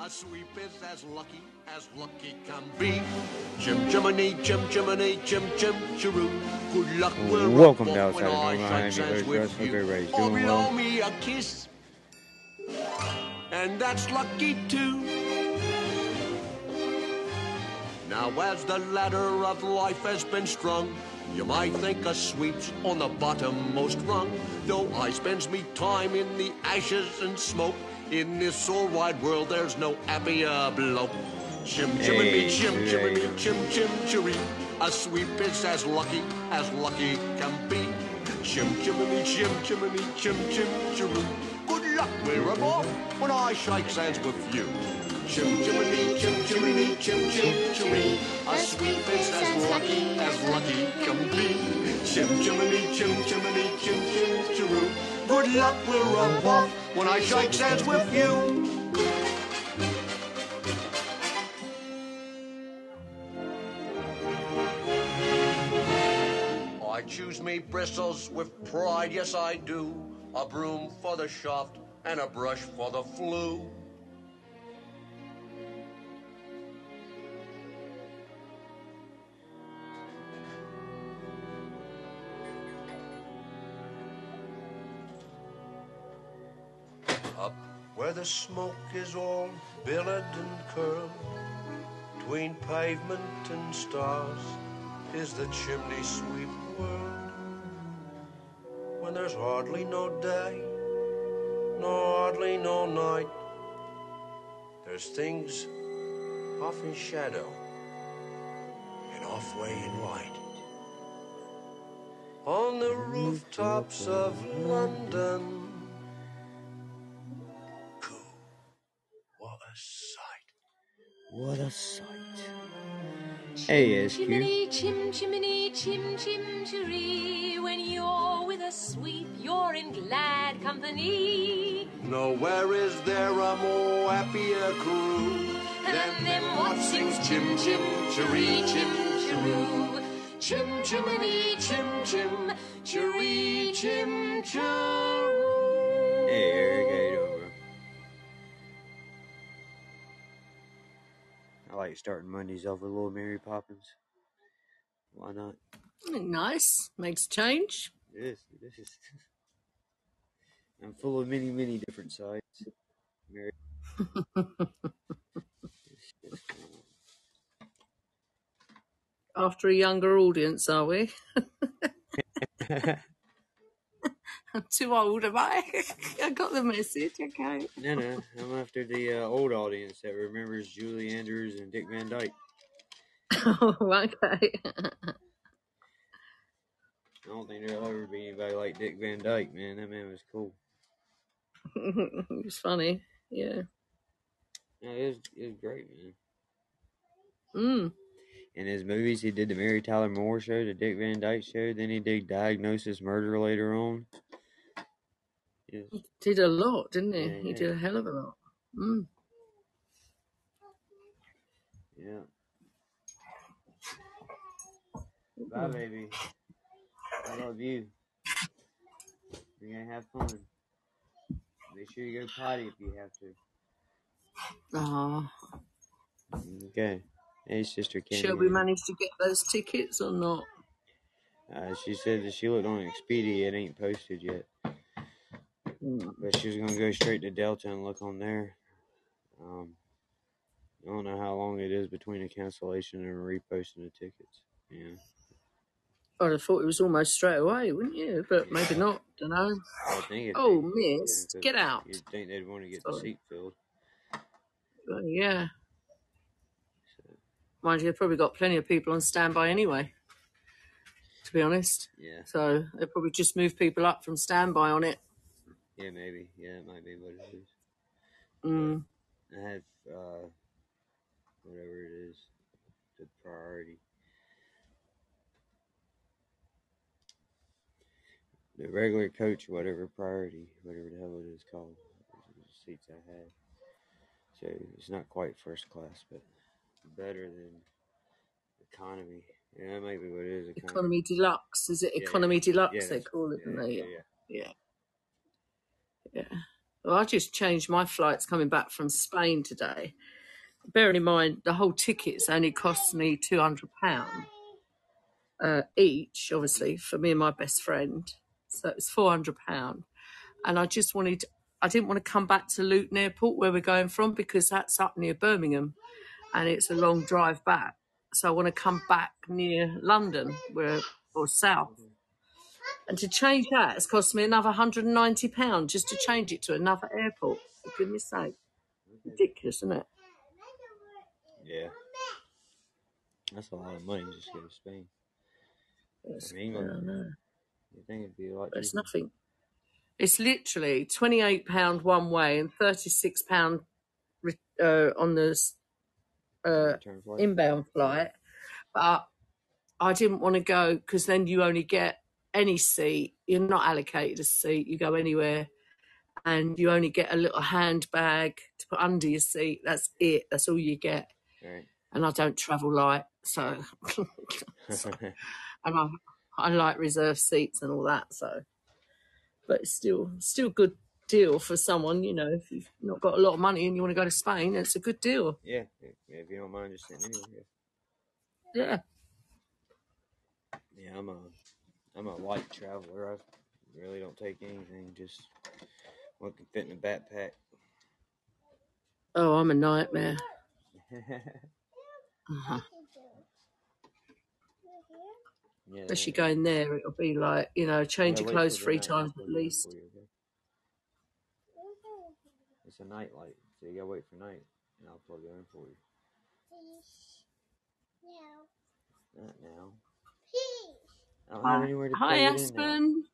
A sweep is as lucky as lucky can be. Chim chimney, chim chimney, chim chim chiroo. Good luck will Welcome to Outside of Normal. I'm your host, Russ. Hope everybody's doing well. me a kiss. And that's lucky too. Now, as the ladder of life has been strung, you might think a sweep's on the bottommost rung. Though I spends me time in the ashes and smoke, in this all wide world there's no happier uh, bloke. Chim chimney, Hey, chim there chimney, you go. chim chim chiree. A sweep is as lucky as lucky can be. Chim chimney, chim chimney, chim chim chiroo. Good luck will rub off when I shake hands with you. Chim chimney, chim chimney, chim chim chiree. A sweep is as lucky as lucky can be. Chim chimney, chim chimney, chim chim chiroo. Good luck will rub off when I shake hands with you. I choose me bristles with pride, yes I do. A broom for the shaft and a brush for the flue. Where the smoke is all billowed and curled, between pavement and stars is the chimney sweep world. When there's hardly no day, nor hardly no night, there's things off in shadow and halfway in light. On the rooftops of London, What a sight. Hey, SQ. Chimney, chim, chimney, chim, chim, chiree. When you're with a sweep, you're in glad company. Nowhere is there a more happier crew And them what sings chim, chim, chiree, chim, chiroo. Chim, chimney, chim, chim, chiree, chim, chiroo. Hey, like starting Mondays off with a little Mary Poppins. Why not? Nice. Makes change. This, this is. I'm full of many, many different sides. Mary. After a younger audience, are we? I'm too old, am I? I got the message. Okay. no, no, I'm after the uh, old audience that remembers Julie Andrews and Dick Van Dyke. Oh, okay. I don't think there'll ever be anybody like Dick Van Dyke, man. That man was cool. it was funny. Yeah. Yeah, it was, it was great, man. Mm. In his movies, he did the Mary Tyler Moore show, the Dick Van Dyke show. Then he did Diagnosis Murder later on. Yes. He did a lot, didn't he? Yeah, He yeah. did a hell of a lot. Mm. Yeah. Bye, baby. I love you. We're gonna have fun. Make sure you go potty if you have to. Oh, Okay. Hey, sister Candy. we managed to get those tickets or not? Uh, she said that she looked on Expedia. It ain't posted yet. Mm. But she was gonna go straight to Delta and look on there. Um, I don't know how long it is between a cancellation and reposting the tickets. Yeah. I'd have thought it was almost straight away, wouldn't you? But maybe not. Don't know. I think it. Oh, yeah, get out. You'd think they'd want to get the seat filled. Oh, yeah. So, Mind you, they've probably got plenty of people on standby anyway, to be honest. yeah. So they probably just moved people up from standby on it. Yeah, maybe. Yeah, it might be what it is. Mm. I have uh, whatever it is, the priority. The regular coach, whatever priority, whatever the hell it is called, the seats I had. So it's not quite first class, but better than economy. Yeah, maybe might be what it is. Economy. Economy deluxe. Is it Yeah, economy deluxe Yeah, they call it, yeah, don't they? yeah, Yeah. yeah. Yeah. Well, I just changed my flights coming back from Spain today. Bearing in mind the whole tickets only cost me two hundred pound uh, each, obviously for me and my best friend. So it's four hundred pound, and I just wanted. I didn't want to come back to Luton Airport where we're going from because that's up near Birmingham, and it's a long drive back. So I want to come back near London, where or south. And to change that, it's cost me another hundred and ninety pound just to change it to another airport. For goodness sake, ridiculous, isn't it? Yeah. That's a lot of money just to go to Spain. It's, I England, don't know. you think it'd be like. it's nothing. It's literally twenty eight pound one way and thirty six pound uh, on the uh, flight? inbound flight. But I didn't want to go because then you only get any seat. You're not allocated a seat. You go anywhere, and you only get a little handbag to put under your seat. That's it. That's all you get. Right. And I don't travel light, so, so and I I like reserved seats and all that. So, but it's still still good deal for someone. You know, if you've not got a lot of money and you want to go to Spain, it's a good deal. yeah, if, if you don't mind just sitting anywhere. Yeah. Yeah, I'm a I'm a light traveler. I really don't take anything. Just what can fit in a backpack. Oh, I'm a nightmare. Uh-huh. yeah, Especially that- going there, it'll be like you know, change Yeah, your clothes three times at least. you, okay? It's a night light, so you gotta wait for night, and I'll plug it in for you. Not now. I don't have anywhere to plug Hi, it in now. Aspen.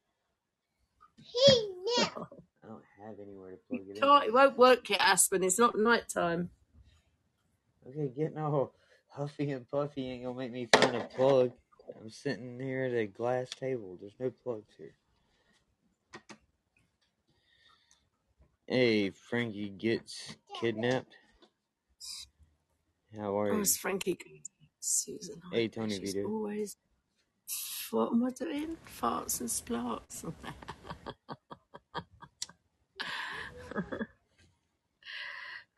Hey, Neil. I don't have anywhere to plug it in. Can't, it won't work yet, Aspen. It's not night time. Okay, getting all huffy and puffy ain't gonna make me find a plug. I'm sitting here at a glass table. There's no plugs here. Hey, Frankie gets kidnapped. How are Oh, you? it's Frankie. Susan. Hey, Tony She's Vito. always. What am I doing? Farts and splarts.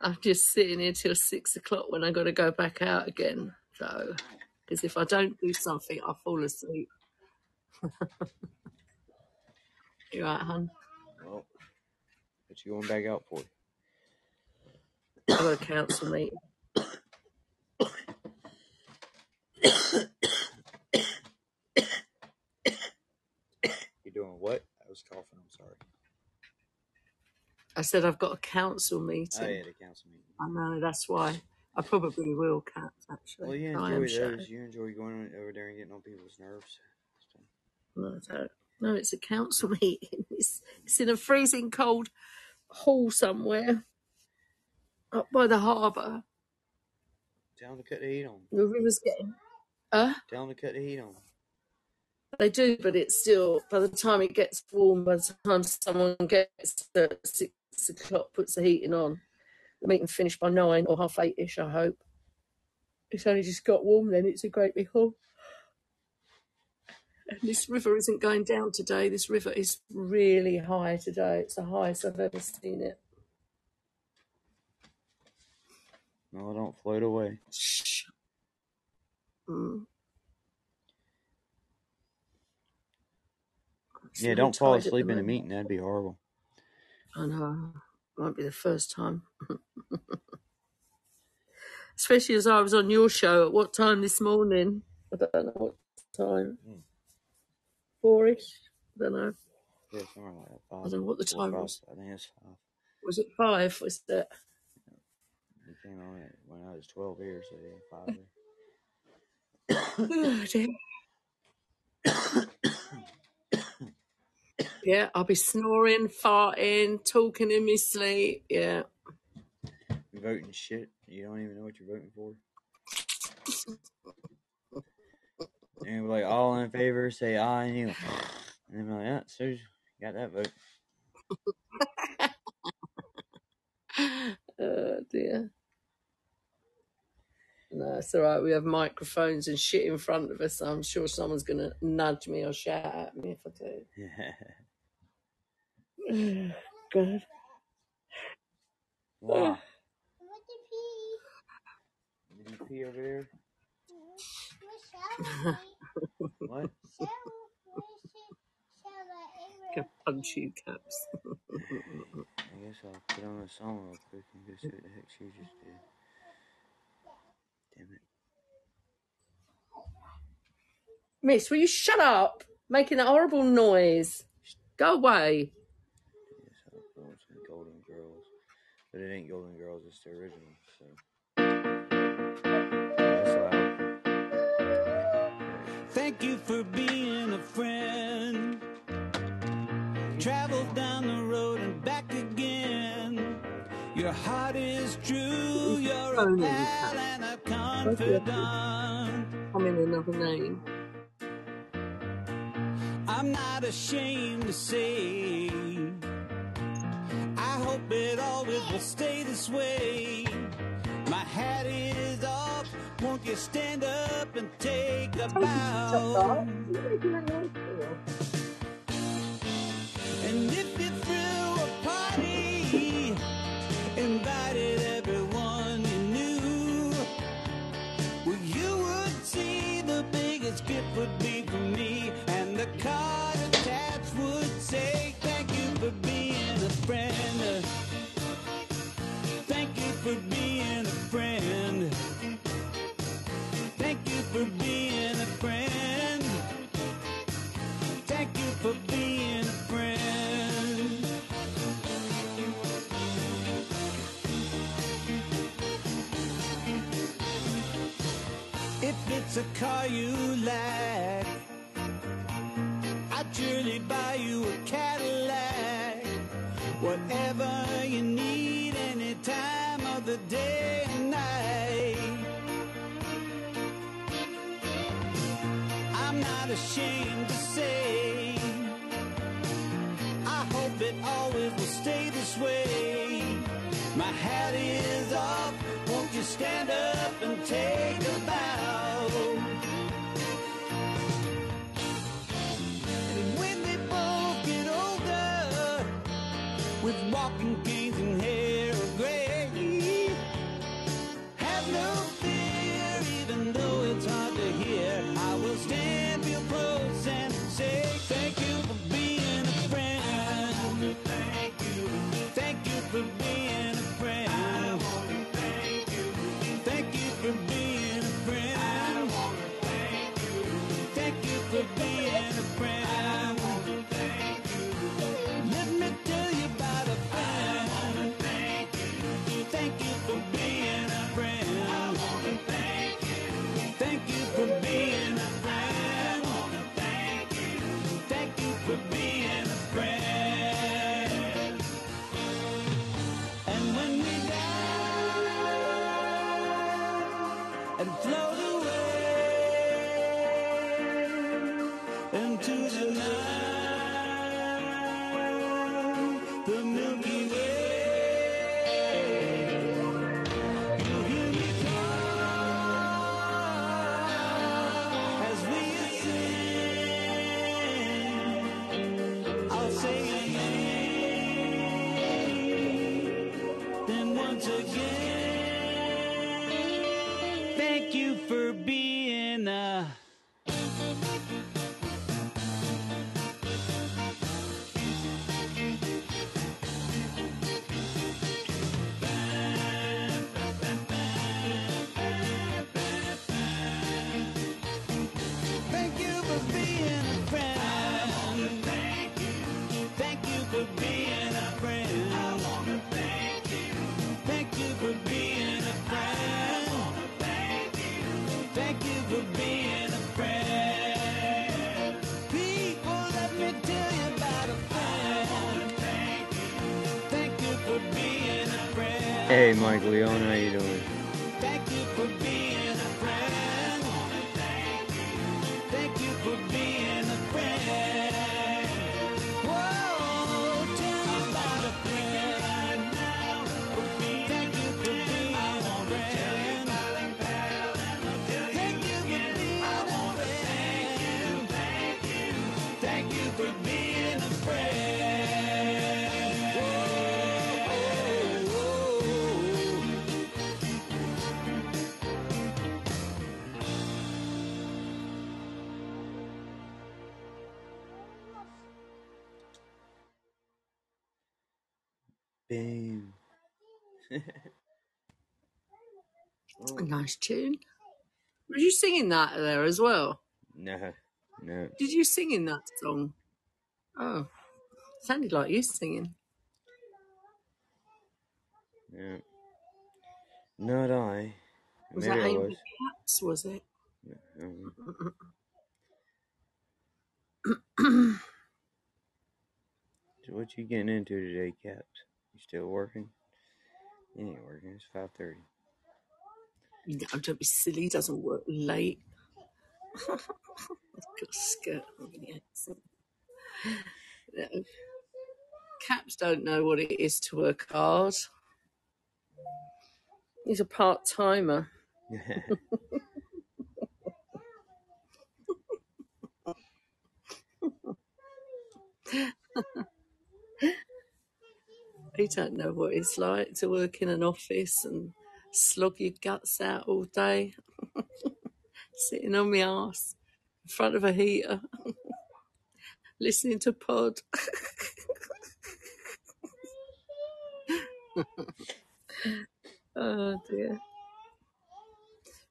I'm just sitting here till six o'clock when I got to go back out again. So, because if I don't do something, I fall asleep. You right, hun? Well, what you going back out for? I've got a council meeting. You doing what? I was coughing. I'm sorry. I said I've got a council meeting. I had a council meeting. I know that's why. I probably will, Cat. Actually, Well, you I am enjoy shy. those. You enjoy going over there and getting on people's nerves. So, No, I don't. No, it's a council meeting. It's, it's in a freezing cold hall somewhere up by the harbour. tell them to cut the heat on. The river's getting. Uh, Tell them to cut the heat on. They do, but it's still, by the time it gets warm, by the time someone gets to six o'clock, puts the heating on, the meeting finished by nine or half eight ish, I hope. It's only just got warm then, it's a great big hall. And this river isn't going down today. This river is really high today. It's the highest I've ever seen it. No, don't float away. Shh. Mm. Yeah, don't fall at the asleep in a moment. meeting. That'd be horrible. I know. Won't be the first time. Especially as I was on your show at what time this morning? I don't know what time. Mm. Four-ish? I don't know. Yeah, somewhere like that. I don't know what the time five. was. I think it's five. Was it five? Was that? We came on it when I was 12 here, so yeah, five. Oh, dear. yeah, I'll be snoring, farting, talking in my sleep. Yeah. Voting shit. You don't even know what you're voting for. And we're like, all in favor, say aye. And you, and then we're like, yeah, so you got that vote. Oh dear. No, it's all right. We have microphones and shit in front of us. So I'm sure someone's going to nudge me or shout at me if I do. God. Wow. Did you pee over there? What? Go punch you, Caps. I guess I'll put on a song real quick and go see what the heck she just did. Damn it. Miss, will you shut up? Making that horrible noise. Go away. Yes, I'll put on some Golden Girls. But it ain't Golden Girls, it's the original, so. Thank you for being a friend. Travel down the road and back again. Your heart is true, you're a Phone pal and a confidant. I'm in another name. I'm not ashamed to say. It always will stay this way. My hat is off. Won't you stand up and take a bow? And if you If it's a car you lack, I'd surely buy you a Cadillac. Whatever you need, any time of the day and night. I'm not ashamed to say, way. My hat is off, won't you stand up and take Hey, Mike Leon, A oh, nice tune. Were you singing that there as well? no, no. Did you sing in that song? Oh, sounded like you singing. Yeah. not I. Was Maybe that I Amy was. Katz? Was it? Um, so what you getting into today, Caps? You still working? You ain't working. It's five thirty. No, don't be silly. He doesn't work late. Got a skirt on the accent. No. Caps don't know what it is to work hard. He's a part timer. He don't know what it's like to work in an office and slog your guts out all day, sitting on my ass in front of a heater, listening to pod. oh dear.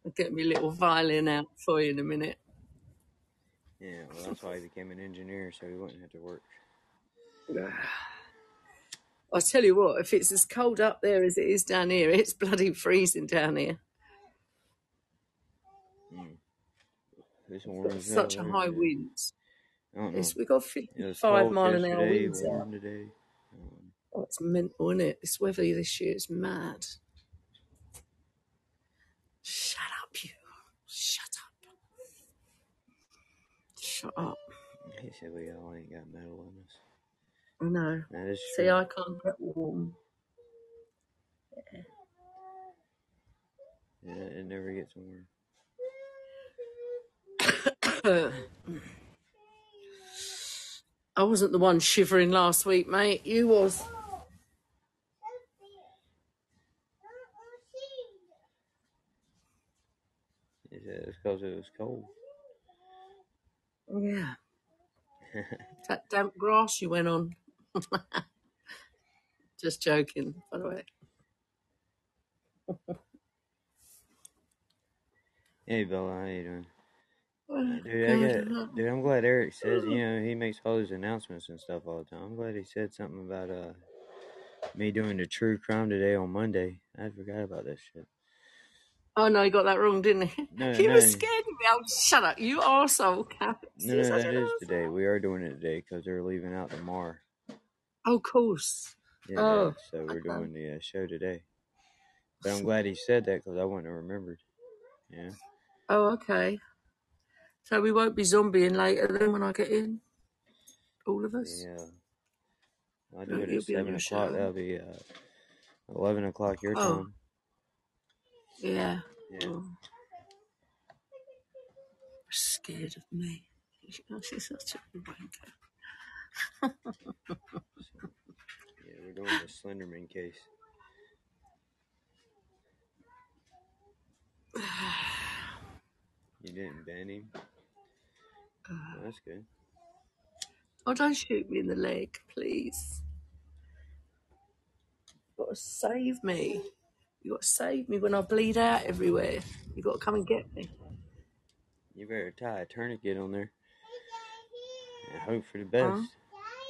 I'll get my little violin out for you in a minute. yeah, well, that's why he became an engineer, so he wouldn't have to work. Ah. I tell you what, if it's as cold up there as it is down here, it's bloody freezing down here. Mm. Orange Such a high wind. It's, we got It was 55 mile an hour winds out. today. Oh, it's mental, isn't it? This weather this year is mad. Shut up, you. Shut up. Shut up. he said we all ain't got metal in us. I know. That is See, true. I can't get warm. Yeah, it never gets warm. I wasn't the one shivering last week, mate. You was. Said it's because it was cold. Yeah. That damp grass you went on. Just joking, by the way. hey, Bella, how you doing? Oh, Dude, I got, dude, I'm glad Eric says, you know, he makes all these announcements and stuff all the time. I'm glad he said something about uh me doing the true crime today on Monday. I forgot about that shit. Oh no, you got that wrong, didn't he? No, he no, was scared of me. Oh, shut up, you arsehole, no, no, that is today. We are doing it today because they're leaving out tomorrow. Oh, of course. Yeah, Oh, so we're doing the uh, show today. But I'm glad he said that because I wouldn't have remembered. Yeah. Oh, okay. So we won't be zombieing later then when I get in. All of us. Yeah. I'll do No, it at be on 7 o'clock. That'll be uh, 11 o'clock your Oh, time. yeah. Yeah. Oh, scared of me. She's such a wanker. Yeah, we're doing the Slenderman case. You didn't ban him? Well, that's good. Oh, don't shoot me in the leg, please. You've gotta save me. You gotta save me when I bleed out everywhere. You gotta come and get me. You better tie a tourniquet on there and hope for the Huh?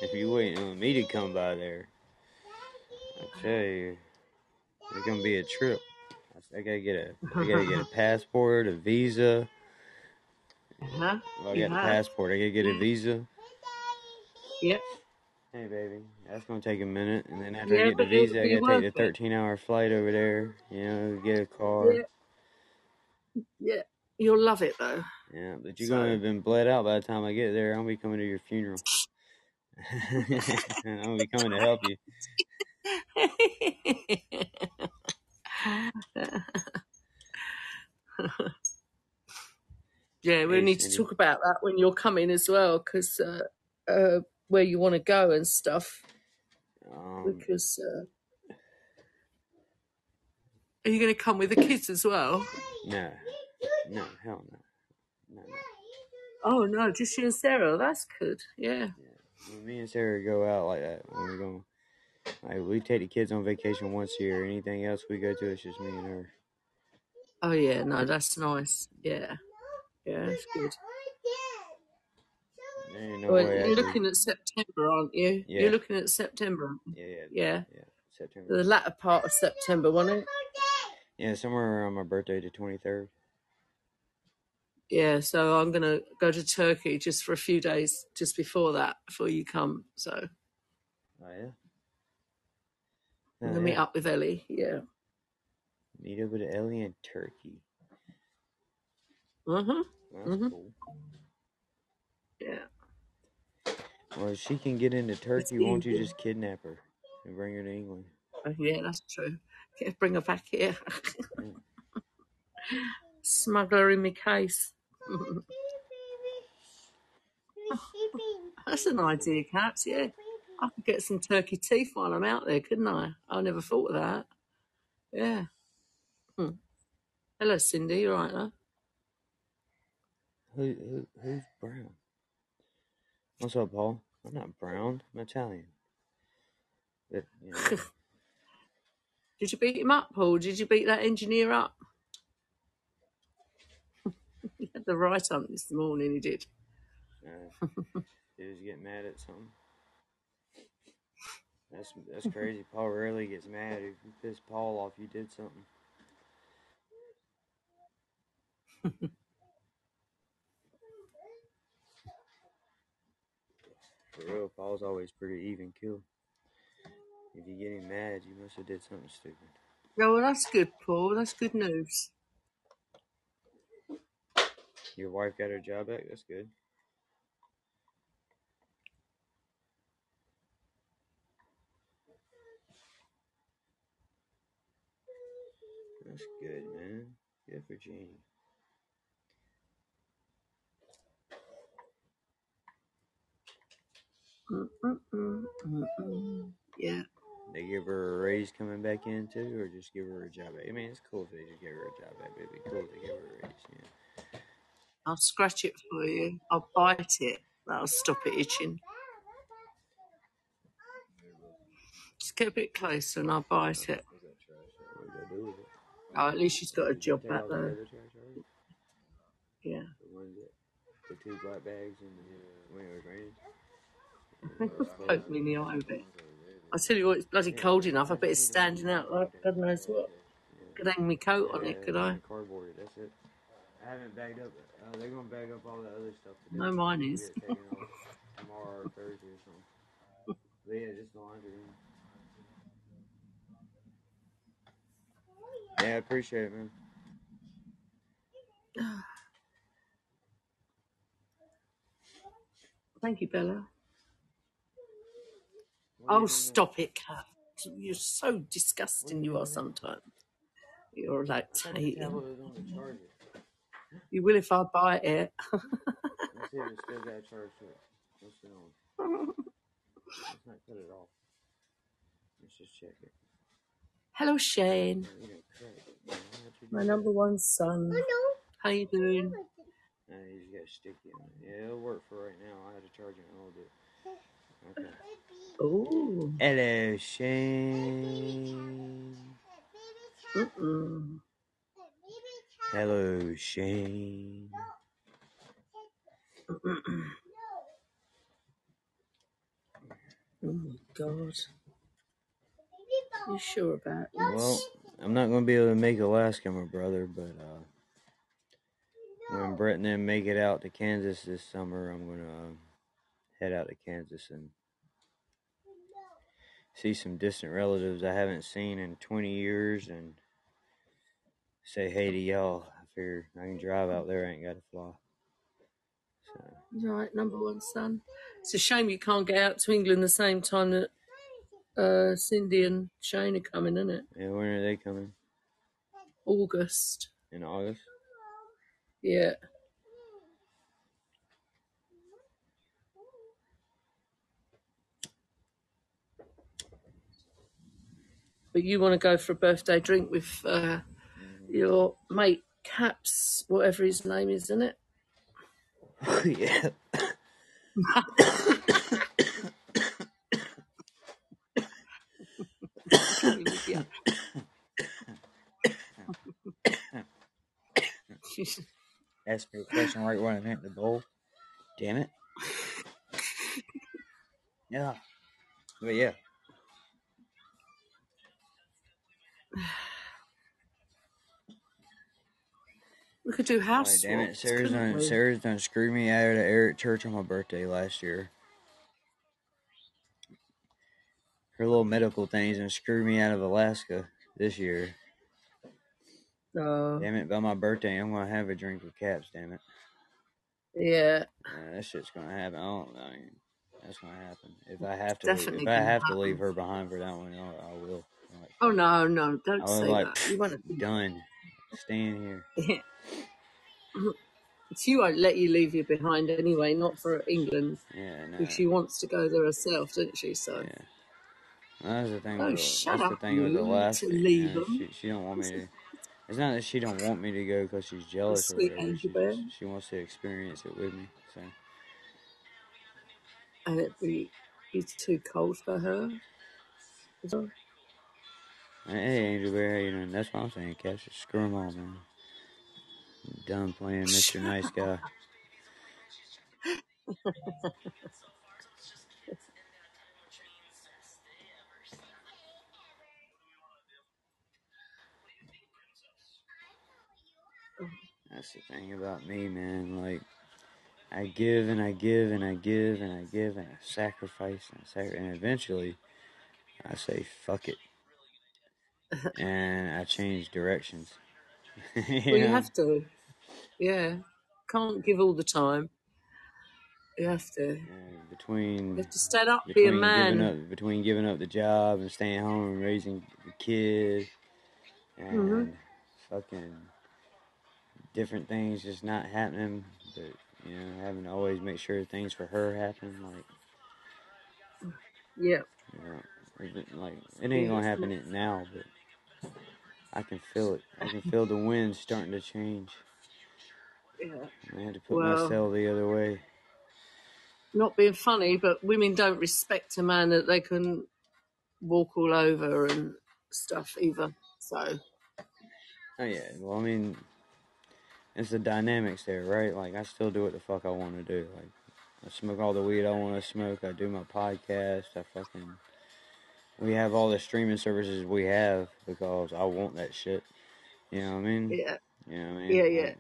If you're waiting on me to come by there, I tell you, it's gonna be a trip. I gotta get a, I gotta get a passport, a visa. Uh-huh. Well, I You got have? passport. I gotta get a visa. Yep. Hey, baby, that's gonna take a minute, and then after I get the visa, I gotta take the 13-hour flight over there. You know, get a car. Yeah. Yeah. You'll love it though. Yeah, but you're gonna have been bled out by the time I get there. I'm gonna be coming to your funeral. I'm gonna be coming to help you. yeah, we need to talk about that when you're coming as well, because uh, uh, where you want to go and stuff. Um, Because uh, are you going to come with the kids as well? no, no, hell no, no, no. Oh no, just you and Sarah. That's good. Yeah. When me and Sarah go out like that, when we're going, Like we take the kids on vacation once a year. Anything else we go to, it's just me and her. Oh yeah, no, that's nice. Yeah, yeah, that's good. No Well, you're looking at September, aren't you? Yeah. You're looking at September. Yeah, yeah, Yeah, yeah. September. the latter part of September, wasn't it? Yeah, somewhere around my birthday, the twenty third. Yeah, so I'm gonna go to Turkey just for a few days just before that, before you come. So Oh yeah. I'm Oh, gonna meet up with Ellie. Yeah. Meet up with Ellie in Turkey. Huh. That's Mhm. cool. Yeah. Well, if she can get into Turkey, won't you just kidnap her and bring her to England? Oh, yeah, that's true. Yeah, bring her back here. Mm. Smuggle in my case. That's an idea, Cats. Yeah, I could get some turkey teeth while I'm out there, couldn't I? I never thought of that. Yeah. Hmm. Hello, Cindy. You right, though? Who, who who's brown? What's up, Paul? I'm not brown. I'm Italian. But, you know, Did you beat him up, Paul? Did you beat that engineer up? Had the right on this morning. He did. uh, he was getting mad at something. That's that's crazy. Paul rarely gets mad. If you piss Paul off, you did something. For real, Paul's always pretty even kill. If you get him mad, you must have did something stupid. Oh, well, that's good, Paul. That's good news. Your wife got her job back. That's good. That's good, man. Good for Jeannie. Yeah. They give her a raise coming back in too, or just give her a job back. I mean, it's cool if they just give her a job back, but it'd be cool if they give her a raise. Yeah. I'll scratch it for you. I'll bite it. That'll stop it itching. Just get a bit closer and I'll bite it. Oh, at least she's got a job back there. Yeah. The two black bags and the, when it was raining. Poke me in the eye with it. I tell you what, it's bloody cold enough. I bet it's standing out like God knows what. Could hang my coat on it, could I? Cardboard. That's it. I haven't bagged up. Uh, they're gonna bag up all the other stuff. Today. No, mine is. get it taken off tomorrow or Thursday or something. But yeah, just the laundry room. Yeah, I appreciate it, man. Thank you, Bella. What are Oh, doing stop it, Kat. You're so disgusting, you are sometimes. You're I thought the lactating. tablet was on the charger. You will if I buy it. Let's see if it's still got a charge to it. What's it on? Let's not cut it off. Let's just check it. Hello, Shane. You know, crack it. You know, what you My number one son. How you doing? Nah, you just got sticky on it. Yeah, it'll work for right now. I had to charge it in a little bit. Okay. Oh. Hello, Shane. Mm-mm. Hello, Shane. Oh my God. You sure about Well. I'm not gonna be able to make Alaska, my brother, but uh, when Brett and them make it out to Kansas this summer, I'm gonna uh, head out to Kansas and see some distant relatives I haven't seen in 20 years and say hey to y'all. I figure I can drive out there, I ain't gotta fly. So, Right, number one son. It's a shame you can't get out to England the same time that uh, Cindy and Shane are coming, isn't it? yeah, when are they coming? August. In August? Yeah. But you want to go for a birthday drink with uh, your mate Caps, whatever his name is, isn't it? yeah. Ask me a question right when I hit the bowl. Damn it. Yeah. But yeah. We could do house Like, damn it. Sarah's done. Sarah's done screwed me out of Eric Church on my birthday last year. Her little medical things and screwed me out of Alaska this year. Oh, Damn it, by my birthday, I'm gonna have a drink with Caps. Damn it, yeah. yeah, that shit's gonna happen. I don't. I mean, that's gonna happen. If I have to, leave, if I have to leave her behind for that one, I, I will. Like, Oh no, no, don't say like, that. You won't. done. Staying here. she won't let you leave you behind anyway. Not for England, Yeah, no. she wants to go there herself, doesn't she? So Yeah. That's the thing. Oh, with, shut that's the up, thing with you, to Alaska. you leave know, them. she, she don't want me to. It's not that she don't want me to go because she's jealous or whatever. angel She, bear. she wants to experience it with me. So and it'd be, be too cold for her. hey, Angel Bear, you doing? That's what I'm saying. Just screw them all, man. Done playing Mr. Nice Guy. That's the thing about me, man. Like, I give and I give and I give and I give and I sacrifice and I sac- and eventually I say fuck it and I change directions. you Well, you have to. Yeah, can't give all the time. You have to. And between You have to stand up, be a between giving man. up between giving up the job and staying home and raising the kids and Mhm. fucking different things just not happening but you know having to always make sure things for her happen like Yeah, you know it- like it ain't gonna happen it now but I can feel it I can feel the wind starting to change yeah. I had to put Well, myself the other way not being funny, but women don't respect a man that they can walk all over and stuff either. So oh yeah well I mean it's the dynamics there, right? Like I still do what the fuck I want to do. Like I smoke all the weed I want to smoke. I do my podcast. I fucking we have all the streaming services we have because I want that shit. You know what I mean? yeah, You know what I mean? yeah, yeah, Like,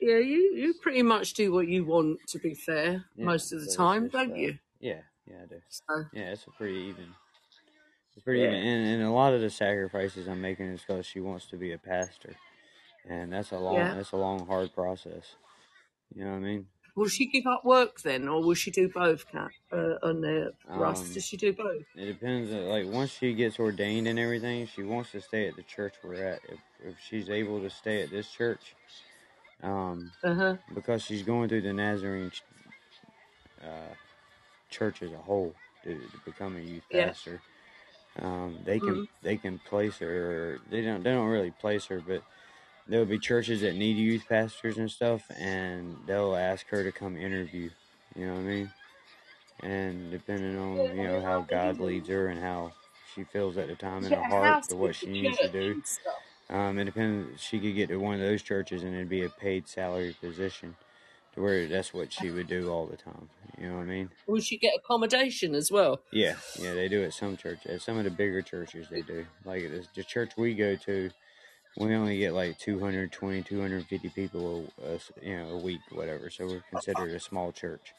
yeah. You you pretty much do what you want. To be fair, yeah. most of the So time, don't uh, you? yeah, yeah, I do. So Yeah, it's a pretty even. It's pretty yeah, even, and, and a lot of the sacrifices I'm making is because she wants to be a pastor, and that's a long, yeah. that's a long, hard process. You know what I mean? Will she give up work then, or will she do both? Cat uh, on the Russ, Um, does she do both? It depends. uh, Like once she gets ordained and everything, she wants to stay at the church we're at. If if she's able to stay at this church, um, Uh huh. because she's going through the Nazarene uh, church as a whole to, to become a youth Yeah. pastor, um, they can they can place her. Or they don't they don't really place her, but there will be churches that need youth pastors and stuff, and they'll ask her to come interview. You know what I mean? And depending on you know how God leads her and how she feels at the time in her heart to what she needs to do. Um, it depends. She could get to one of those churches and it'd be a paid salary position, to where that's what she would do all the time. You know what I mean? Will she get accommodation as well? Yeah, yeah, they do at some churches. At some of the bigger churches, they do. Like this, the church we go to, we only get like 220, 250 people, a, a- you know, a week, whatever. So we're considered a small church.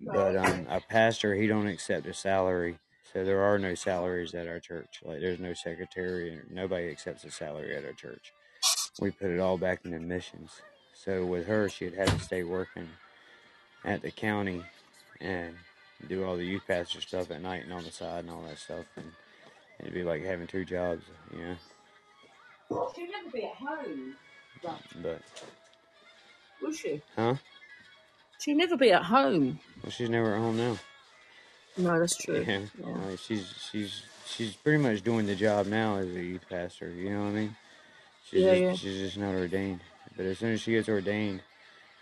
But um, our pastor, he don't accept a salary, so there are no salaries at our church. Like there's no secretary, and nobody accepts a salary at our church. We put it all back into missions. So with her, she'd have to stay working at the county and do all the youth pastor stuff at night and on the side and all that stuff, and it'd be like having two jobs, you know. She'll never be at home, Russ, But will she? huh? She'd never be at home. Well, she's never at home now. No, that's true. Yeah, Yeah. like she's she's she's pretty much doing the job now as a youth pastor. You know what I mean? She's Yeah, just yeah. she's just not ordained. But as soon as she gets ordained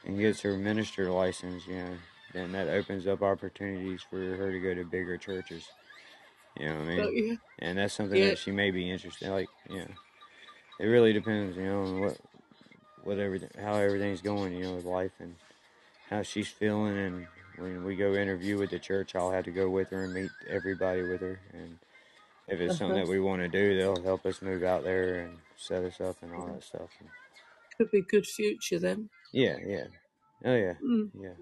and gets her minister license, you know, then that opens up opportunities for her to go to bigger churches. You know what I mean? you? And that's something Yeah. that she may be interested. in. Like, you know, it really depends. You know, on what what everything how everything's going. You know, with life and how she's feeling. And when we go interview with the church, I'll have to go with her and meet everybody with her. And if it's something that we want to do, they'll help us move out there and set us up and all that stuff. And Could be good future then. yeah, yeah, oh yeah, Mm. yeah.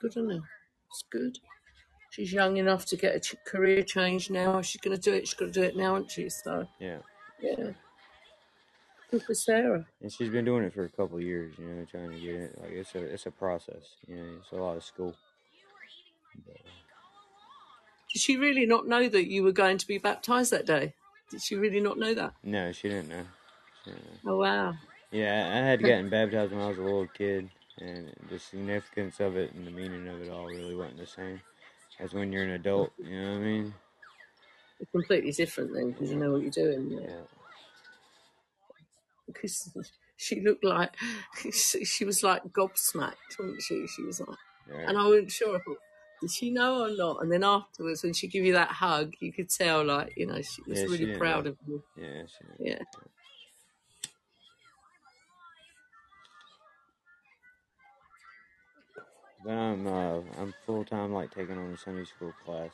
Good, isn't it? It's good. She's young enough to get a ch- career change now. She's going to do it, She's going to do it now, isn't she? So, Yeah, yeah. Good for Sarah. and she's been doing it for a couple of years. You know, trying to get it. Like it's a it's a process. You know, it's a lot of school. Did she really not know that you were going to be baptized that day? Did she really not know that? No, she didn't know. She didn't know. Oh, wow. Yeah, I I had gotten baptized when I was a little kid, and the significance of it and the meaning of it all really wasn't the same as when you're an adult. You know what I mean? It's completely different then because you know what you're doing. Yeah. Yeah. Because she looked like, she was like gobsmacked, wasn't she? She was like, Right. and I wasn't sure. I thought, did she know or not? And then afterwards, when she gave you that hug, you could tell, like, you know, she was Yeah, really didn't proud of you. Yeah. She. Yeah. But I'm uh, I'm full time like taking on a Sunday school class,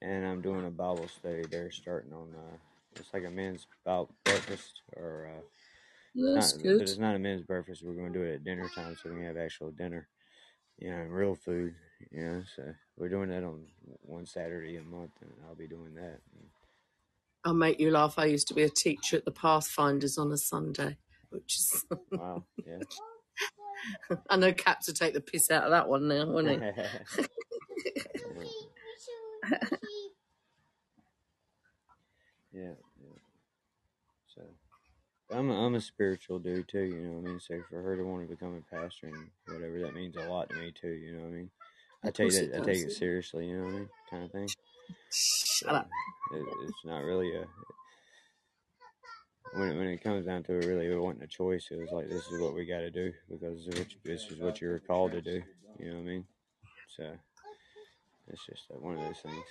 and I'm doing a Bible study there starting on uh, it's like a men's Bible breakfast or uh, That's not, good. but it's not a men's breakfast. We're going to do it at dinner time, so we can have actual dinner, you know, real food, you know. So we're doing that on one Saturday a month, and I'll be doing that. I'll make you laugh. I used to be a teacher at the Pathfinders on a Sunday, which is, Wow, yeah. I know Cap to take the piss out of that one now, won't he? yeah, I'm a, I'm a spiritual dude too, you know what I mean. So for her to want to become a pastor and whatever, that means a lot to me too. You know what I mean. I take it I take it seriously, you know what I mean, kind of thing. Shut up. it, it's not really a when it, when it comes down to it, really wanting a choice. It was like this is what we got to do because this is what you're called to do. You know what I mean? So it's just one of those things.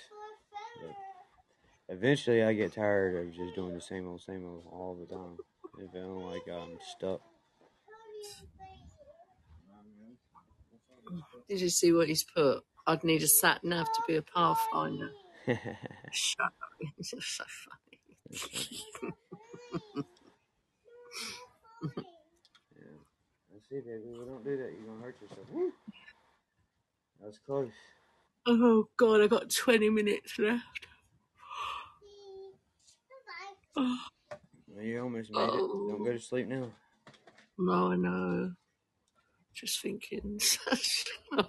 But eventually, I get tired of just doing the same old, same old all the time. I feel like I'm stuck. Did you see what he's put? I'd need a sat nav to be a pathfinder. Shut up. It's just so funny. yeah. That's it, baby. We don't do that. You're gonna hurt yourself. Woo! That was close. Oh, God, I got 20 minutes left. Oh, Well, you almost made it. Don't go to oh. sleep now. no, I know. Just thinking. I'm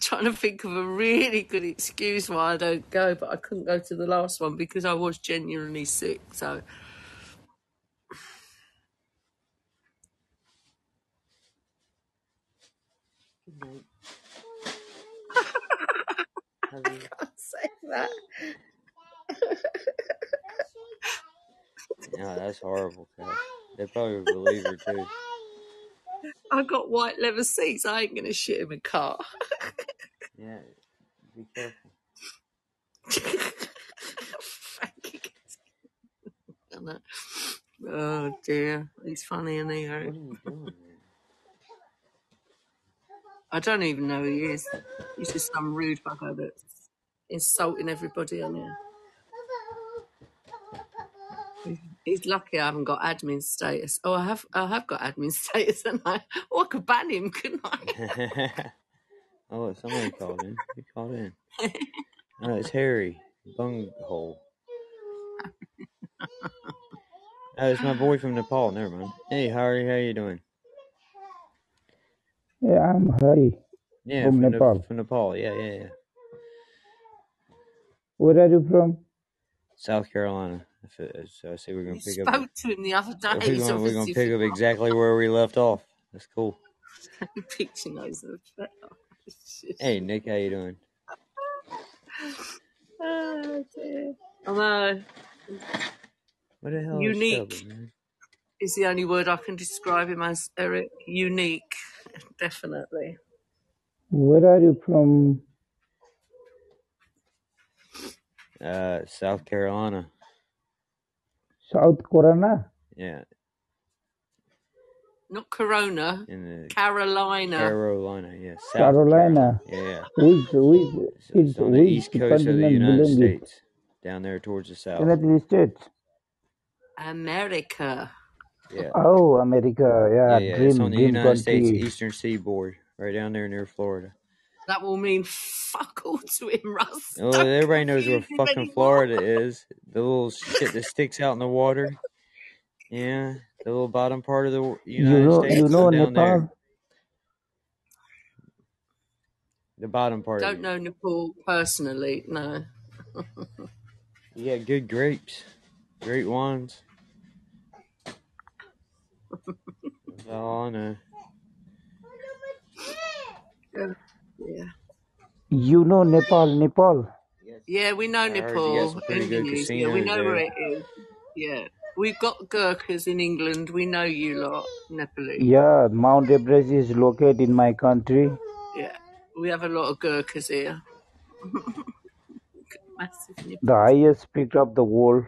trying to think of a really good excuse why I don't go, but I couldn't go to the last one because I was genuinely sick. So, Good night. Love you. I'll say that. Yeah, that's horrible. They probably believe her too. I got white leather seats. I ain't gonna shit in a car. Yeah, be careful. Frankie gets- I know. Oh dear, he's funny, isn't he? What are Eric? you doing. I don't even know who he is. He's just some rude bugger that's insulting everybody on here. He's lucky I haven't got admin status. Oh, I have. I have got admin status, and I. Oh, I could ban him, couldn't I? oh, someone called in. Who called in? Oh, it's Harry Bunghole. Oh, it's my boy from Nepal. Never mind. Hey, Harry, how you doing? Yeah, I'm Hari Yeah, from Nep- Nepal. from Nepal. Yeah, yeah, yeah. Where are you from? South Carolina. If it- So I see we're gonna You pick up. spoke to him the other day. We're gonna we're gonna pick up exactly where we left off. That's cool. picture knows the Hey, Nick, how you doing? Oh dear. I know. What the hell Unique. is Shelby. Is the only word I can describe him as, Eric. Unique. Definitely. Where are you from? Uh, South Carolina. South Corona? Yeah, Not Corona, in the Carolina. Carolina. Yeah, South Carolina. Carolina. Which, which, Yeah, so it's it's on the which east coast of the United belong? States, down there towards the south. United States. America. Yeah, Oh, America. yeah, Yeah, yeah. It's on the dream United States country. eastern seaboard, right down there near Florida. That will mean fuck all to him, Russ. Oh, well, everybody knows where fucking anymore. Florida is. The little shit that sticks out in the water. Yeah, the little bottom part of the w- You United know, States you know down there. The bottom part of Don't it. know Nepal personally, no. yeah, good grapes, great wines. That's all I know. Yeah. Yeah. You know Nepal, Nepal. Yeah, we know I heard you got Nepal, some pretty good Indonesia. We casinos know where it is. Yeah. We've got Gurkhas in England. We know you lot, Nepali. Yeah, Mount Everest is located in my country. Yeah. We have a lot of Gurkhas here. Massive The nipples. highest peak of the world.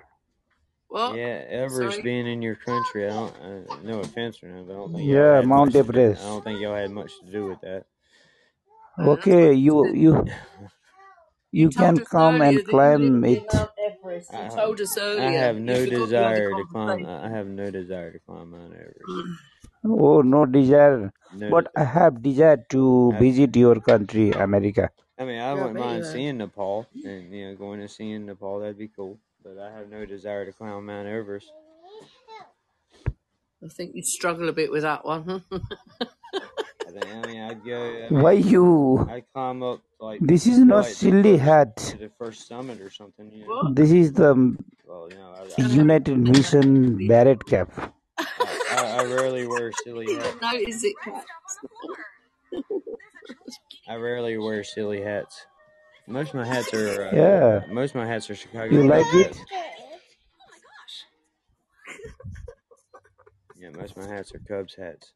What? Yeah, Everest Sorry? being in your country, I don't. Uh, no offense or nothing, but I don't think Yeah, Mount much. To, I don't think y'all had much to do with that. That's Okay, what you you you You you can come and that climb it. Mount Everest. I, told us I have no forgot the other desire to climb. I have no desire to climb Mount Everest. Oh, no desire. No, But I have desire to I, visit your country, America. I mean, I Yeah, wouldn't mind have. seeing Nepal and you know going and seeing Nepal. That'd be cool. But I have no desire to climb Mount Everest. I think you struggle a bit with that one. I mean, I'd go. I Why you? I'd climb up like This is to not like the silly first hat. the first summit or something. You know. This is the Well, you know, I, I, United Mission Barrett cap. I, I I rarely wear silly hats. didn't notice it. I rarely wear silly hats. Most of my hats are. Uh, Yeah, most of my hats are Chicago you like Cubs it? hats. Yeah, most of my hats are Cubs hats.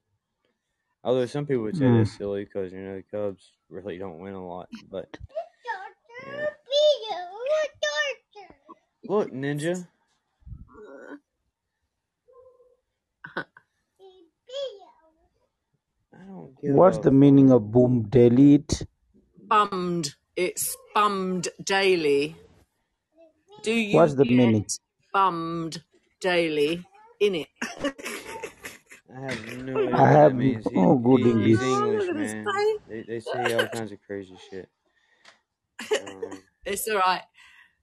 Although some people would say hmm. that's silly because you know the Cubs really don't win a lot. But yeah. look, Ninja. I don't give What's a the meaning of boom delete? Bummed. It's bummed daily. Do you What's the meaning? bummed daily in it? I have no idea I what that have means. He, no good he, he's English. Oh, English, look at this man. guy. They, they say all kinds of crazy shit. Um, It's all right.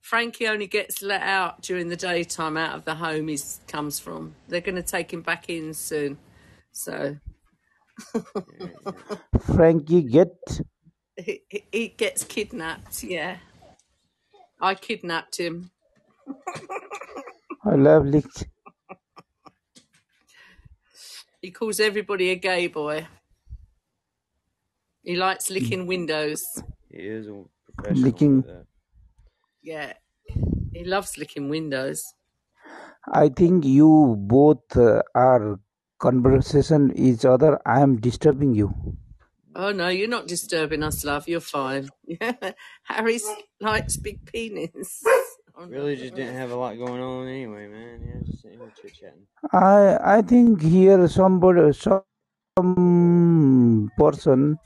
Frankie only gets let out during the daytime out of the home he comes from. They're going to take him back in soon. So yeah, yeah. Frankie get he, he he gets kidnapped. Yeah. I kidnapped him. I love lick. He calls everybody a gay boy. He likes licking windows. He is a professional licking. at. Yeah. He loves licking windows. I think you both uh, are conversation each other. I am disturbing you. Oh no, you're not disturbing us, love. You're fine. Harry likes big penis. Oh, no. Really just didn't have a lot going on anyway, man. Yeah, just sitting here chit chatting. I I think here somebody some person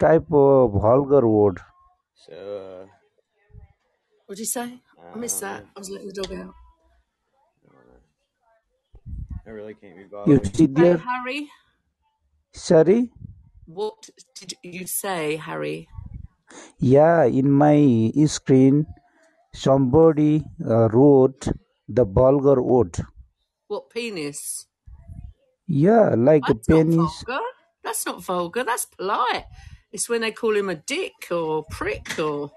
type of vulgar word. So, uh, What did you say? I, I missed that. know. I was letting the dog out. I don't. I really can't be bothered. You bothered. see Hey, there, Harry, sorry. what did you say, Harry? Yeah, in my screen, somebody uh, wrote the vulgar word. What penis? Yeah, like a That's not penis. vulgar. That's not vulgar. That's polite. It's when they call him a dick or prick or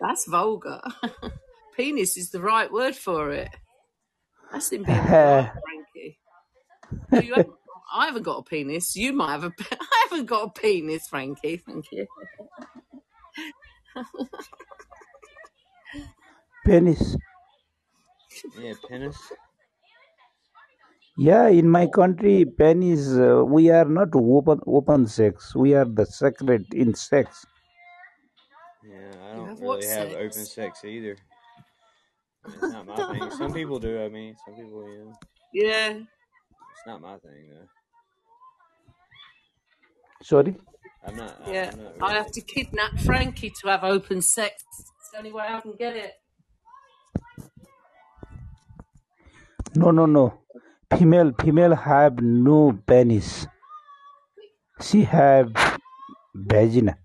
that's vulgar. penis is the right word for it. That's him being polite, Frankie. No, haven't, I haven't got a penis. You might have a. I haven't got a penis, Frankie. Thank you. Penis. Yeah, penis. Yeah, in my country, pennies, uh, we are not open open sex. We are the sacred in sex. Yeah, I don't have really have open sex? sex either. It's not my thing. Some people do. I mean, some people, yeah. Yeah. It's not my thing though. Sorry? I'm not. Yeah. I'm not I have to kidnap Frankie to have open sex. It's the only way I can get it. No, no, no. Female, female have no penis. She have vagina.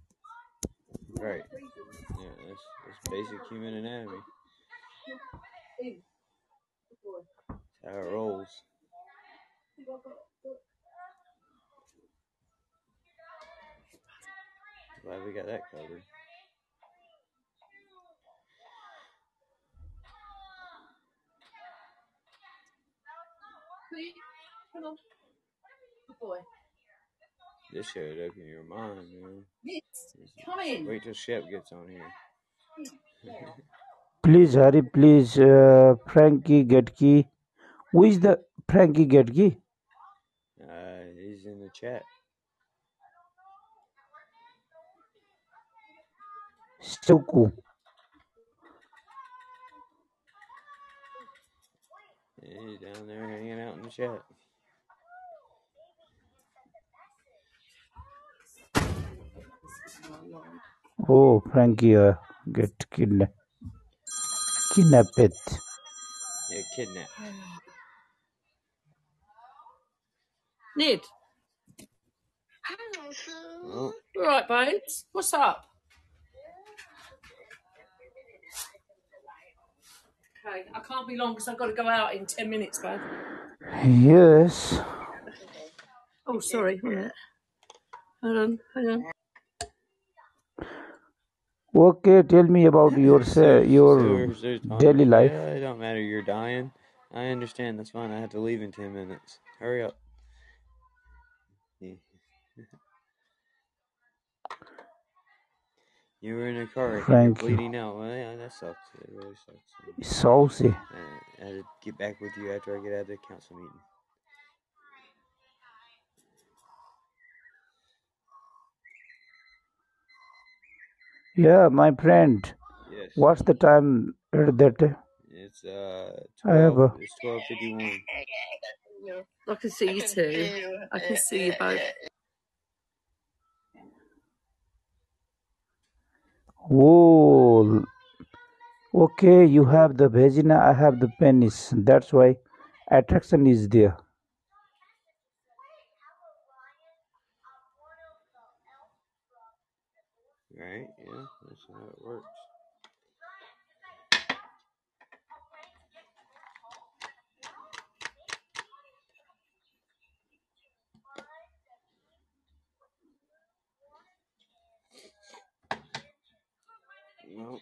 Right. Yeah, that's, that's basic human anatomy. That's how it rolls. Glad we got that covered. Come on. Good boy. This should open your mind, man. It's come in. Wait till Shep gets on here. Please hurry, please. Uh, Frankie Getke. Who is the Frankie Getke? Uh, he's in the chat. Stoku. Yeah, he's down there hanging out in the chat. Oh, Frankie uh, get kidnapped. Kidnapped. Yeah, kidnapped. Nid. Oh, You all right, babes? What's up? Okay, I can't be long because I've got to go out in 10 minutes, babe. Yes. Oh, sorry. One minute. Hold on, hang on. Okay, tell me about your so, your so, so Tom, daily life. Yeah, it don't matter. You're dying. I understand. That's fine. I have to leave in ten minutes. Hurry up. Yeah. You were in a car wreck and you're Thank you. bleeding out. Well, yeah, that sucks. It really sucks. Saucy. Uh, I had to get back with you after I get out of the council meeting. Yeah, my friend. Yes. What's the time at that? It's uh I have a It's twelve fifty one. I can see you too. I can see you both. Oh, okay. You have the vagina. I have the penis. That's why attraction is there. Right? Yeah, that's how it works. Well,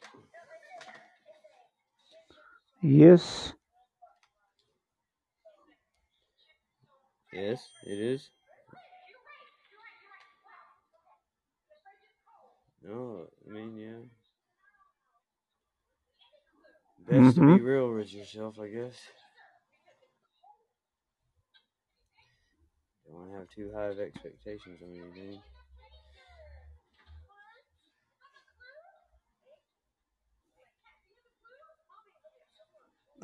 Yes. yes, it is. No, I mean, yeah. Best to Mm-hmm. be real with yourself, I guess. Don't want to have too high of expectations on anything.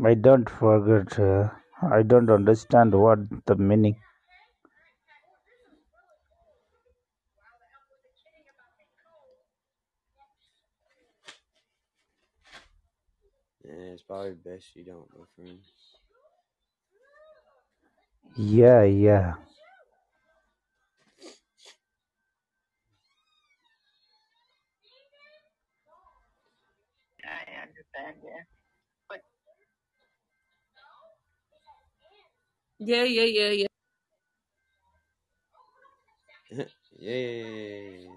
I don't forget. Uh, I don't understand what the meaning. Yeah, it's probably best you don't, my friend. Yeah, yeah. Yeah, yeah, yeah, yeah. yeah, yeah, yeah, yeah.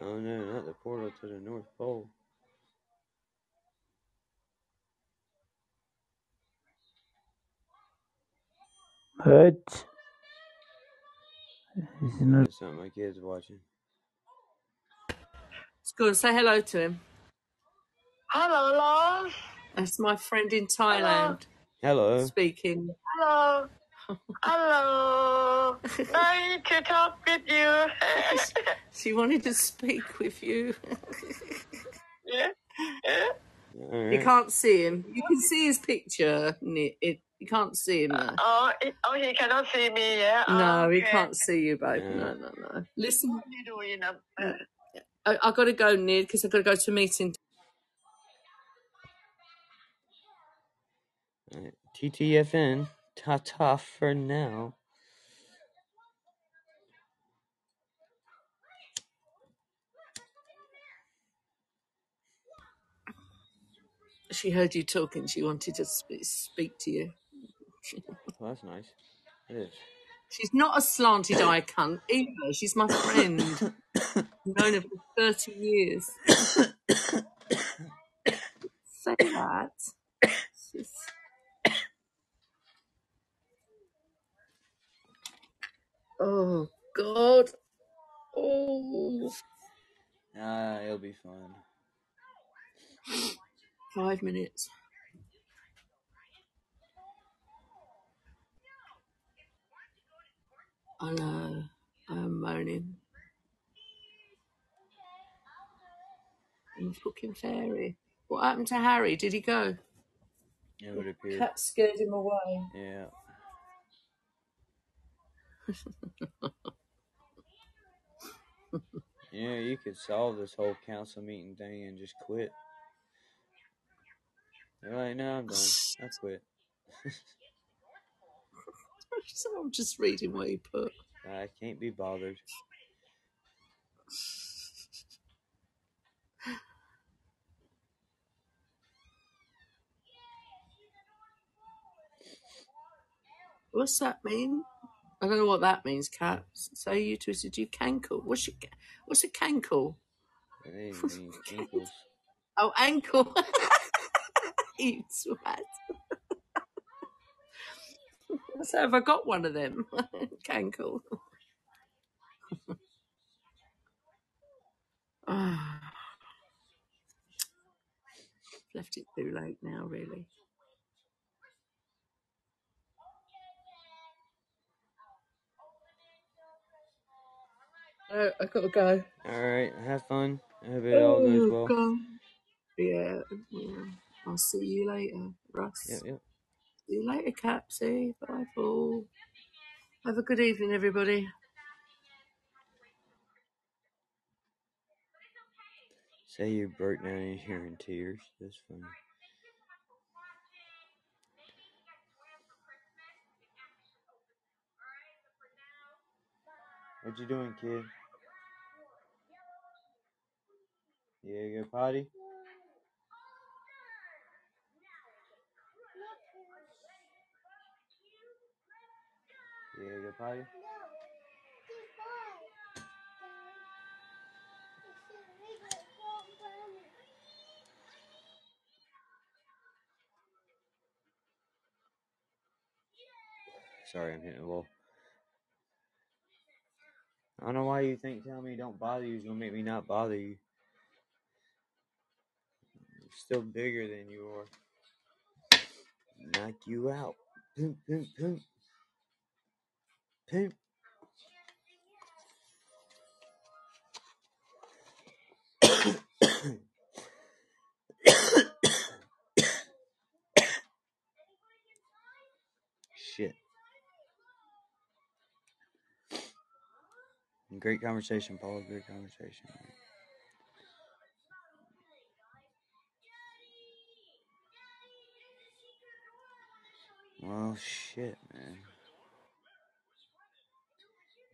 Oh no, not the portal to the North Pole. Good. It's not That's something my kids watching. Let's go and say hello to him. Hello, love. That's my friend in Thailand Hello. speaking. Hello. Hello. nice to talk with you. She wanted to speak with you. yeah. yeah. All You mm-hmm. can't see him. You can see his picture. Ni- It, you can't see him there. Uh, oh, oh, he cannot see me, yeah? No, oh, he okay. can't see you, babe. Yeah. No, no, no. Listen, What are you doing up uh, there? Mm. I, I got to go, Nid, because I've got to go to a meeting. TTFN. Ta ta for now. She heard you talking. She wanted to sp- speak to you. Well, that's nice. It is. She's not a slanted eye cunt either. She's my friend. I've known her for 30 years. Say that. She's- Oh, God. Oh, Ah, it'll be fun. Five minutes. I know. I'm moaning. And fucking fairy. What happened to Harry? Did he go? It would appear. Cat scared him away. Yeah. yeah, you could solve this whole council meeting thing and just quit. You're like, no, I'm done. I quit. So I'm just reading what he put. I can't be bothered. What's that mean? I don't know what that means, Cat. Say you twisted you cankle. What's your, what's a cankle? It ain't ankles. Oh, ankle. You twat. so have I got one of them? cankle. Ah. Left it too late now, really. Oh, I gotta go. Alright, have fun. I hope it all goes Oh, well. God. Yeah, yeah. I'll see you later, Russ. Yeah, yep. See you later, Capsy. Bye, Paul. Have a good evening, everybody. Say you broke down in here in tears. That's funny. What you doing, kid? Yeah, go potty? Yeah, go potty? Sorry, I'm hitting the wall. I don't know why you think telling me don't bother you is gonna make me not bother you. I'm still bigger than you are. Knock you out. Poop, poop, poop. Shit. Great conversation, Paul. Great conversation. Well, shit, man.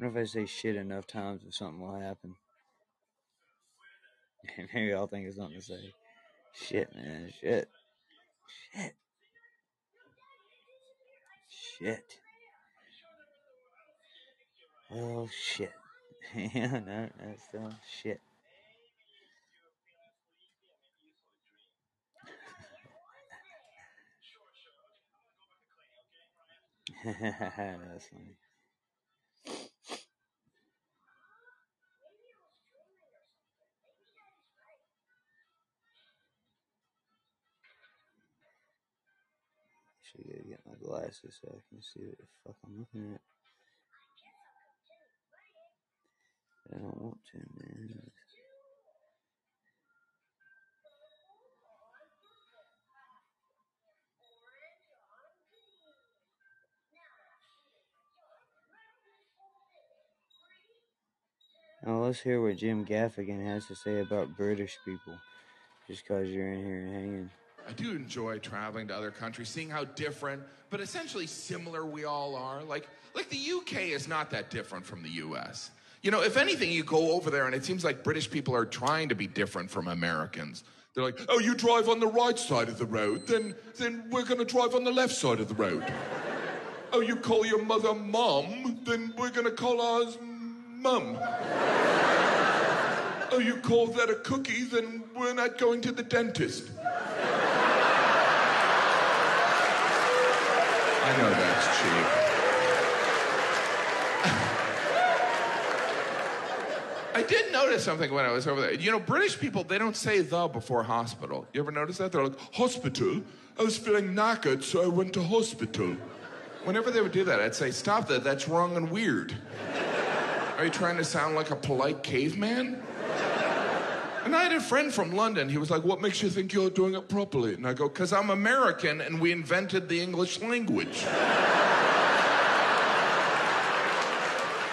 I wonder if I say shit enough times if something will happen. Maybe I'll think of something to say. Shit, man. Shit. Shit. Shit. Oh, shit. yeah, no, that's still shit. That's funny. Should go get my glasses so I can see what the fuck I'm looking at. I don't want to, man. Now let's hear what Jim Gaffigan has to say about British people. Just cause you're in here hanging. I do enjoy traveling to other countries, seeing how different, but essentially similar we all are. Like, like the UK is not that different from the US. You know, if anything, you go over there and it seems like British people are trying to be different from Americans. They're like, oh, you drive on the right side of the road, then, then we're going to drive on the left side of the road. oh, you call your mother mum, then we're going to call ours mum. oh, you call that a cookie, then we're not going to the dentist. I know that's cheap. I did notice something when I was over there. You know, British people, they don't say the before hospital. You ever notice that? They're like, hospital? I was feeling knackered, so I went to hospital. Whenever they would do that, I'd say, stop that, that's wrong and weird. Are you trying to sound like a polite caveman? And I had a friend from London. He was like, What makes you think you're doing it properly? And I go, Because I'm American and we invented the English language.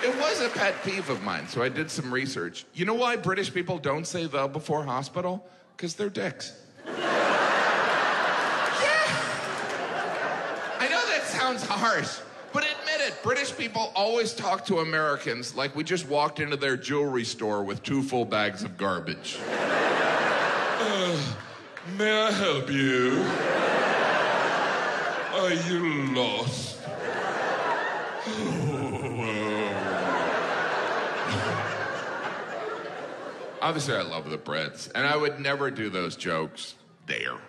It was a pet peeve of mine, so I did some research. You know why British people don't say the before hospital? Because they're dicks. yeah! I know that sounds harsh, but admit it, British people always talk to Americans like we just walked into their jewelry store with two full bags of garbage. Uh, may I help you? Are you lost? Obviously, I love the Brits, and I would never do those jokes there.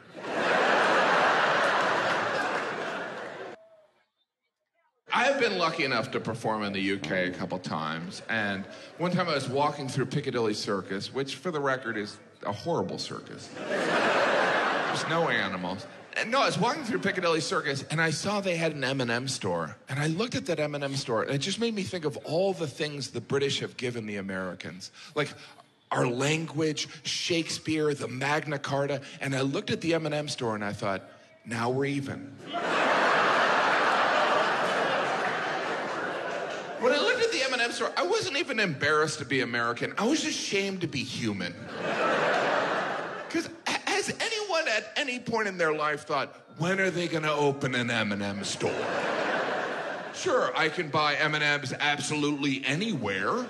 I've been lucky enough to perform in the UK a couple times, and one time I was walking through Piccadilly Circus, which, for the record, is a horrible circus. There's no animals. And no, I was walking through Piccadilly Circus, and I saw they had an M&M store, and I looked at that M&M store, and it just made me think of all the things the British have given the Americans, like our language, Shakespeare, the Magna Carta, and I looked at the M&M store, and I thought, now we're even. When I looked at the M&M store, I wasn't even embarrassed to be American. I was just ashamed to be human. Because has anyone at any point in their life thought, when are they going to open an M&M store? Sure, I can buy M&Ms absolutely anywhere,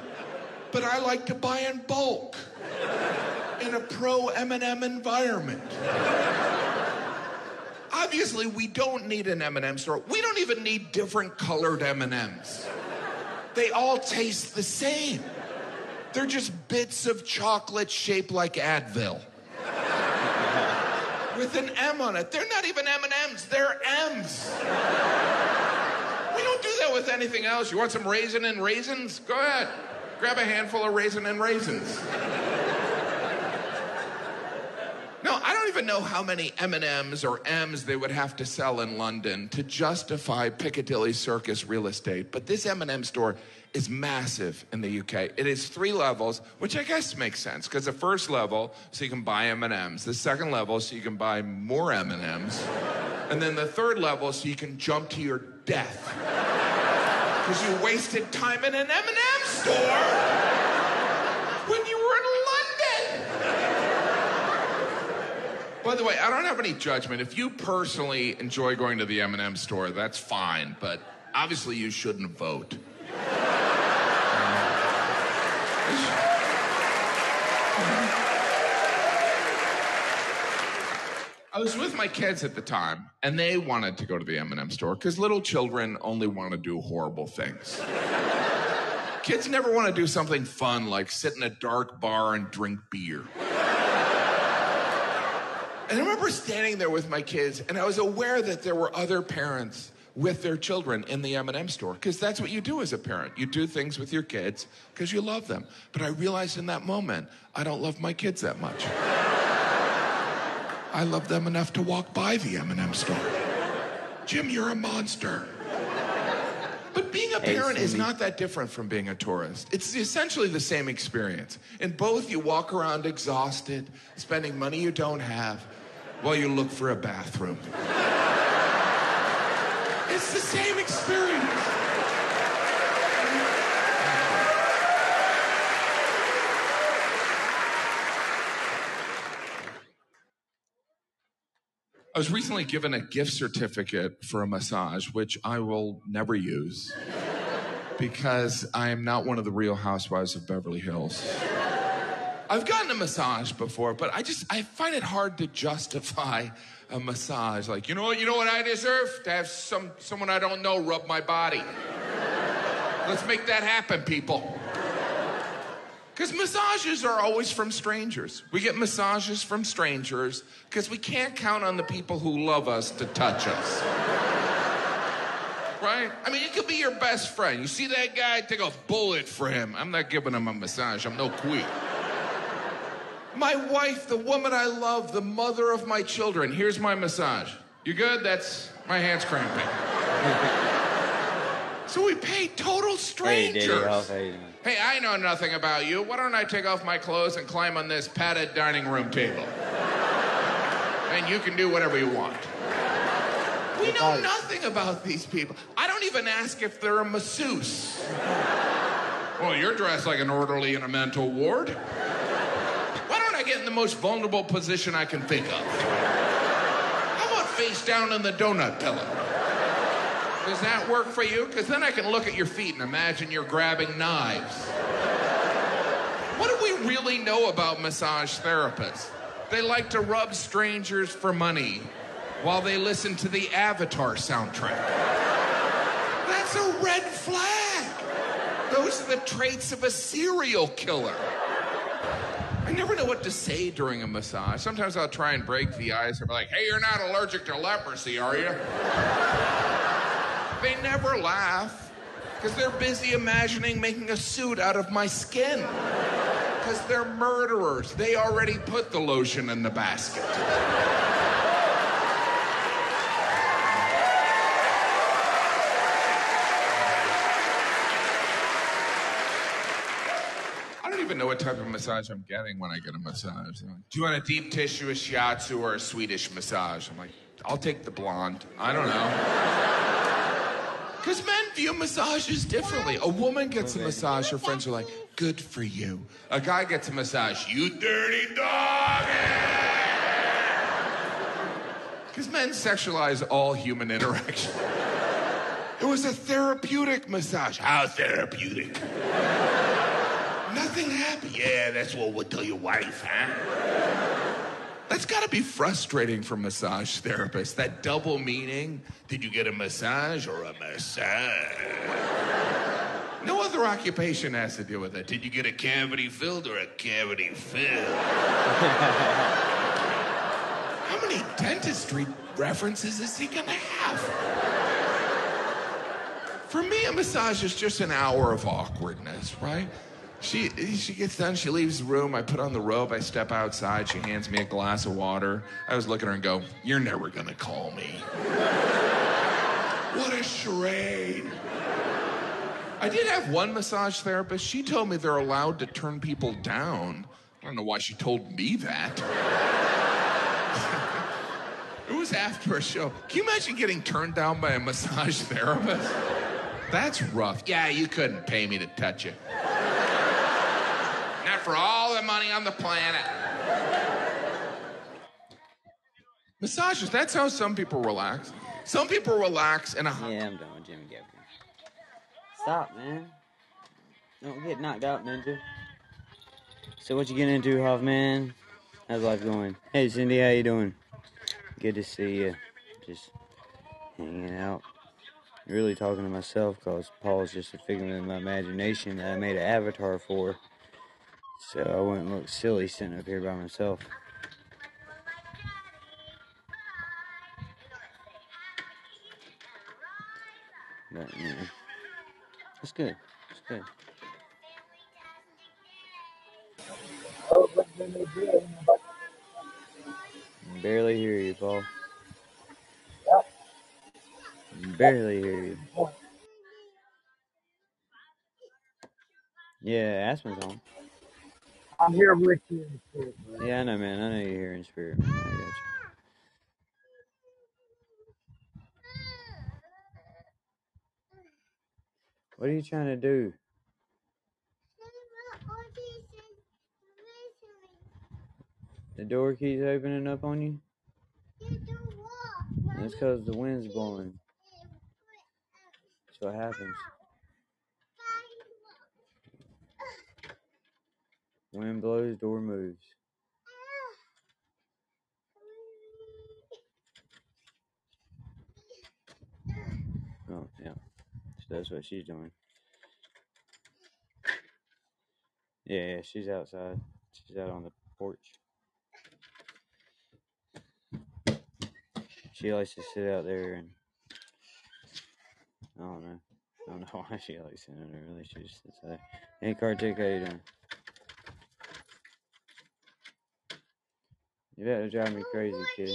but I like to buy in bulk in a pro M&M environment. Obviously, we don't need an M&M store. We don't even need different colored M&Ms. They all taste the same. They're just bits of chocolate shaped like Advil. With an M on it. They're not even M&Ms, they're M's. We don't do that with anything else. You want some raisin and raisins? Go ahead. Grab a handful of raisin and raisins. No, I don't even know how many M&Ms or M's they would have to sell in London to justify Piccadilly Circus real estate. But this M&M store is massive in the UK. It is three levels, which I guess makes sense because the first level so you can buy M&Ms, the second level so you can buy more M&Ms, and then the third level so you can jump to your death because you wasted time in an M&M store when you were in By the way, I don't have any judgment. If you personally enjoy going to the M&M store, that's fine, but obviously you shouldn't vote. I was with my kids at the time, and they wanted to go to the M&M store because little children only want to do horrible things. Kids never want to do something fun like sit in a dark bar and drink beer. And I remember standing there with my kids, and I was aware that there were other parents with their children in the M&M store because that's what you do as a parent. You do things with your kids because you love them. But I realized in that moment, I don't love my kids that much. I love them enough to walk by the M&M store. Jim, you're a monster. But being a parent is not that different from being a tourist. It's essentially the same experience. In both, you walk around exhausted, spending money you don't have, while you look for a bathroom. It's the same experience. I was recently given a gift certificate for a massage, which I will never use because I am not one of the real housewives of Beverly Hills. I've gotten a massage before, but I just I find it hard to justify a massage. Like, you know what, you know what I deserve? To have some someone I don't know rub my body. Let's make that happen, people. Because massages are always from strangers. We get massages from strangers because we can't count on the people who love us to touch us. Right? I mean, it could be your best friend. You see that guy? Take a bullet for him. I'm not giving him a massage. I'm no queen. My wife, the woman I love, the mother of my children. Here's my massage. You good? That's my hands cramping. so we pay total Hey, strangers. You doing? Hey, I know nothing about you. Why don't I take off my clothes and climb on this padded dining room table? and you can do whatever you want. We know nothing about these people. I don't even ask if they're a masseuse. Well, you're dressed like an orderly in a mental ward. In the most vulnerable position I can think of? How about face down in the donut pillow? Does that work for you? Because then I can look at your feet and imagine you're grabbing knives. What do we really know about massage therapists? They like to rub strangers for money while they listen to the Avatar soundtrack. That's a red flag. Those are the traits of a serial killer. Never know what to say during a massage. Sometimes I'll try and break the ice. I'll be like, hey, you're not allergic to leprosy, are you? They never laugh because they're busy imagining making a suit out of my skin. Because they're murderers. They already put the lotion in the basket. Even know what type of massage I'm getting when I get a massage. Like, Do you want a deep tissue, a shiatsu, or a Swedish massage? I'm like, I'll take the blonde. I don't know. Because men view massages differently. A woman gets a massage, her friends are like, good for you. A guy gets a massage, you dirty dog! Because men sexualize all human interaction. It was a therapeutic massage. How therapeutic? Nothing happened. Yeah, that's what we'll tell your wife, huh? That's got to be frustrating for massage therapists. That double meaning. Did you get a massage or a massage? No other occupation has to deal with that. Did you get a cavity filled or a cavity filled? How many dentistry references is he gonna have? For me, a massage is just an hour of awkwardness, right? She she gets done, she leaves the room, I put on the robe, I step outside, she hands me a glass of water. I was looking at her and go, You're never gonna call me. what a charade. I did have one massage therapist. She told me they're allowed to turn people down. I don't know why she told me that. it was after a show. Can you imagine getting turned down by a massage therapist? That's rough. Yeah, you couldn't pay me to touch you. Not for all the money on the planet. Massages, that's how some people relax. Some people relax in a Yeah, I'm done with Jim Gaffigan. Stop, man. Don't get knocked out, Ninja. So what you getting into, Hoffman? How's life going? Hey, Cindy, how you doing? Good to see you. Just hanging out. Really talking to myself, cause Paul's just a figment of my imagination that I made an avatar for. So I wouldn't look silly sitting up here by myself. But yeah, that's good. That's good. Barely hear you, Paul. Barely hear you. Yeah, Aspen's on. I'm here with you. in spirit. Yeah, I know, man. I know you're here in spirit. Man. I got you. What are you trying to do? The door keeps opening up on you? That's because the wind's blowing. That's what happens. Wind blows, door moves. Oh, yeah. So that's what she's doing. Yeah, yeah, she's outside. She's out on the porch. She likes to sit out there and I don't know. I don't know why she likes sitting out there. Really, she just sits there. Hey, Kartik, how you doing? You better drive me crazy, kid.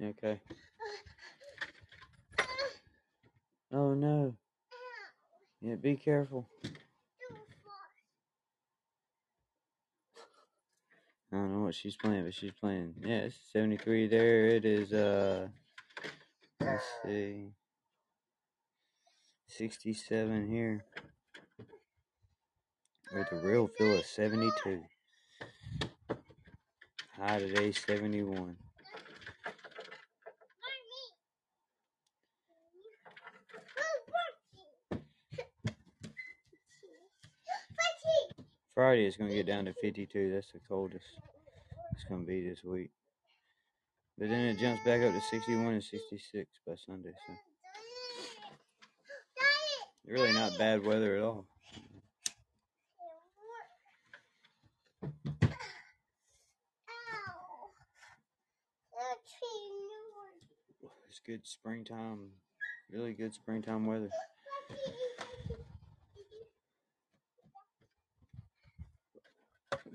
Okay. Oh no. Yeah, be careful. I don't know what she's playing, but she's playing. Yeah, it's 73 there. It is, uh, let's see, 67 here. With a real feel of 72. High today, 71. Friday is going to get down to 52. That's the coldest it's going to be this week. But then it jumps back up to 61 and 66 by Sunday. So really not bad weather at all. It's good springtime, really good springtime weather.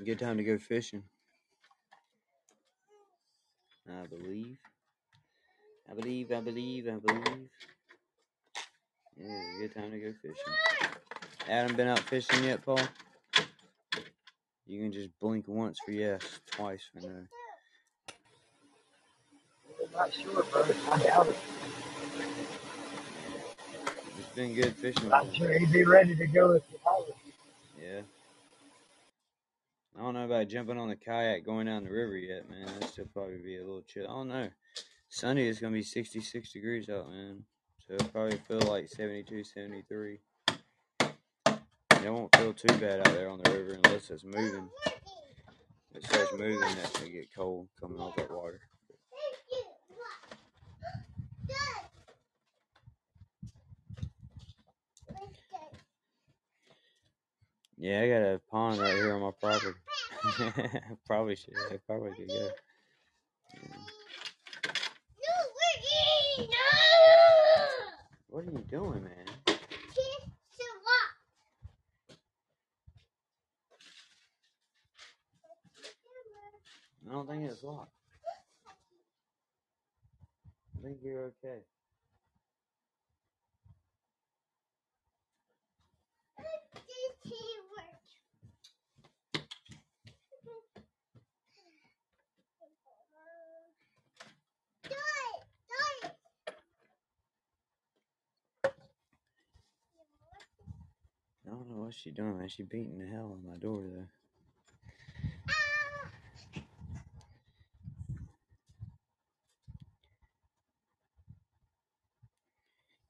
Good time to go fishing. I believe. I believe, I believe, I believe. Yeah, good time to go fishing. Adam been out fishing yet, Paul? You can just blink once for yes, twice for no. I'm not sure, bro. I doubt it. It's been good fishing. I'm sure he'd be ready to go if you hired. Yeah. I don't know about jumping on the kayak going down the river yet, man. That'd still probably be a little chill. I don't know. Sunday is gonna be 66 degrees out, man. So it'll probably feel like 72, 73. It won't feel too bad out there on the river unless it's moving. If it starts moving, that's gonna get cold coming off that water. Yeah, I got a pond right here on my property. probably should. I probably could go. What are you doing, man? I don't think it's locked. I think you're okay. I don't know what she doing, man. She beating the hell on my door though.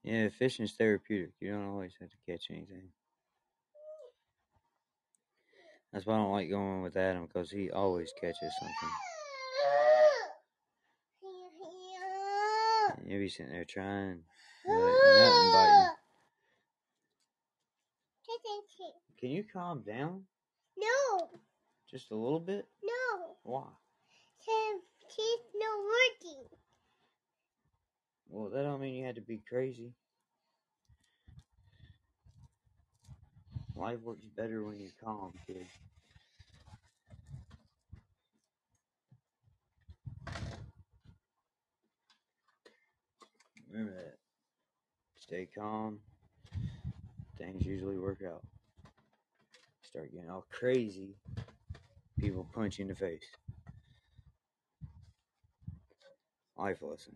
Yeah, fishing's therapeutic. You don't always have to catch anything. That's why I don't like going with Adam because he always catches something. You'll be sitting there trying. Like, nothing biting. Can you calm down No, just a little bit? no. Why? She's not working. Well, that don't mean you had to be crazy. Life works better when you're calm, kid. Remember that. Stay calm. Things usually work out. Start getting all crazy. People punch you in the face. Life lesson.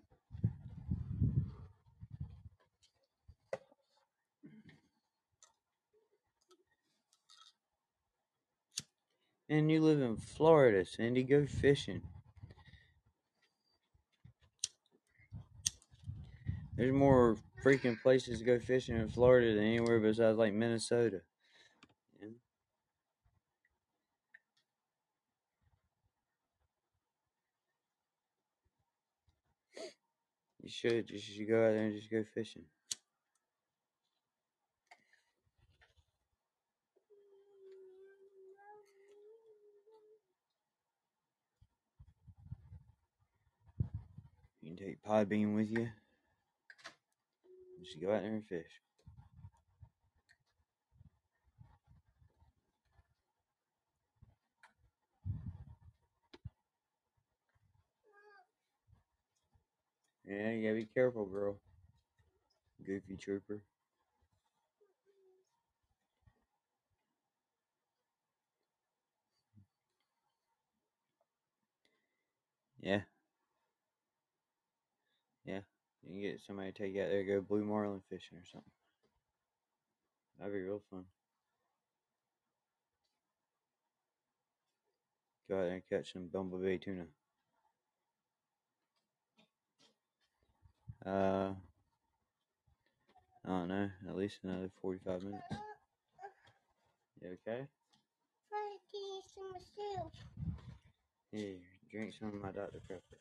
And you live in Florida, Cindy. Go fishing. There's more freaking places to go fishing in Florida than anywhere besides like Minnesota. You should. You should go out there and just go fishing. You can take Podbean with you. Just go out there and fish. Yeah, you gotta be careful, girl. Goofy trooper. Yeah. Yeah. You can get somebody to take you out there, go blue marlin fishing or something. That'd be real fun. Go out there and catch some bumblebee tuna. Uh, I don't know. At least another forty-five minutes. You okay? To eat some soup. Here, drink some of my Dr. Pepper.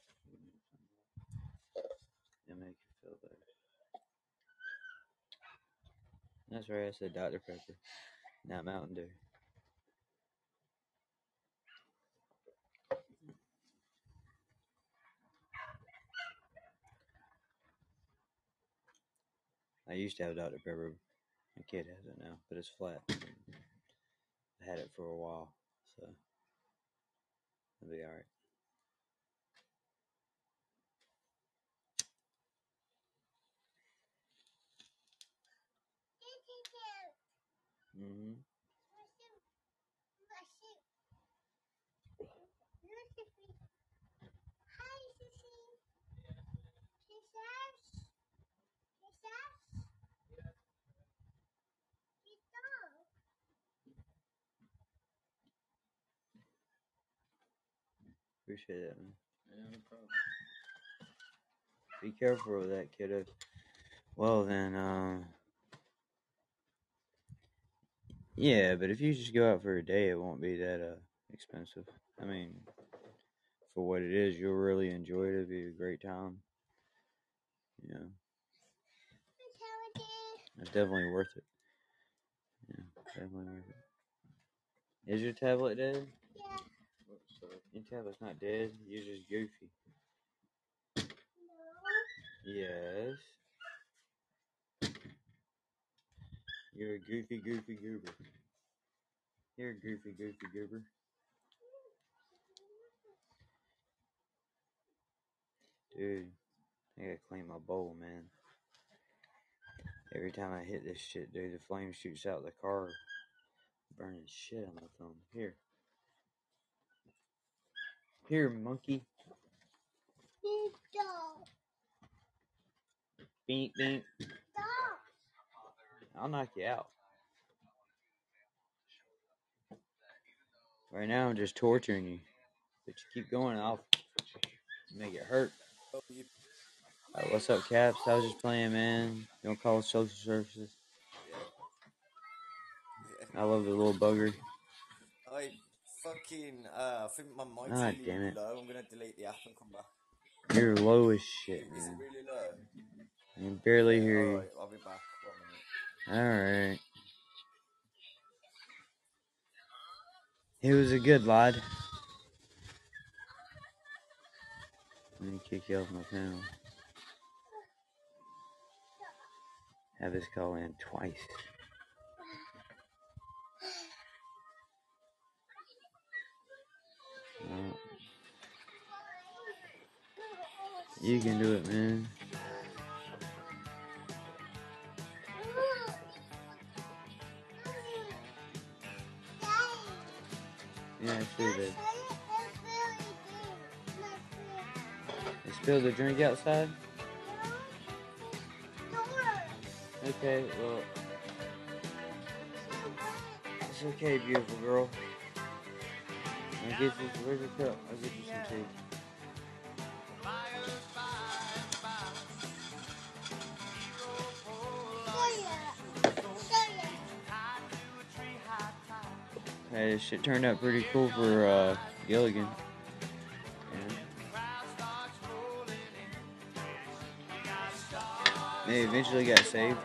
It'll make you feel better. That's right, I said Dr. Pepper, not Mountain Dew. I used to have a Dr. Pepper. My kid has it now, but it's flat. I had it for a while, so it'll be alright. Mm-hmm. Hi, Sissy. Kisses. Kisses. Sit down. Appreciate that, man. Be careful with that, kiddo. Well, then, uh, yeah, but if you just go out for a day, it won't be that uh, expensive. I mean, for what it is, you'll really enjoy it. It'll be a great time. You know, it's definitely worth it. Yeah, definitely worth it. Is your tablet dead? Tablet's not dead. You're just goofy. Yes. You're a goofy, goofy goober. You're a goofy, goofy goober. Dude, I gotta clean my bowl, man. Every time I hit this shit, dude, the flame shoots out the car, burning shit on my phone. Here. Here, monkey. Down. Beep, beep. Stop. I'll knock you out. Right now, I'm just torturing you. But you keep going, I'll make it hurt. Uh, what's up, Caps? I was just playing, man. Don't call social services. I love the little bugger. Fucking uh, I think my mic's Ah, really damn it. low. I'm gonna delete the app and come back. You're low as shit, Is man. really? I can barely hear you. I'll be back. One minute. Alright. He was a good lad. Let me kick you off my panel. Have this call in twice. You can do it, man. Yeah, sure spilled the drink outside? Okay, well. It's okay, beautiful girl. I'll get you, where's your cup? I'll get you some tea. Hey, this shit turned out pretty cool for uh, Gilligan. Yeah. They eventually got saved.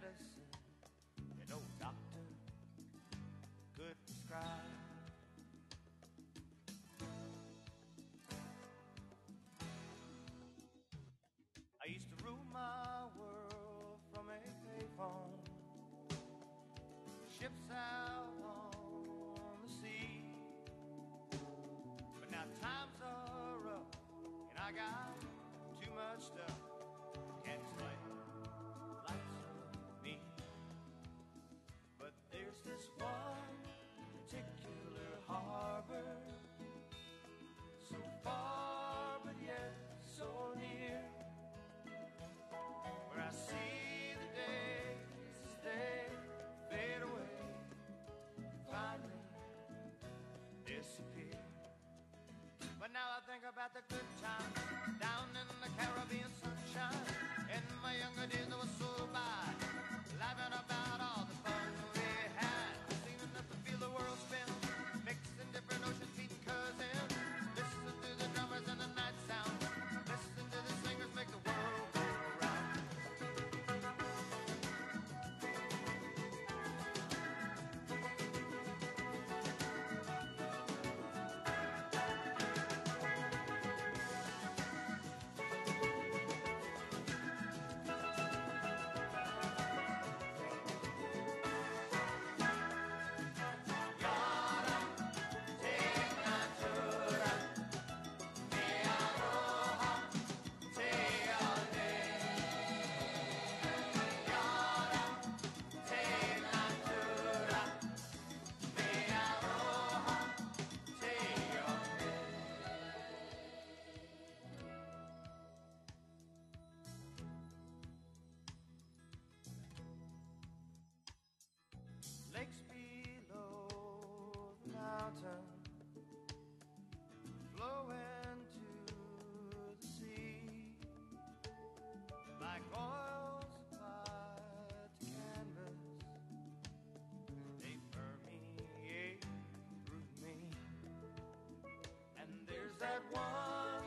Medicine The good times down in the Caribbean sunshine. In my younger days, I was that one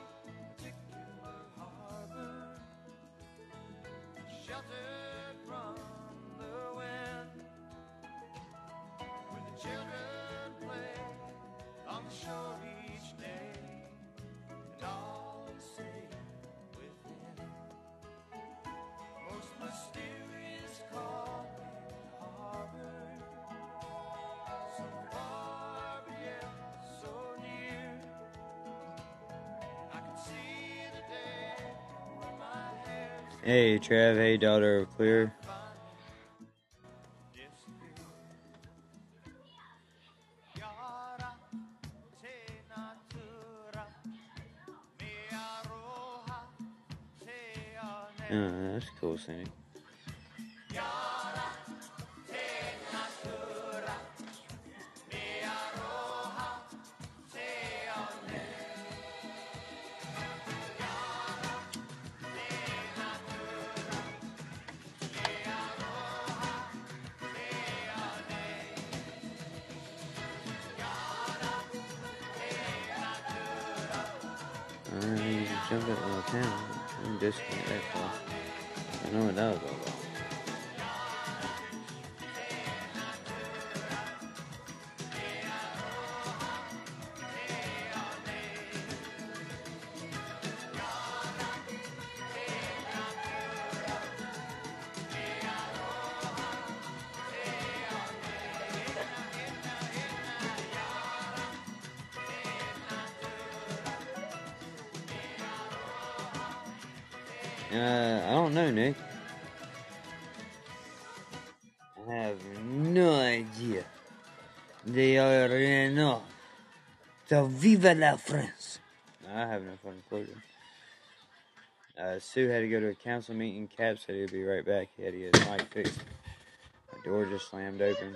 particular harbor shelter. Hey, Trav. Hey, daughter of Clear. Oh, that's cool, Sandy. Just town. I'm far. I know what that was all about. Viva la France. I have no fucking clue. Uh, Sue had to go to a council meeting. Cap said he'd be right back. He had to get his mic fixed. The door just slammed open.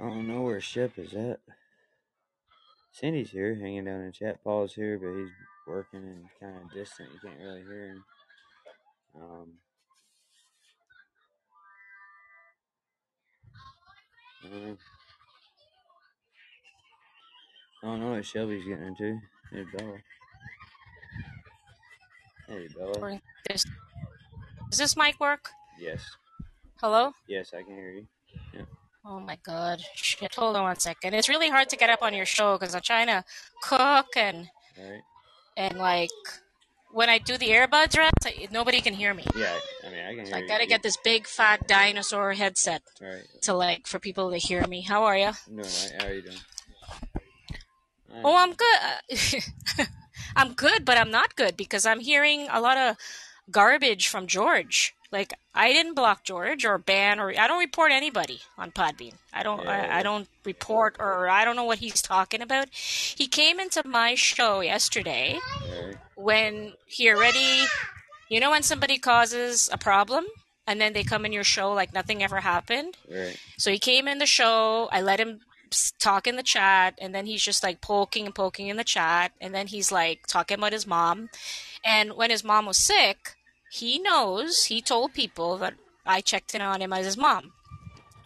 I don't know where Shep is at. Cindy's here, hanging down in chat. Paul's here, but he's working and kind of distant. You can't really hear him. Um, I don't know. I don't know what Shelby's getting into. Hey, Bella. Hey, Bella. This, does this mic work? Yes. Hello? Yes, I can hear you. Yeah. Oh my god. Shit. Hold on one second. It's really hard to get up on your show because I'm trying to cook and Right. And like when I do the earbuds, right, I- nobody can hear me. Yeah, I mean, I can So hear I you. gotta get this big fat dinosaur headset Right. to like for people to hear me. How are you? Right. How are you doing? Oh, I'm good. Uh, I'm good, but I'm not good because I'm hearing a lot of garbage from George. Like I didn't block George or ban or I don't report anybody on Podbean. I don't Yeah. I, I don't report or I don't know what he's talking about. He came into my show yesterday when he already you know when somebody causes a problem and then they come in your show like nothing ever happened? Right. So he came in the show. I let him talk in the chat, and then he's just like poking and poking in the chat, and then he's like talking about his mom. And when his mom was sick, he knows he told people that I checked in on him as his mom.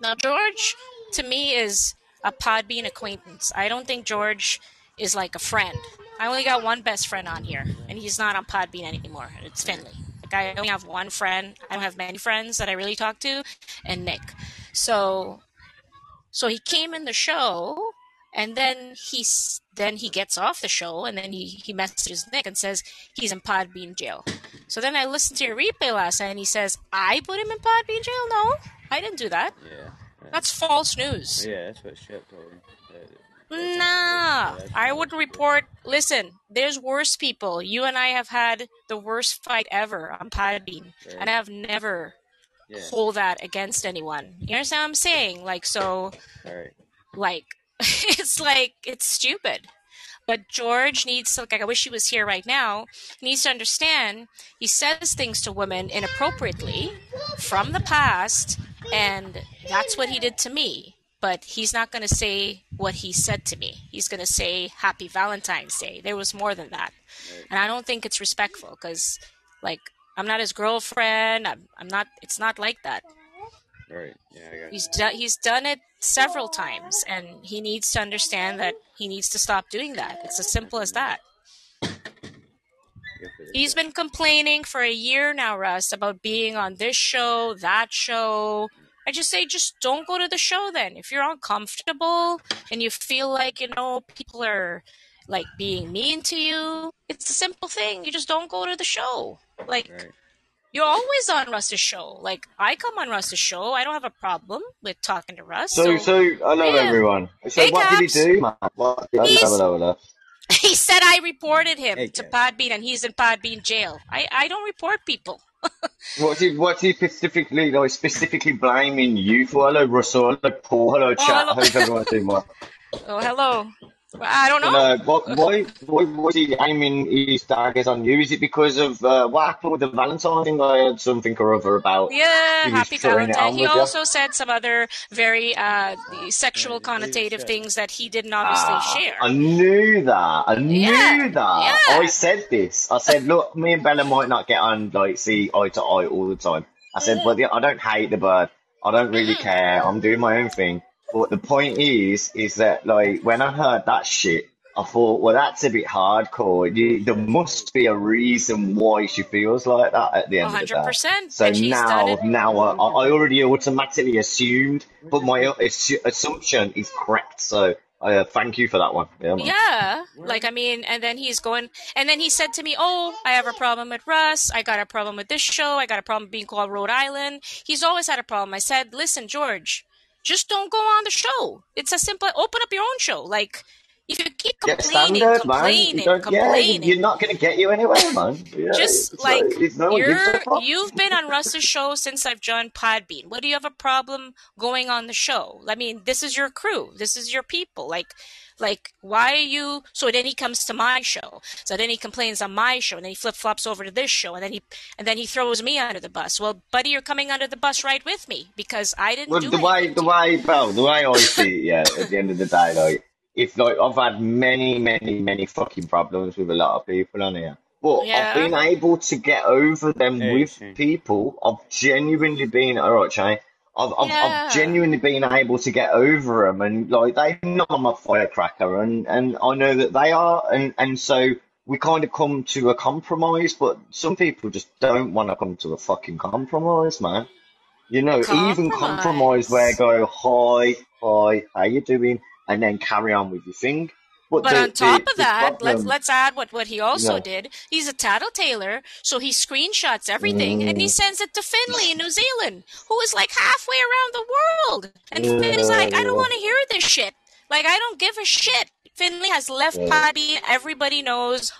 Now George, to me, is a Podbean acquaintance. I don't think George is like a friend. I only got one best friend on here, and he's not on Podbean anymore. It's Finley. Like I only have one friend. I don't have many friends that I really talk to, and Nick. So so he came in the show, and then he's then he gets off the show, and then he he messages Nick and says he's in Podbean jail. So then I listened to your replay last night, and he says I put him in Podbean jail. No, I didn't do that. Yeah. That's false news. Yeah, that's what Shep told. That- Nah, I would report. Listen, there's worse people. You and I have had the worst fight ever on Podbean, and I have never Yeah. hold that against anyone. You understand what I'm saying? Like, so, Right. like, it's like it's stupid. But George needs to, like, I wish he was here right now. He needs to understand he says things to women inappropriately from the past, and that's what he did to me. But he's not going to say what he said to me. He's going to say Happy Valentine's Day. There was more than that. And I don't think it's respectful because, like, I'm not his girlfriend. I'm, I'm not, it's not like that. Right. Yeah, I got He's done he's done it several times and he needs to understand that he needs to stop doing that. It's as simple as that. He's been complaining for a year now, Russ, about being on this show, that show. Mm-hmm. I just say just don't go to the show then. If you're uncomfortable and you feel like, you know, people are like being mean to you, it's a simple thing. You just don't go to the show. Like Right. You're always on Russ's show. Like I come on Russ's show. I don't have a problem with talking to Russ. So, So, so love yeah. everyone. So, Hey, what did he do, man? What? Hello, He's- hello, hello. he said I reported him Hey, to Podbean and he's in Podbean jail. I, I don't report people. What's he? What's he specifically like? Specifically blaming you for? Hello, Russell. Hello, Paul. Hello, oh, chat. hello. Hope everyone's doing well. Oh, hello. Well, I don't know. Hello. What? Why? Why was he aiming his daggers on you? Is it because of uh, what happened with the Valentine thing? I heard something or other about. Yeah, happy Valentine. He with you. also said some other very uh, sexual connotative things that he didn't obviously Ah, share. I knew that. I knew Yeah, that. yeah. I said this. I said, look, me and Bella might not get on, like, see eye to eye all the time. I said, but the, I don't hate the bird. I don't really care. I'm doing my own thing. But the point is, is that, like, when I heard that shit, I thought, well, that's a bit hardcore. You, there must be a reason why she feels like that at the end of the day. 100%. So and she's done now, now I, I already automatically assumed, but my assumption is correct. So uh, thank you for that one. Yeah. Yeah, like I mean, and then he's going, and then he said to me, "Oh, I have a problem with Russ. I got a problem with this show. I got a problem being called Rhode Island." He's always had a problem. I said, "Listen, George, just don't go on the show. It's a simple. Open up your own show. Like if you keep complaining, standard, complaining, You don't, yeah, complaining." you're not going to get you anywhere, man. Yeah, just it's like it's no one gives a you're fuck. you've been on Russ's show since I've joined Podbean. What do you have a problem going on the show? I mean, this is your crew. This is your people. Like like why are you so then he comes to my show. So then he complains on my show and then he flip flops over to this show and then he and then he throws me under the bus. Well, buddy, you're coming under the bus right with me because I didn't Well, do the it. way, the way, bro, the way I see it, yeah, at the end of the day, like, if, like, I've had many, many, many fucking problems with a lot of people on here. But Yeah. I've been able to get over them Hey, with Shane. people. I've genuinely been, alright, Shane. I've, I've, Yeah. I've genuinely been able to get over them, and like they know I'm a firecracker, and and I know that they are, and and so we kind of come to a compromise. But some people just don't want to come to a fucking compromise, man. You know, even compromise where go hi, hi, how you doing, and then carry on with your thing. But, But the, on top the, of that, let's let's add what, what he also Yeah. did. He's a tattletailer, so he screenshots everything and he Mm. sends it to Finley in New Zealand, who is like halfway around the world. And Yeah, Finley's like, I don't want to hear this shit. Like I don't give a shit. Finley has left Yeah. Podbean. Everybody knows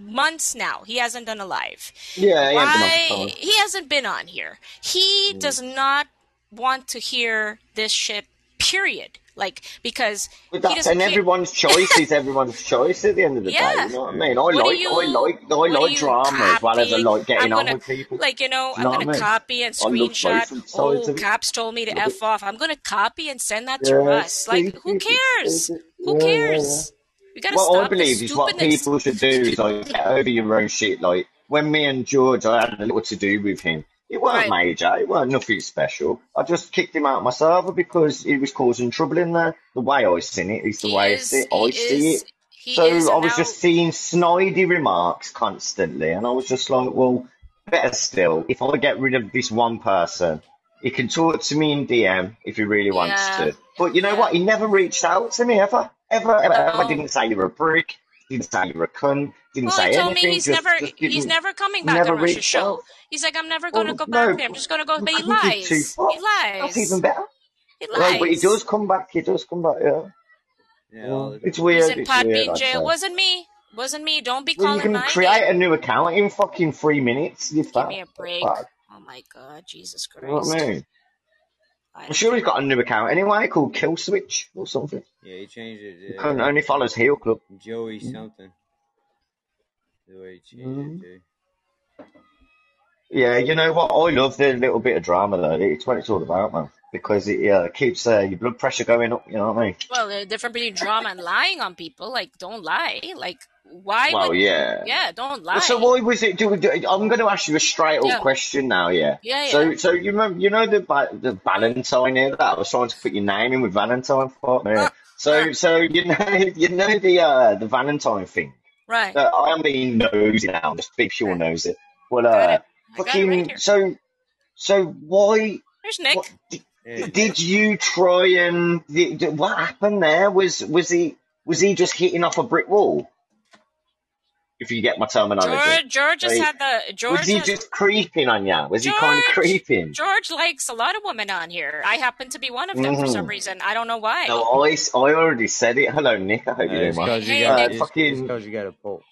months now. He hasn't done a live. Yeah, he ain't been on Why he hasn't been on here. He does not want to hear this shit. Period. Like because But that's and care. everyone's choice is everyone's choice at the end of the day. You know what I mean? I What like, you- I like, I like drama as well as I like getting I'm on with people. Like you know, You I'm gonna I mean? copy and I love both screenshot. Oh, it. Caps told me to Love f off. I'm gonna copy and send that to Yeah, Russ. Like, who cares? Who yeah, yeah, cares? We gotta What stop I believe is what people should do is like get over your own shit. Like when me and George, I had a little to do with him. It weren't Right. major. It weren't nothing special. I just kicked him out of my server because he was causing trouble in there. The way I seen it is the He way is- I see, I he see is- it. So I was just seeing snidey remarks constantly, and I was just like, well, better still, if I get rid of this one person, he can talk to me in DM if he really wants Yeah. to. But you know what? He never reached out to me ever, ever, ever, ever. No. Didn't say you're a prick. Didn't say you're a cunt. Didn't Well, say he told anything. me he's just, never just he's never coming back never on Russia's reached show. out. He's like, I'm never gonna Oh, go no, back there. I'm just gonna go. But he I think he's too lies. He lies. That's even better. He Right, but he does come back. He does come back. Yeah. Yeah, mm. all It's weird. He's in it's weird. Podbean I'd jail. say. Wasn't me. Wasn't me. Don't be Well, you can create name. a new account in fucking three minutes. Give that. me a break. Fuck. Oh my god, Jesus You know what Christ. I mean? I'm sure he's got a new account anyway called Kill Switch or something. Yeah, he changed it. He only follows Heel Club. Joey something. The way he changed Mhm. it to. Yeah, you know what? I love the little bit of drama though. It's what it's all about, man. Because it uh, keeps uh, your blood pressure going up. You know what I mean? Well, the difference between drama and lying on people. Like, don't lie. Like, why Well, would? yeah. Yeah, don't lie. So why was it? Do, do, I'm going to ask you a straight up Yeah. question now. Yeah. Yeah, yeah. So, so you remember, you know the the Valentine here that I was trying to put your name in with Valentine for. Yeah. So, so you know, you know the uh, the Valentine thing. Right. Uh, I am being nosy now. Just be pure nosy. Well, uh, it. It fucking. right so, so why? There's Nick. What, did, you try and did, did- what happened there? Was was he was he just hitting off a brick wall? If you get my terminology. George, George has Like, had the George. was he has- just creeping on you? Was he kind of George- creeping? George likes a lot of women on here. I happen to be one of them for some Mhm. reason. I don't know why. No, I, s- I already said it. Hello, Nick. I hope you're doing it's well. because you Hey, got Nick. it's, it's fucking 'cause you got a pulse.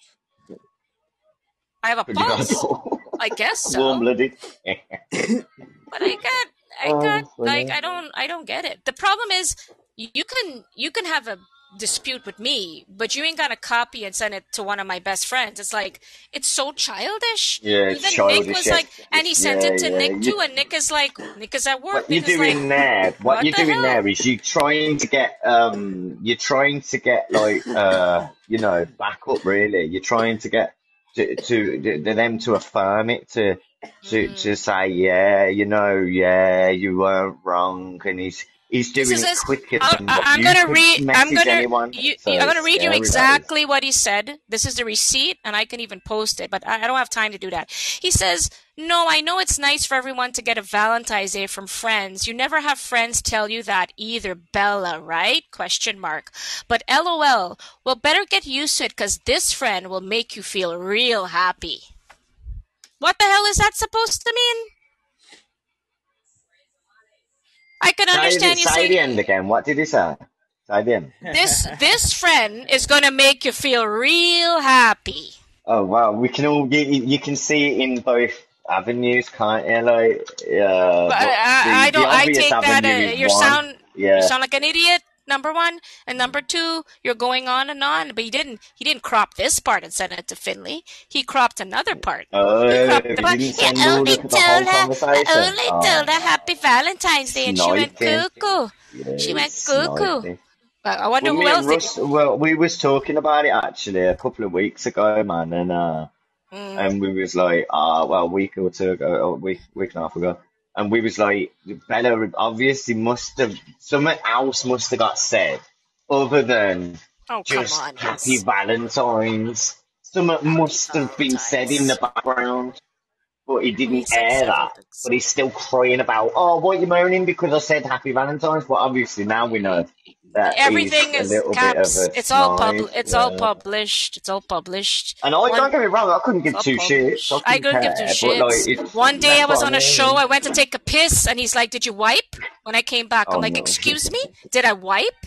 I have a You got a pulse. I guess so. Warm blooded. But I got, I got, like. I don't, I don't get it. The problem is, you can, you can have a dispute with me, but you ain't gonna copy and send it to one of my best friends. It's like, it's so childish. Yeah, it's Even Nick was like, and he sent Yeah, it to yeah, Nick too, and Nick is like, Nick is at work. What you're doing like, there, what, what you're the doing hell? there is you trying to get, um, you're trying to get like, uh, you know, back up really. You're trying to get to, to, to them to affirm it, to, to, to mm-hmm. say, yeah, you know, yeah, you weren't wrong, and he's, he's doing it quicker I'm, than what I'm you gonna read. I'm gonna. anyone. You, So I'm gonna read you scary, that is. exactly what he said. This is the receipt, and I can even post it, but I, I don't have time to do that. He says, "No, I know it's nice for everyone to get a Valentine's Day from friends. You never have friends tell you that either, Bella, right? Question mark. But LOL. Well, better get used to it, cause this friend will make you feel real happy. What the hell is that supposed to mean? I can understand you say saying the end again. What did he say? End. this this friend is gonna make you feel real happy. Oh wow, we can all you, you can see it in both avenues, can't you? Like, uh, But I, the, I don't. I take that. Uh, is you one. sound yeah. you sound like an idiot. Number one, and number two, you're going on and on. But he didn't. He didn't crop this part and send it to Finley. He cropped another part. Oh, He cropped the part. didn't Yeah, send all only the, the whole told her. I only Oh, told her Happy Valentine's Day, and she went sniping. cuckoo. She went cuckoo. sniping. I I wonder Well, who else did. Russ, well, we was talking about it actually a couple of weeks ago, man, and uh, Mm. and we was like, ah, well, a week or two ago, a week, week and a half ago, and we was like, Bella obviously must have something else must have got said other than Oh just on, Happy yes. Valentine's. Something must have been said in the background, but he didn't air that. things. But he's still crying about, oh, what you moaning because I said Happy Valentine's? But obviously now we know Everything is little bit of caps. It's all pub. It's all published. It's all published. And I don't get me wrong, I couldn't give two shits. I. I couldn't couldn't give two care, but like, One day I was on a show. I went to take a piss, and he's like, "Did you wipe?" When I came back, Oh I'm like, no. "Excuse me, did I wipe?"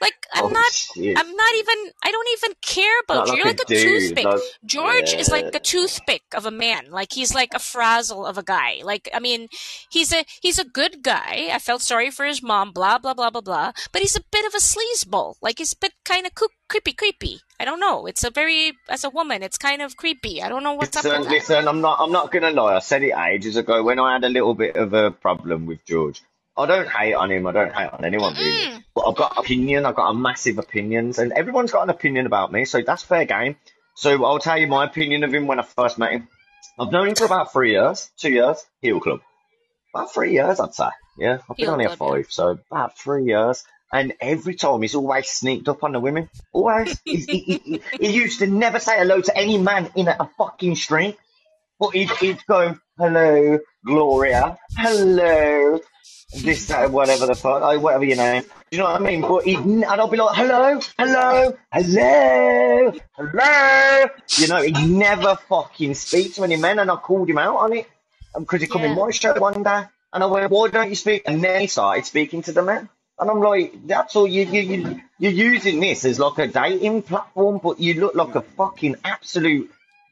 Like I'm Oh not. shit. I'm not even. I don't even care about Not you. like You're like a dude, toothpick. like George is like yeah. a toothpick of a man. Like he's like a frazzle of a guy. Like I mean, he's a he's a good guy. I felt sorry for his mom. Blah blah blah blah blah. But he's a bit of a sleazeball. Like he's a bit kind of creepy creepy. I don't know. It's a very as a woman, it's kind of creepy. I don't know what's up Listen, with that. listen, I'm not I'm not gonna lie, I said it ages ago when I had a little bit of a problem with George. I don't hate on him, I don't hate on anyone really. Mm. But I've got opinion, I've got a massive opinions, and everyone's got an opinion about me, so that's fair game. So I'll tell you my opinion of him when I first met him. I've known him for about three years, two years, heel club. About three years, I'd say. Yeah, I've been Heel on here five, so about three years. And every time he's always sneaked up on the women. Always. He, he, he, he used to never say hello to any man in a, a fucking street. But he'd, he'd go, hello, Gloria, hello, this, that, whatever the fuck, like, whatever your name. Do you know what I mean? But he'd, and I'll be like, hello, hello, hello, hello. You know, he'd never fucking speak to any men, and I called him out on it um, because he come in my show one day, and I went, why don't you speak? And then he started speaking to the men. And I'm like, that's all you, you, you, you're using this as like a dating platform, but you look like a fucking absolute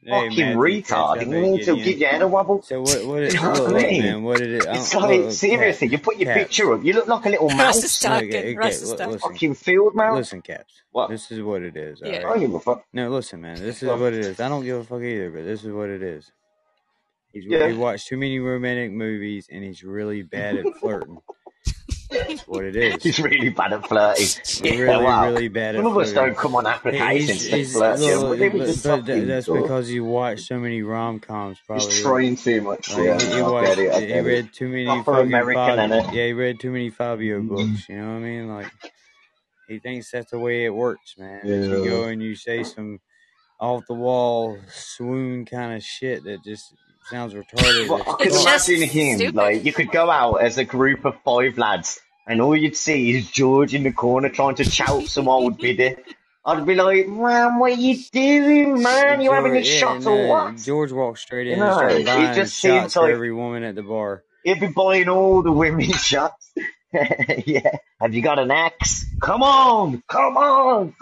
fucking man, retard. catch You up, need to yeah. get your head a wobble. So what? What? Do It, you know look, what mean? man. What did it? I It's don't- like, oh, look, seriously, Caps, you put your Caps. picture up, you look like a little Russ is mouse. Look, talking. okay, Russ is look, talking. listen, Fucking field mouse. listen, Caps. What? This is what it is. All Yeah. I don't give a fuck. No, listen, man. This is what it is. I don't give a fuck either, but this is what it is. He's Yeah. he watched too many romantic movies, and he's really bad at flirting. That's what it is. He's really bad at flirting. Really, Yeah, wow. really bad at Some of us don't come on applications He's, to flirt. Yeah, look, but but, just that's because you watch so many rom coms. Probably He's trying too much. Like, Yeah, he, he watched, get it. He it. read too many fucking American, Fabio. Yeah, he read too many Fabio mm-hmm. books. You know what I mean? Like, he thinks that's the way it works, man. If you Yeah. go and you say some off the wall swoon kind of shit that just sounds retarded. Well, I could It's imagine him, stupid. like, you could go out as a group of five lads, and all you'd see is George in the corner trying to chout some old biddy. I'd be like, man, what are you doing, man? You having a yeah, shot or no, what? George walked straight in and know, started it buying just seems shots for like every woman at the bar. he'd be buying all the women's shots. yeah. Have you got an axe? Come on, come on.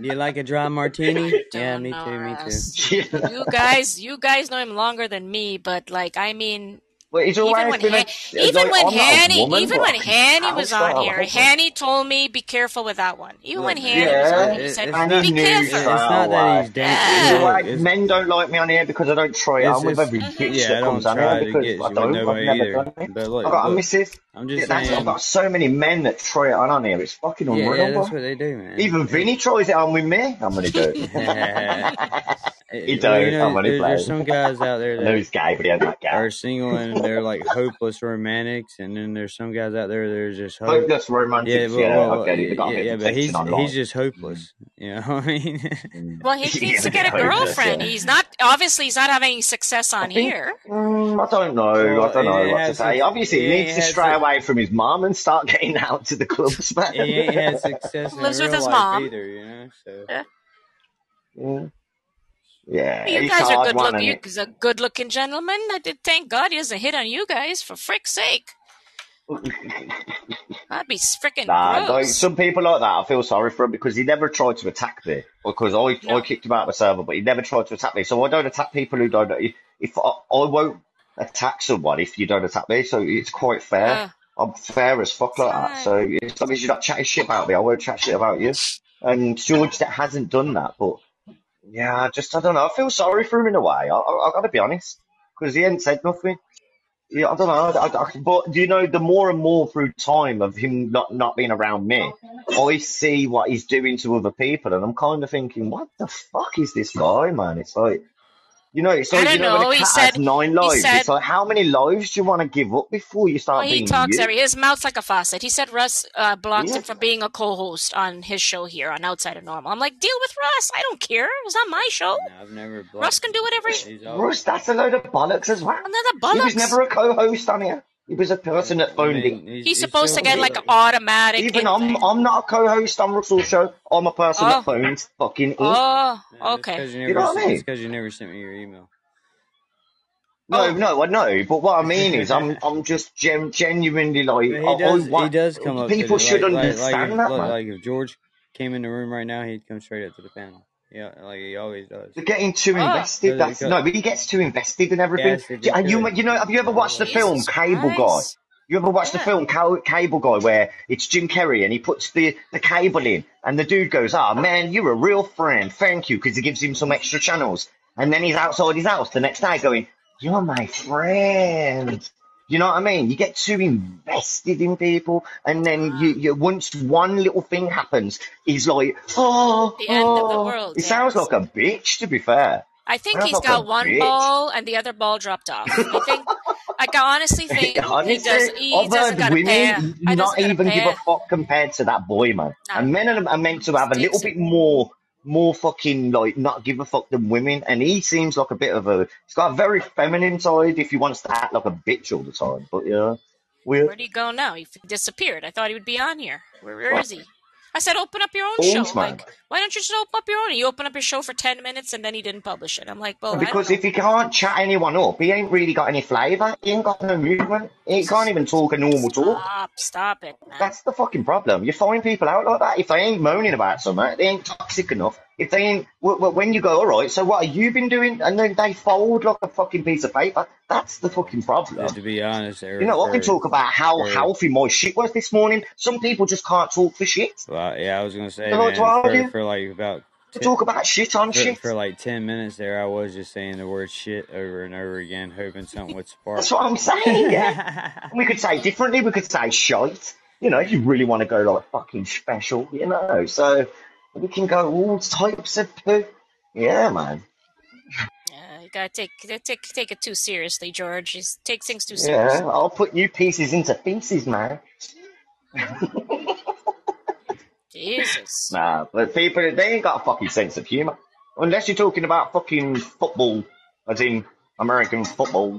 Do you like a dry martini? yeah, me know, too, me too. You guys, you guys know him longer than me, but like, I mean, Well, even when been a, Han- even like, when I'm not a Hanny, woman, even when I Hanny was on here, like, Hanny told me be careful with that one. Even when Look, Hanny was on here, he said it's and not. be careful. it's not that away. he's dating. Yeah. Either Look, way, it's men don't like me on here because I don't try it it's on with every bitch mm-hmm. yeah. That comes on here because I don't. I've never either. done it. But I look, got a look. missus. I'm Yeah, just that's, I've got so many men that try it on on here. It's fucking Yeah, unreal, yeah, that's boy. what they do, man. Even It, Vinny tries it on with me. I'm gonna do it. he does. well, you don't. I'm know, only there, there's some guys out there I know he's gay, but he ain't that gay. are single and they're like hopeless romantics, and then there's some guys out there that are just hope. Hopeless Yeah, romantics, well, yeah, well, I well, get it. They got a yeah, yeah, but he's protection he's just hopeless. You know what I mean? Mm. Well, he Yeah, needs to get a girlfriend. yeah. He's not obviously he's not having any success I on think, here. mm, I don't know, I don't know what to say. Obviously, he he needs to had stray suc away from his mom and start getting out to the clubs, he ain't man. had success in Lives with his life mom. either. You know, so Yeah. yeah, yeah, You guys are good looking. and You're a good looking gentleman. I did thank God he doesn't hit on you guys for frick's sake. That'd be freaking Nah, like some people like that, I feel sorry for him because he never tried to attack me. Because I, I kicked him out of the server, but he never tried to attack me. So I don't attack people who don't. If, if I, I won't attack someone if you don't attack me, so it's quite fair. Uh, I'm fair as fuck like that. So as long as you're not chatting shit about me, I won't chat shit about you. And George that hasn't done that, but yeah, I just I don't know. I feel sorry for him in a way. I, I, I gotta be honest because he ain't said nothing. Yeah, I don't know. I, I, but you know, the more and more through time of him not not being around me, I see what he's doing to other people, and I'm kind of thinking, what the fuck is this guy, man? It's like, you know, it's I don't you know, when know. a He cat said has nine he lives, said it's like how many lives do you want to give up before you well, start he being talks you? every his mouth's like a faucet. He said Russ uh, blocked Yeah. him from being a co-host on his show here on Outside of Normal. I'm like, deal with Russ. I don't care. It's not my show. no, I've never Russ can do whatever. He, He's Russ, that's a load of bollocks as well. another He was never a co-host on here. He was a person that I phoned in. he's, He's he's supposed to get like like an automatic Even I'm. I'm not a co-host on Russell's show. I'm a person Oh, that phones fucking in. oh, okay. because you You never know what I s- it's mean? because you never sent me your email. No, Oh, no, I know. But what I mean is, I'm, I'm just gen- genuinely like, But I, he I does. He does come up people should like like like understand that, look, man. like if George came in the room right now, he'd come straight up to the panel. Yeah, like he always does. They're getting too oh, invested. Because That's because no, but he gets too invested in everything. yes, if And you, you know, have you ever watched the film Jesus Cable Guy? You ever watched the film Ca- Cable Guy where it's Jim Carrey and he puts the, the cable in and the dude goes, ah, man, you're a real friend. Thank you. Because he gives him some extra channels. And then he's outside his house the next day going, you're my friend. You know what I mean? You get too invested in people, and then you, you once one little thing happens, he's like, oh, The end of the oh. world. He sounds like a bitch, to be fair. I think he's like got one bitch. ball and the other ball dropped off. I think. I honestly think he Honestly, does. He I've doesn't heard got a pair. women not doesn't got a even give a fuck compared to that boy, man. No, And men are, are meant to have a little bit more, more fucking like not give a fuck than women. And he seems like a bit of a. He's got a very feminine side if he wants to act like a bitch all the time. But yeah, weird. Where'd he go now? He disappeared. I thought he would be on here. Where, where is he? I said, open up your own show. Like, why don't you just open up your own? You open up your show for 10 minutes and then he didn't publish it. I'm like, well, Because if he can't chat anyone up, he ain't really got any flavour. He ain't got no movement. He can't even talk a normal talk. Stop, stop it, man. That's the fucking problem. You find people out like that. If they ain't moaning about something, they ain't toxic enough. If they ain't, w- w- when you go, all right, so what have you been doing? And then they fold like a fucking piece of paper. That's the fucking problem. To be honest, You know, I can talk about how for healthy my shit was this morning. Some people just can't talk for shit. well, yeah, I was gonna say, man, to for for like about to talk about shit on for shit. for like ten minutes there, I was just saying the word shit over and over again, hoping something would spark. That's what I'm saying, yeah. We could say differently. We could say shite. You know, if you really want to go like fucking special, you know. So we can go all types of poo. Yeah, man. Yeah, you gotta take, take, take it too seriously, George. You take things too Yeah, seriously. I'll put you pieces into pieces, man. Jesus. Nah, but people, they ain't got a fucking sense of humour. Unless you're talking about fucking football, as in American football,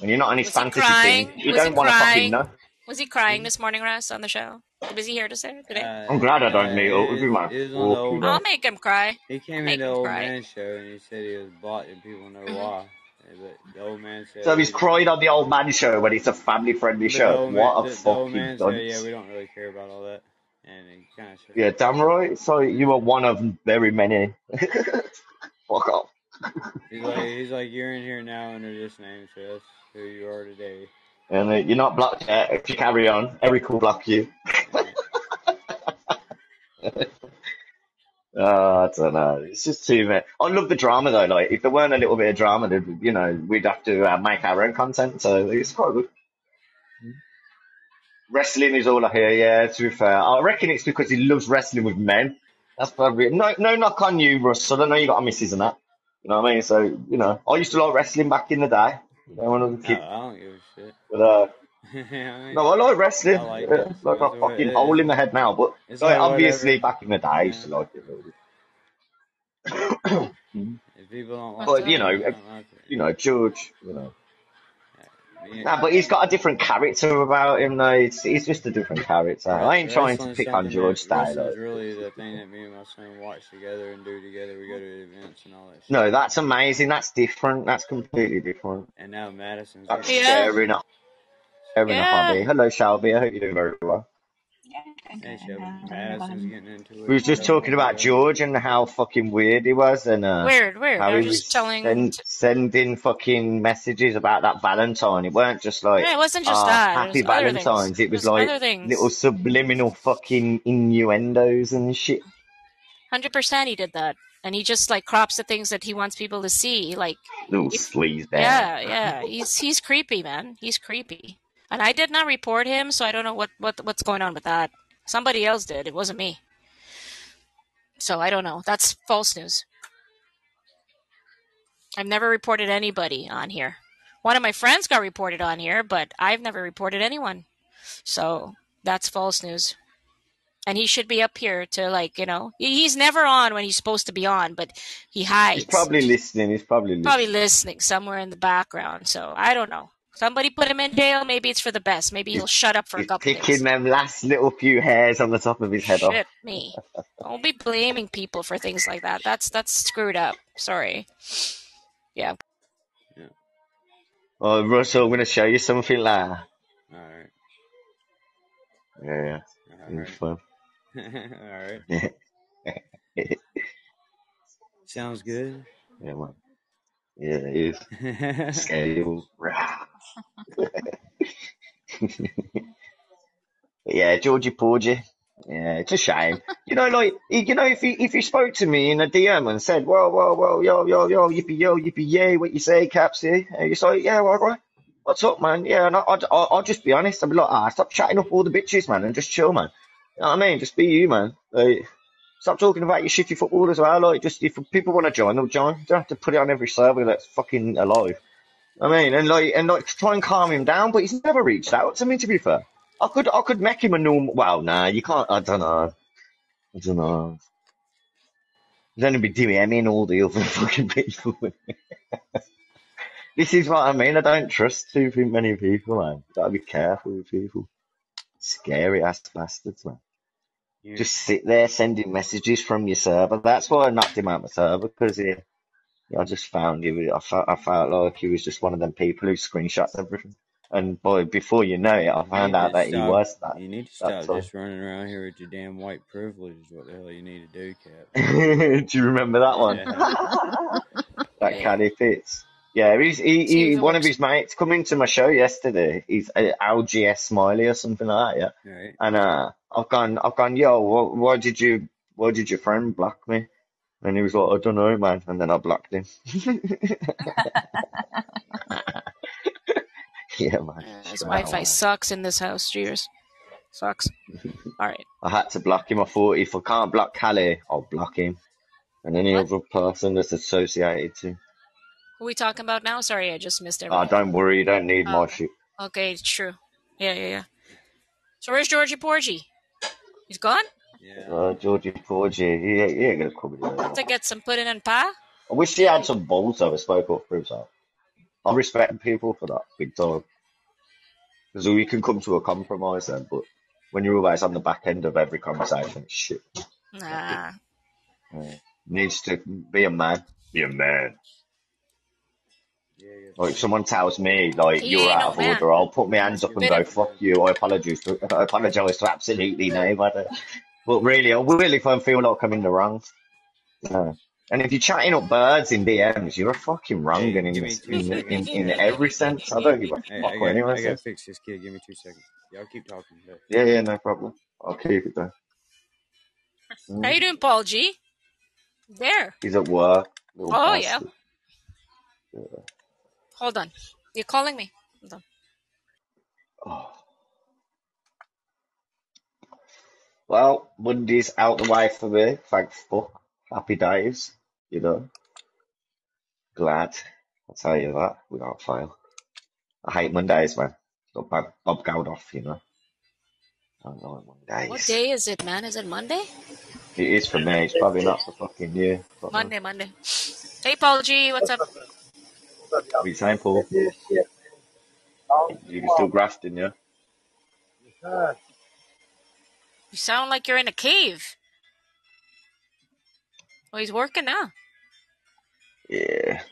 and you're not on his fantasy team, you Was don't want to fucking know. Was he crying this morning, Russ, on the show? Was he here to say it today? Uh, I'm glad I don't meet it him, was, man. it was on the Fuck old. you, I'll make him cry. He came Make in the him old cry. man show and he said he was blocked and people know Mhm. why. But the old man said So he's don't. cried on the old man show when it's a family friendly show. man, What a the, the old fucking man said, yeah, we don't really care about all that, and he kind of Yeah, his damn right. So you are one of very many. Fuck off. He's like, he's like, you're in here now under this name, so that's who you are today. And uh, you're not blocked yet. If you carry on, Eric will block you. Oh, I don't know. It's just too much. I love the drama though. Like, if there weren't a little bit of drama, then you know, we'd have to uh, make our own content. So it's quite good. Wrestling is all I hear. Yeah, to be fair, I reckon it's because he loves wrestling with men. That's probably no, no knock on you, Russell. I know you got a missus and that. You know what I mean? So you know, I used to like wrestling back in the day when I was No. I don't give a shit. But uh, I no, I like wrestling. I like it. it's like a fucking hole in the head now. But It's like, like obviously, whatever. back in the day, I used to like it. really. If people don't like But it, you know, they don't like it. you know, George, you know. Yeah. Nah, but he's got a different character about him, though. It's, he's just a different character. I ain't trying to pick on something George that Day, though. wrestling's really the thing that me and my son watch together and do together. We go to events and all that shit. No, that's amazing. That's different. That's completely different. And now Madison's That's Yeah. sharing a, sharing a Yeah. hobby. Hello, Shelby. I hope you're doing very well. Hey, Shelby, Madison's getting into it. We was just talking about. George and how fucking weird he was, and uh, Weird, weird. how I he was was just telling. send, sending fucking messages about that Valentine. It weren't just like, Yeah, it wasn't just ah, that. It happy was. Valentine's. It It was was like little subliminal fucking innuendos and shit. Hundred percent, he did that, and he just like crops the things that he wants people to see. Like, Little if, sleaze yeah, yeah, he's he's creepy, man. He's creepy, and I did not report him, so I don't know what what what's going on with that. Somebody else did. It wasn't me. So I don't know. That's false news. I've never reported anybody on here. One of my friends got reported on here, but I've never reported anyone. So that's false news. And he should be up here to like, you know, he's never on when he's supposed to be on, but he hides. He's probably listening. He's probably listening. Probably listening somewhere in the background. So I don't know. Somebody put him in jail. Maybe it's for the best. Maybe he'll shut up for a He's couple picking days. them last little few hairs on the top of his head off. Shit me. Don't be blaming people for things like that. That's that's screwed up. Sorry. Yeah. Yeah. Oh, Russell, I'm going to show you something later. Alright. Yeah, yeah. It's fun. Alright. Sounds good. Yeah, man. Yeah, it is. Scale. Rah. Yeah, Georgie Porgy. Yeah, it's a shame. You know, like you know, if he if he spoke to me in a DM and said, "Well, well, well, yo, yo, yo, yippee, yo, yippee, yay," what you say, Capsy? And you say, "Yeah, well, right. What's up, man? Yeah," and I, I'll, I'll just be honest. I'll be like, "Ah, stop chatting up all the bitches, man, and just chill, man." You know what I mean? Just be you, man. Like, stop talking about your shitty football as well. Like, just if people want to join, they'll join. You don't have to put it on every server that's fucking alive. I mean, and like, and like, try and calm him down, but he's never reached out to me. To be fair, I could, I could make him a normal. Well, nah, you can't. I don't know. I don't know. He's only be DMing all the other fucking people. this is what I mean. I don't trust too many people, man. Gotta be careful with people. Scary ass bastards, man. Yeah. Just sit there sending messages from your server. That's why I knocked him out of my server because he, I just found he. I felt, I felt like he was just one of them people who screenshots everything. And boy, before you know it, I found out that he was that. You need to stop just running around here with your damn white privilege. Is what the hell you need to do, Cap. Do you remember that one? Yeah. that Yeah. Caddy Fitz. Yeah, he's he, he one of his mates come into my show yesterday. He's uh, LGS Smiley or something like that, yeah. Right. And uh, I've gone, I've gone, yo, wh- why did you, why did your friend block me? And he was like, I don't know, man. And then I blocked him. yeah, man. His Wi-Fi man. sucks in this house. Cheers. Sucks. All right. I had to block him. I thought if I can't block Callie, I'll block him. And any What? other person that's associated to. Who are we talking about now? Sorry, I just missed Oh, everything. don't worry, you don't need Oh, my okay. shit. Okay, it's true. Yeah, yeah, yeah. So where's Georgie Porgy? He's gone? Yeah. Uh, Georgie Porgy, he, ain't- he ain't gonna come here. To get some pudding and pie? I wish he had some balls though, and spoke up for himself. I respect people for that, big time. Because we can come to a compromise then, but when you're always on the back end of every conversation, it's shit. Nah. Yeah. Needs to be a man. Be a man. Like someone tells me like He you're ain't out no of order, man. I'll put my hands up and go fuck you. I apologise. To, I apologise to absolutely nobody. But really, I will if I feel like I'm in the wrong. Yeah. And if you're chatting up birds in DMs, you're a fucking wrong Hey, and in, me in, in, in every sense. I don't give a Hey, fuck I what got, anyone I got to says. fix this kid. Give me two seconds. Y'all keep talking. But Yeah, yeah, no problem. I'll keep it there. How Mm. you doing, Paul G? There. He's at work. Little Oh yeah. Yeah. Hold on. You're calling me. Hold on. Oh. Well, Monday's out the way for me. Thank fuck. Happy days. You know. Glad. I'll tell you that without fail. I hate Mondays, man. Got Bob, Bob Geldof, you know. I don't like What day is it, man? Is it Monday? It is for me. It's probably not for fucking you. Uh, Monday, Monday. Hey, Paul G, what's up? What are you saying, Paul? This shit, still grafting, yeah? You sound like you're in a cave. Oh, he's working now. Yeah.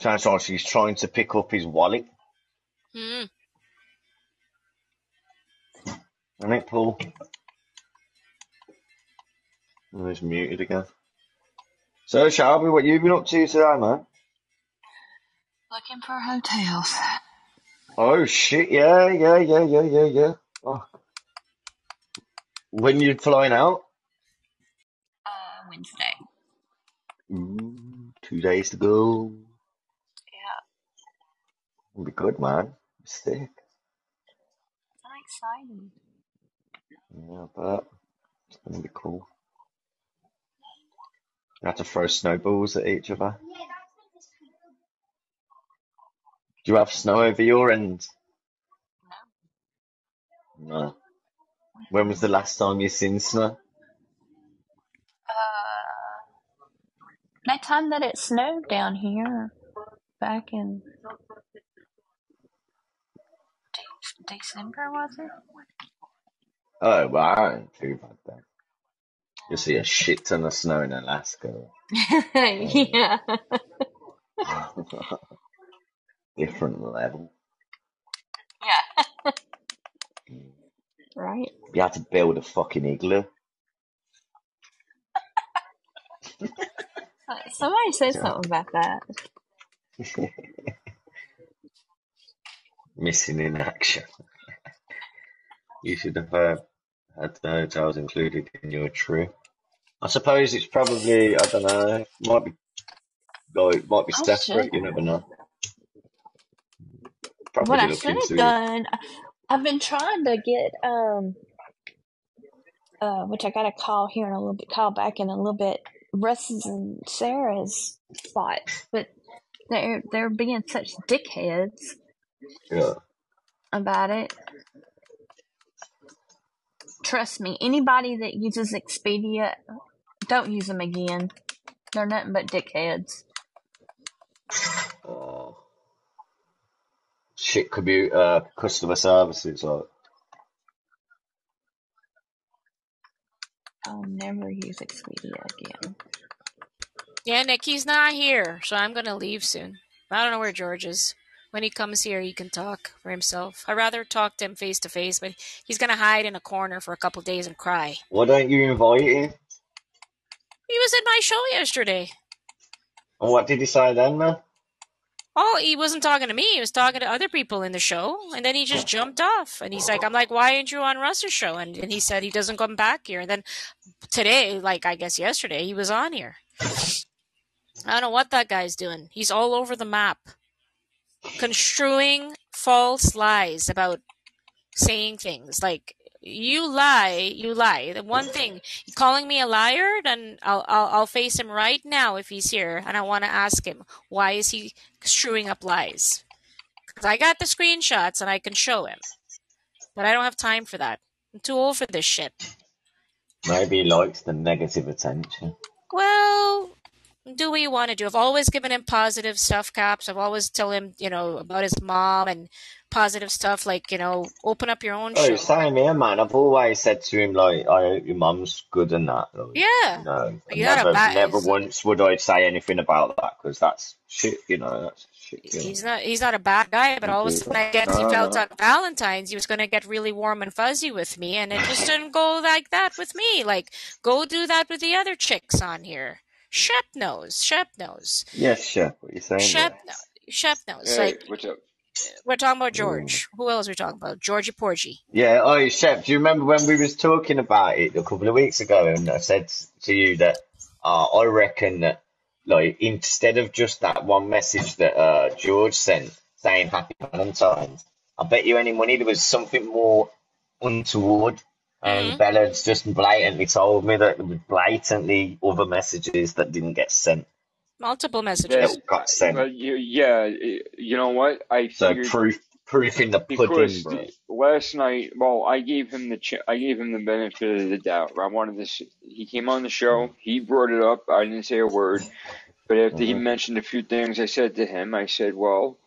Sounds like he's trying to pick up his wallet. Hmm. Isn't it, Paul? Oh, he's muted again. So, Shelby, what you been up to today, man? Looking for hotels. Oh, shit, yeah, yeah, yeah, yeah, yeah, yeah. Oh. When you flying out? Uh, Wednesday. Ooh, two days to go. Yeah, It'll be good, man. Sick. I'm excited. Yeah, but it's gonna be cool. We have to throw snowballs at each other. Do you have snow over your end? No. When was the last time you seen snow? Uh, that time that it snowed down here back in De- December, was it? Oh, well, I ain't too bad then. You see a shit ton of snow in Alaska. yeah. Different level. Yeah. right. You had to build a fucking igloo. Somebody said something about that. Missing in action. You should have uh, had the hotels included in your trip. I suppose it's probably, I don't know, might be, go, it might be separate, you never know. What I should have into it. done, I've been trying to get um uh which I got a call here in a little bit, call back in a little bit. Russ's and Sarah's spot, but they're they're being such dickheads Yeah. about it. Trust me, anybody that uses Expedia, don't use them again. They're nothing but dickheads. Oh. Shit commute, uh, customer services, like, I'll never use Expedia again. Yeah, Nikki's not here, so I'm gonna leave soon. I don't know where George is. When he comes here, he can talk for himself. I'd rather talk to him face to face, but he's gonna hide in a corner for a couple days and cry. why don't you invite him? He was at my show yesterday. And what did he say then, man? Oh, he wasn't talking to me. He was talking to other people in the show, and then he just jumped off. And he's like, "I'm like, why aren't you on Russ's show?" And, and he said he doesn't come back here. And then today, like I guess yesterday, he was on here. I don't know what that guy's doing. He's all over the map, construing false lies about saying things like you lie, you lie. The one thing, calling me a liar, then I'll, I'll I'll face him right now if he's here, and I want to ask him why is he screwing up lies? Because I got the screenshots and I can show him, but I don't have time for that. I'm too old for this shit. Maybe he likes the negative attention. Well, do what you want to do. I've always given him positive stuff, caps. I've always tell him, you know, about his mom and positive stuff, like you know, open up your own Oh, show. same here, man. I've always said to him, like, I hope your mum's good and that. Like, Yeah, you know, you're not a never, bad. never once would I say anything about that because that's shit, you know, that's shit, you know. He's not. He's not a bad guy, but all of a sudden, I guess he felt no. on Valentine's he was going to get really warm and fuzzy with me, and it just didn't go like that with me. Like, go do that with the other chicks on here. Shep knows. Shep knows. Yes, Chef, what you saying Shep. there? Shep knows. Hey, Like, what's up? We're talking about Mm. George. Who else are we talking about? Georgie Porgy. Yeah, oh, Chef, do you remember when we was talking about it a couple of weeks ago and I said to you that uh, I reckon that, like, instead of just that one message that uh, George sent saying Happy Valentine's, I bet you any money there was something more untoward. And Bella's just blatantly told me that there was blatantly other messages that didn't get sent. Multiple messages. That got sent. uh, you, yeah. You know what? I So figured proof, proof in the pudding, because bro. last night, well, I gave him the ch- I gave him the benefit of the doubt. I wanted this. He came on the show. He brought it up. I didn't say a word. But after he Mhm. mentioned a few things, I said to him, I said, "Well,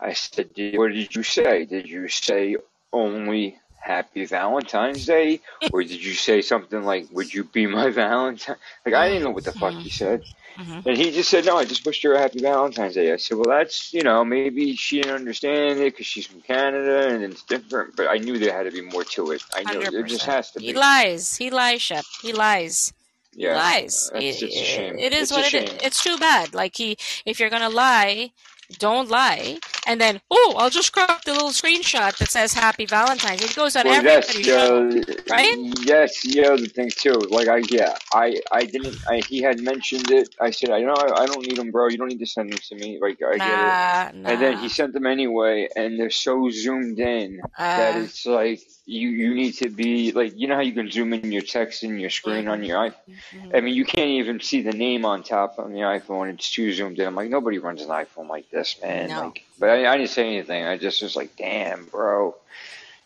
I said, what did you say? Did you say only Happy Valentine's Day, or did you say something like, Would you be my Valentine?" Like I didn't know what the fuck he said. Mm-hmm. And he just said, "No, I just wished her a happy Valentine's Day." I said, "Well, that's you know maybe she didn't understand it because she's from Canada and it's different." But I knew there had to be more to it. I knew Hundred there just has to He be. lies. He lies, Shep. He lies. He Yeah, lies. It, a shame. it is It's what it is. It's too bad. Like he, if you're gonna lie, don't lie. And then, oh, I'll just crop the little screenshot that says Happy Valentine's. It goes on Well, everybody's show, right? yes, the other thing too. Like I, yeah, I, I didn't. I, he had mentioned it. I said, I know, I, I don't need them, bro. You don't need to send them to me. Like I get it. Nah, And then he sent them anyway, and they're so zoomed in that Uh, it's like you you need to be like you know how you can zoom in your text in your screen on your iPhone. Mm-hmm. I mean, you can't even see the name on top on the iPhone. It's too zoomed in. I'm like, nobody runs an iPhone like this, man. No. Like, but I, I didn't say anything. I just was like, damn, bro.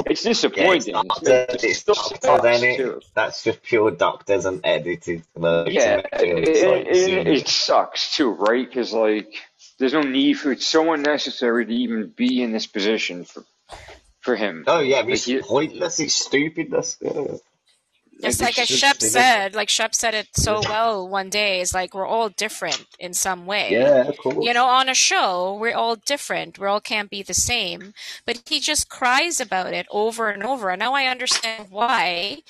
It's Yeah, it's disappointing. It's, doctors, it's it's still doctors, sucks ain't it? That's just pure doctors and edited Yeah, it, it's it, it sucks too, right? Because like, there's no need for it's so unnecessary to even be in this position for for him. Oh yeah, Like, it's you, pointless. It's stupidness. Yeah. It's like like as Shep said, like Shep said it so well one day, it's like we're all different in some way. Yeah, of course. You know, on a show, we're all different. We all can't be the same. But he just cries about it over and over. And now I understand why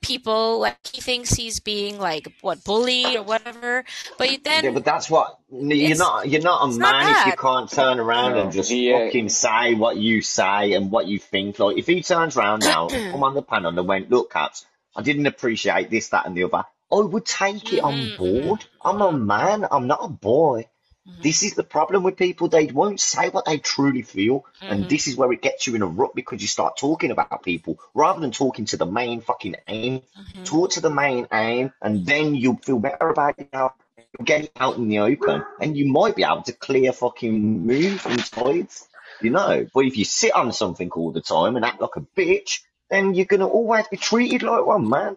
people like he thinks he's being like what bullied or whatever. But Yeah, then but that's what you're not. You're not a it's not man if you can't turn around no, and just he, uh, fucking say what you say and what you think. Like if he turns around now, and come on the panel and went, "Look, Caps, I didn't appreciate this, that, and the other." I would take it on board. I'm a man. I'm not a boy. Mm-hmm. This is the problem with people. They won't say what they truly feel. And mm-hmm. this is where it gets you in a rut because you start talking about people rather than talking to the main fucking aim. Mm-hmm. Talk to the main aim and then you'll feel better about it now. Get it out in the open and you might be able to clear fucking moves and tides, you know. But if you sit on something all the time and act like a bitch, then you're going to always be treated like one, man.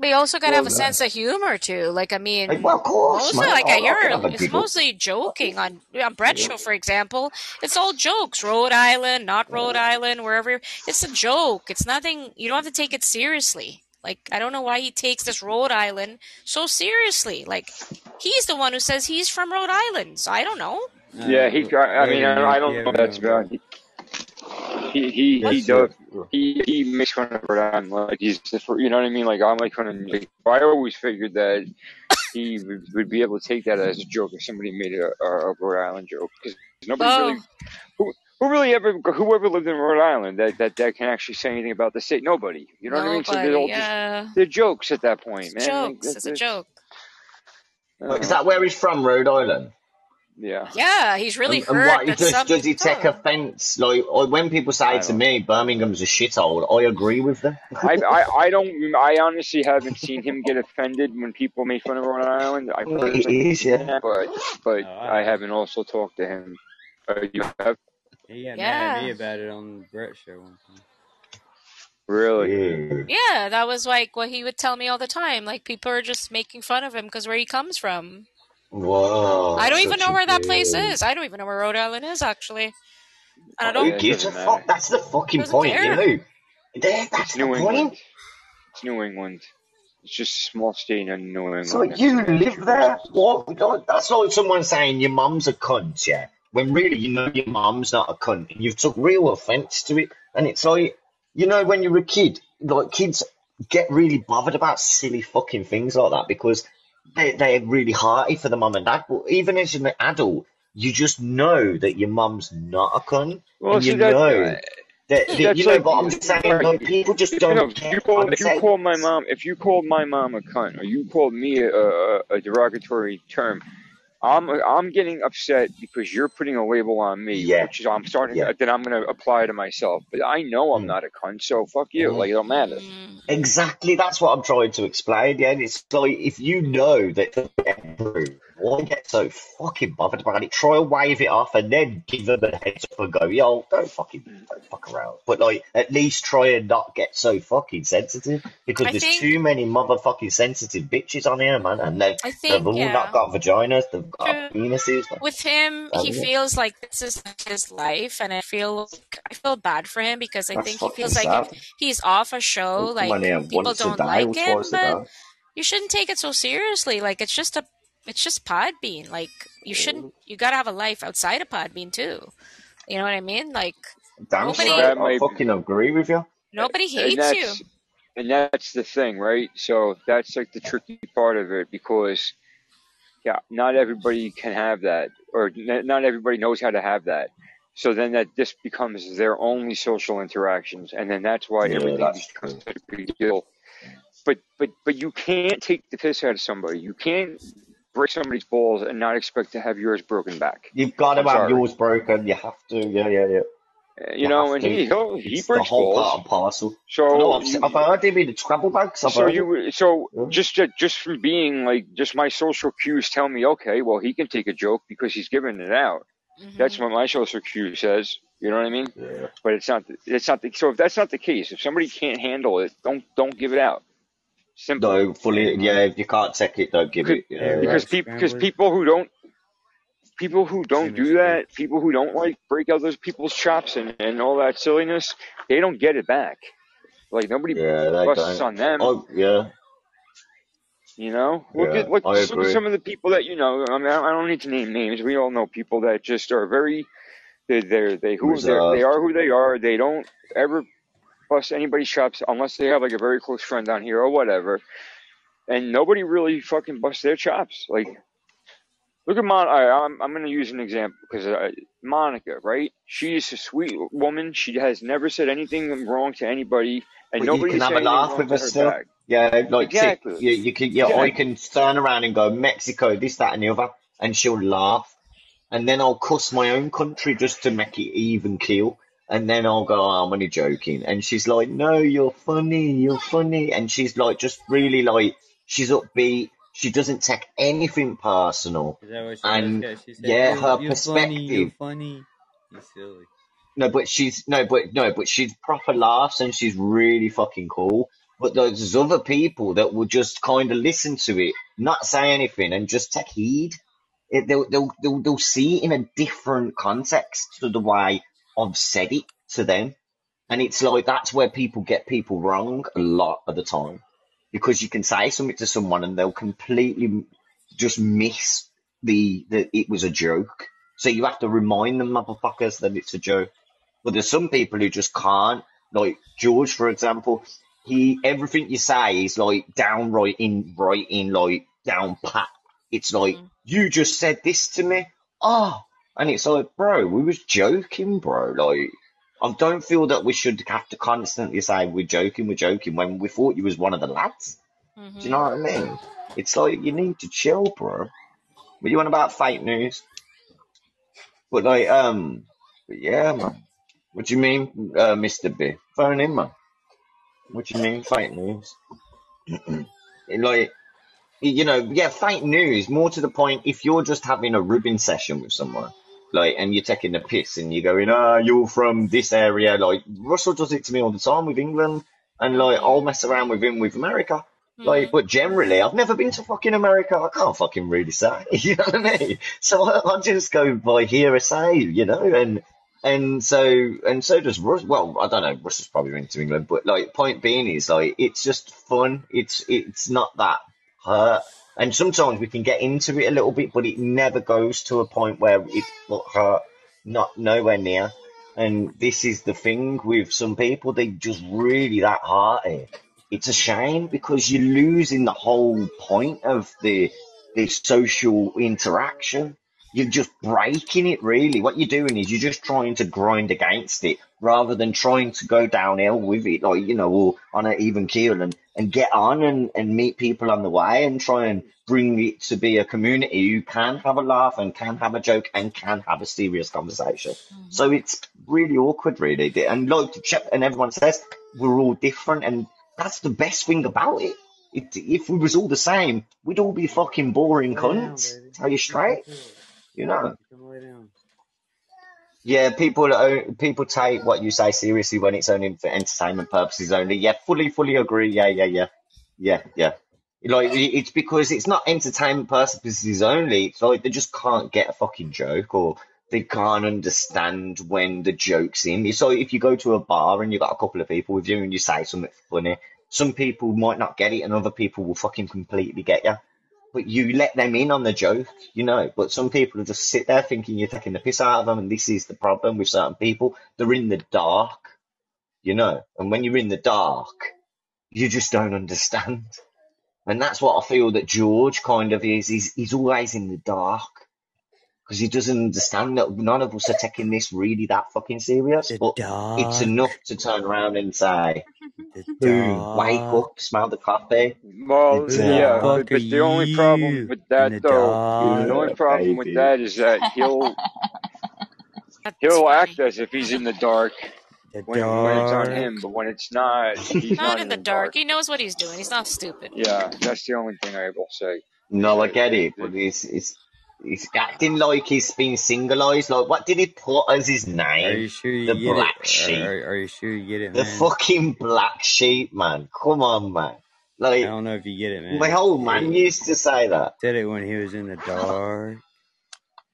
We also gotta have a sense of humor too. Like I mean, Like, well, of course, mostly man. like I, I I hear can have a it's giggle. mostly joking on on Brett's show, for example. It's all jokes. Rhode Island, not oh, Rhode Island, wherever. It's a joke. It's nothing. You don't have to take it seriously. Like I don't know why he takes this Rhode Island so seriously. Like he's the one who says he's from Rhode Island, so I don't know. yeah, he. I I mean, I, I don't know what that's about. He he he does. He he makes fun of Rhode Island like he's the fir- you know what I mean. Like I'm like kind of. Like, I always figured that he would, would be able to take that as a joke if somebody made a, a, a Rhode Island joke because nobody Oh, really who, who really ever whoever lived in Rhode Island that, that that can actually say anything about the state. Nobody. You know what I mean? So they're nobody. all just they're jokes at that point, it's man. Jokes. that, It's a that's joke. Is uh, that where he's from, Rhode Island? Yeah. Yeah, he's really And, and hurt what that does some. does he take Huh. offence? Like when people say to don't. me, Birmingham's a shithole, I agree with them. I, I I don't. I honestly haven't seen him get offended when people make fun of Rhode Island. I've Well, heard it him is, yeah. that, but but Oh, I I have. haven't also talked to him. Uh, you have He got mad at me about it on the Brett show one time. really? Yeah. Yeah, that was like what he would tell me all the time. Like people are just making fun of him because where he comes from. Whoa. I don't even know where that place is. I don't even know where Rhode Island is actually. And I Who don't. gives a fuck? That's the fucking Doesn't point, care. you know. There, that's It's the New point. England. It's New England. It's just a small state in New England. So you live there? What? That's like someone saying your mum's a cunt, yeah. When really you know your mum's not a cunt, and you've took real offence to it. And it's like, you know, when you're a kid, like kids get really bothered about silly fucking things like that because they they're really hearty for the mum and dad. But even as an adult, you just know that your mum's not a cunt, Well, and you know that, you know. like- But I'm saying, like people just don't know, if care. you if you saying- called my mom, if you called my mom a cunt, or you called me a, a, a derogatory term, I'm I'm getting upset because you're putting a label on me, Yeah. which is I'm starting. Yeah. Then I'm going to apply to myself. But I know I'm not a cunt, so fuck you. Mm. Like it don't matter. Exactly, that's what I'm trying to explain. Yeah, and it's like if you know that the why get so fucking bothered about it? Try and wave it off, and then give them a heads up and go, "Yo, don't fucking don't fuck around." But like, at least try and not get so fucking sensitive because I there's think- too many motherfucking sensitive bitches on here, man, and they I think, they've all yeah. not got vaginas, they've got penises. man. with him, he Haven't feels like this is his life, and I feel I feel bad for him because I That's think he feels fucking like he's off a show, Come like on people don't day like or him, but you shouldn't take it so seriously. Like it's just a, it's just Podbean. Like you shouldn't, you gotta have a life outside of Podbean too. You know what I mean? Like Damn nobody, straight, I fucking agree with you. nobody hates you. and that's the thing, right? So that's like the tricky part of it because yeah, not everybody can have that, or n- not everybody knows how to have that. So then that this becomes their only social interactions, and then that's why Yeah, everything that's becomes such a big deal. But but but you can't take the piss out of somebody. You can't break somebody's balls and not expect to have yours broken back. You've got to I'm have sorry. yours broken. You have to. Yeah, yeah, yeah. You know, and he he'll, he It's the whole balls. part parcel. So no, I've, you- I've heard him in the travel bags. I've so heard it. you so just ju- just from being like just my social cues tell me okay well he can take a joke because he's giving it out mm-hmm. that's what my social cue says you know what i mean Yeah. but it's not it's not the, so if that's not the case if somebody can't handle it don't don't give it out simple No, fully. Yeah, if you can't take it, don't give it. Yeah, because right. people because people who don't people who don't do that people who don't like break other people's chops and, and all that silliness they don't get it back like nobody Yeah, busts on them Oh, yeah. You know, look Yeah, at look, I look at some of the people that you know. I mean, I I don't need to name names. We all know people that just are very, they're they're they who they're, they are who they are. They don't ever bust anybody's chops unless they have like a very close friend down here or whatever. And nobody really fucking busts their chops. Like, look at Mon. I, I'm I'm gonna use an example because uh, Monica, right? She's a sweet woman. She has never said anything wrong to anybody, and you nobody can have a laugh with her still. back. Yeah, like see, you, you can, yeah, I Exactly. can turn around and go Mexico, this, that, and the other, and she'll laugh, and then I'll cuss my own country just to make it even keel, and then I'll go, oh, I'm only joking, and she's like, no, you're funny, you're funny, and she's like, just really like, she's upbeat, she doesn't take anything personal, Is that what she and? Yeah, said, yeah, "You- her you're perspective. funny, you're funny. You silly. No, but she's no, but no, but she's proper laughs and she's really fucking cool. But there's other people that will just kind of listen to it, not say anything, and just take heed. It, they'll, they'll they'll they'll see it in a different context to the way I've said it to them, and it's like that's where people get people wrong a lot of the time, because you can say something to someone and they'll completely just miss the that it was a joke. So you have to remind them motherfuckers that it's a joke. But there's some people who just can't. Like George, for example, he everything you say is like downright in right in like down pat. It's like mm. you just said this to me. Oh, and it's like, bro, we was joking, bro. Like, I don't feel that we should have to constantly say we're joking, we're joking when we thought you was one of the lads. Do you know what I mean? It's like you need to chill, bro. But you want about fake news? But like, um, but yeah, man. What do you mean, uh, Mr. B? Phone in, man. What do you mean, fake news? like, you know, yeah, fake news. More to the point, if you're just having a ribbon session with someone, like, and you're taking the piss and you're going, ah, you're from this area. Like, Russell does it to me all the time with England, and like, I'll mess around with him with America. Like, but generally, I've never been to fucking America. I can't fucking really say. You know what I mean? So I, I just go by hearsay, you know, and and so and so does Russ. Well, I don't know. Russ is probably into England, but like, point being is like, it's just fun. It's it's not that hurt. And sometimes we can get into it a little bit, but it never goes to a point where it will hurt. Not nowhere near. And this is the thing with some people, they just really that hearty. It's a shame because you're losing the whole point of the the social interaction. You're just breaking it really. What you're doing is you're just trying to grind against it rather than trying to go downhill with it, like, you know, or on an even keel and, and get on and, and meet people on the way and try and bring it to be a community who can have a laugh and can have a joke and can have a serious conversation. So it's really awkward, really. And like Shep and everyone says, we're all different and that's the best thing about it. It, if we was all the same, we'd all be fucking boring cunts. Tell you straight, you know. Yeah, people o- people take what you say seriously when it's only for entertainment purposes only. Yeah, fully, fully agree. Yeah, yeah, yeah, yeah, yeah. Like it- it's because it's not entertainment purposes only. It's like they just can't get a fucking joke or they can't understand when the joke's in. So if you go to a bar and you've got a couple of people with you and you say something funny, some people might not get it and other people will fucking completely get you. But you let them in on the joke, you know. But some people just sit there thinking you're taking the piss out of them, and this is the problem with certain people. They're in the dark, you know. And when you're in the dark, you just don't understand. And that's what I feel that George kind of is. He's, he's always in the dark because he doesn't understand that none of us are taking this really that fucking serious. But it's enough to turn around and say, boom, wake up, smell the coffee. Well, It's, yeah, but, but the only problem with that, though, the only problem with that is that he'll he'll act as if he's in the dark when, when it's on him, but when it's not, he's Not in the dark. He knows what he's doing. He's not stupid. Yeah, that's the only thing I will say. No, I get it, but he's, he's, he's acting like he's been singleized. Like, what did he put as his name? Are you sure you The get black it? sheep. Are, are you sure you get it, The man? fucking black sheep, man. Come on, man. Like, I don't know if you get it, man. my old man used to say that. Said it when he was in the dark.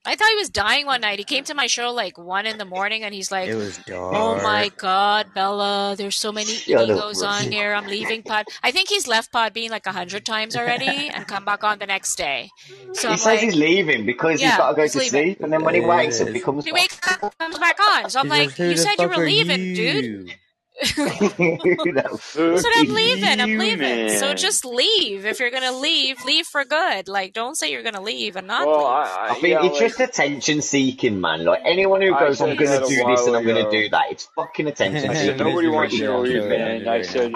I thought he was dying one night. He came to my show like one in the morning, and he's like, It was dark. "Oh my God, Bella, there's so many Shut up, egos on Rosie. here. I'm leaving Pod. I think he's left Podbean like a hundred times already, and come back on the next day. So He I'm says like, he's leaving because Yeah, he's got to go to leaving. sleep, and then when he wakes up, he comes he wakes up, comes back on. So I'm He's like, who you said you were leaving, dude. you? That So I'm fucking- leaving. I'm leaving. So just leave. If you're gonna leave, leave for good. Like, don't say you're gonna leave and not Well, leave. I, I I, think yeah, it's like, just attention seeking, man. Like anyone who goes, I'm gonna do this while and I'm gonna do that. It's fucking attention I This said seeking. is nobody wants you to leave, I'm man. it I said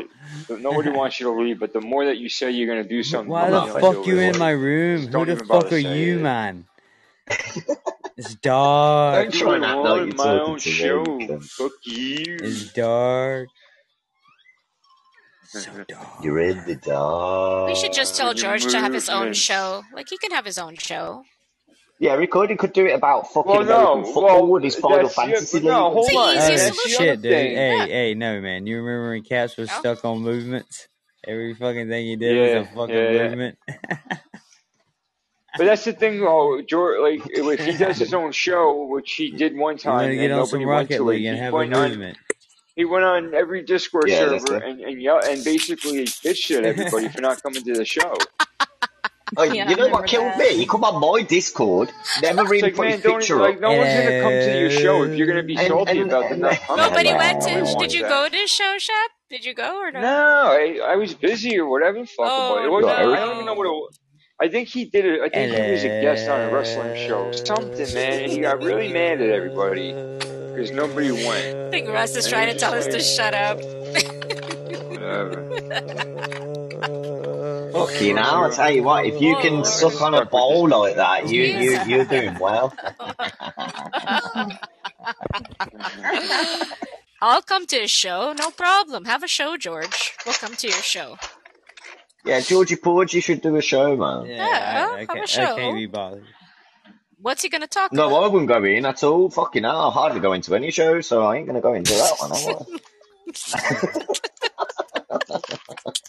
nobody wants you to leave, but the more that you say you're gonna do something, Why the the more Nothing. you'll fuck do you in my room? Who the fuck are you, man? It's dark. Don't You try and would act like you're my own show. Fuck you. It's dark. So dark. You're in the dark. We should just tell George to have his own show. Like he can have his own show. Yeah, he could. He could do it about fucking Well, American no, football well, with his Final that's it, Fantasy but no, League. hold It's on. easiest Oh That's the shit, dude. Hey, Yeah. hey, no, man. You remember when Caps was No? stuck on movements? Every fucking thing he did Yeah, was a fucking yeah, yeah. movement. But that's the thing, though, George. Like, if he does his own show, which he did one You want time, to get and on some nobody went Rocket to it, League and he have a went on. He went on every Discord Yeah, server and and yell, and basically bitched at everybody for not coming to the show. Yeah, you know what killed that. me? He called on my Discord, never It's really like, put man, don't picture like up. no one's gonna come to your show if you're gonna be And- salty and- about them and- not coming. Nobody went Nobody to. wants Did you that. go to his show, Shep? Did you go or no? No, I, I was busy or whatever. Fuck Oh, about it. it wasn't, no. I don't even know what it was. I think he did it. I think he was a guest on a wrestling show, something, man. And he got really mad at everybody because nobody went. I think Russ is trying to tell us to shut up. Whatever. Fucking hell, I tell you what, if you Whoa. can suck on a bowl like that, you you you're doing well. I'll come to his show, no problem. Have a show, George. We'll come to your show. Yeah, Georgie Porgy should do a show, man. Yeah, Yeah, I, I, have a can't, I can't be bothered. What's he gonna talk about? No, about? I wouldn't go in at all. Fucking hell, I hardly go into any show, so I ain't gonna go into that one, am I?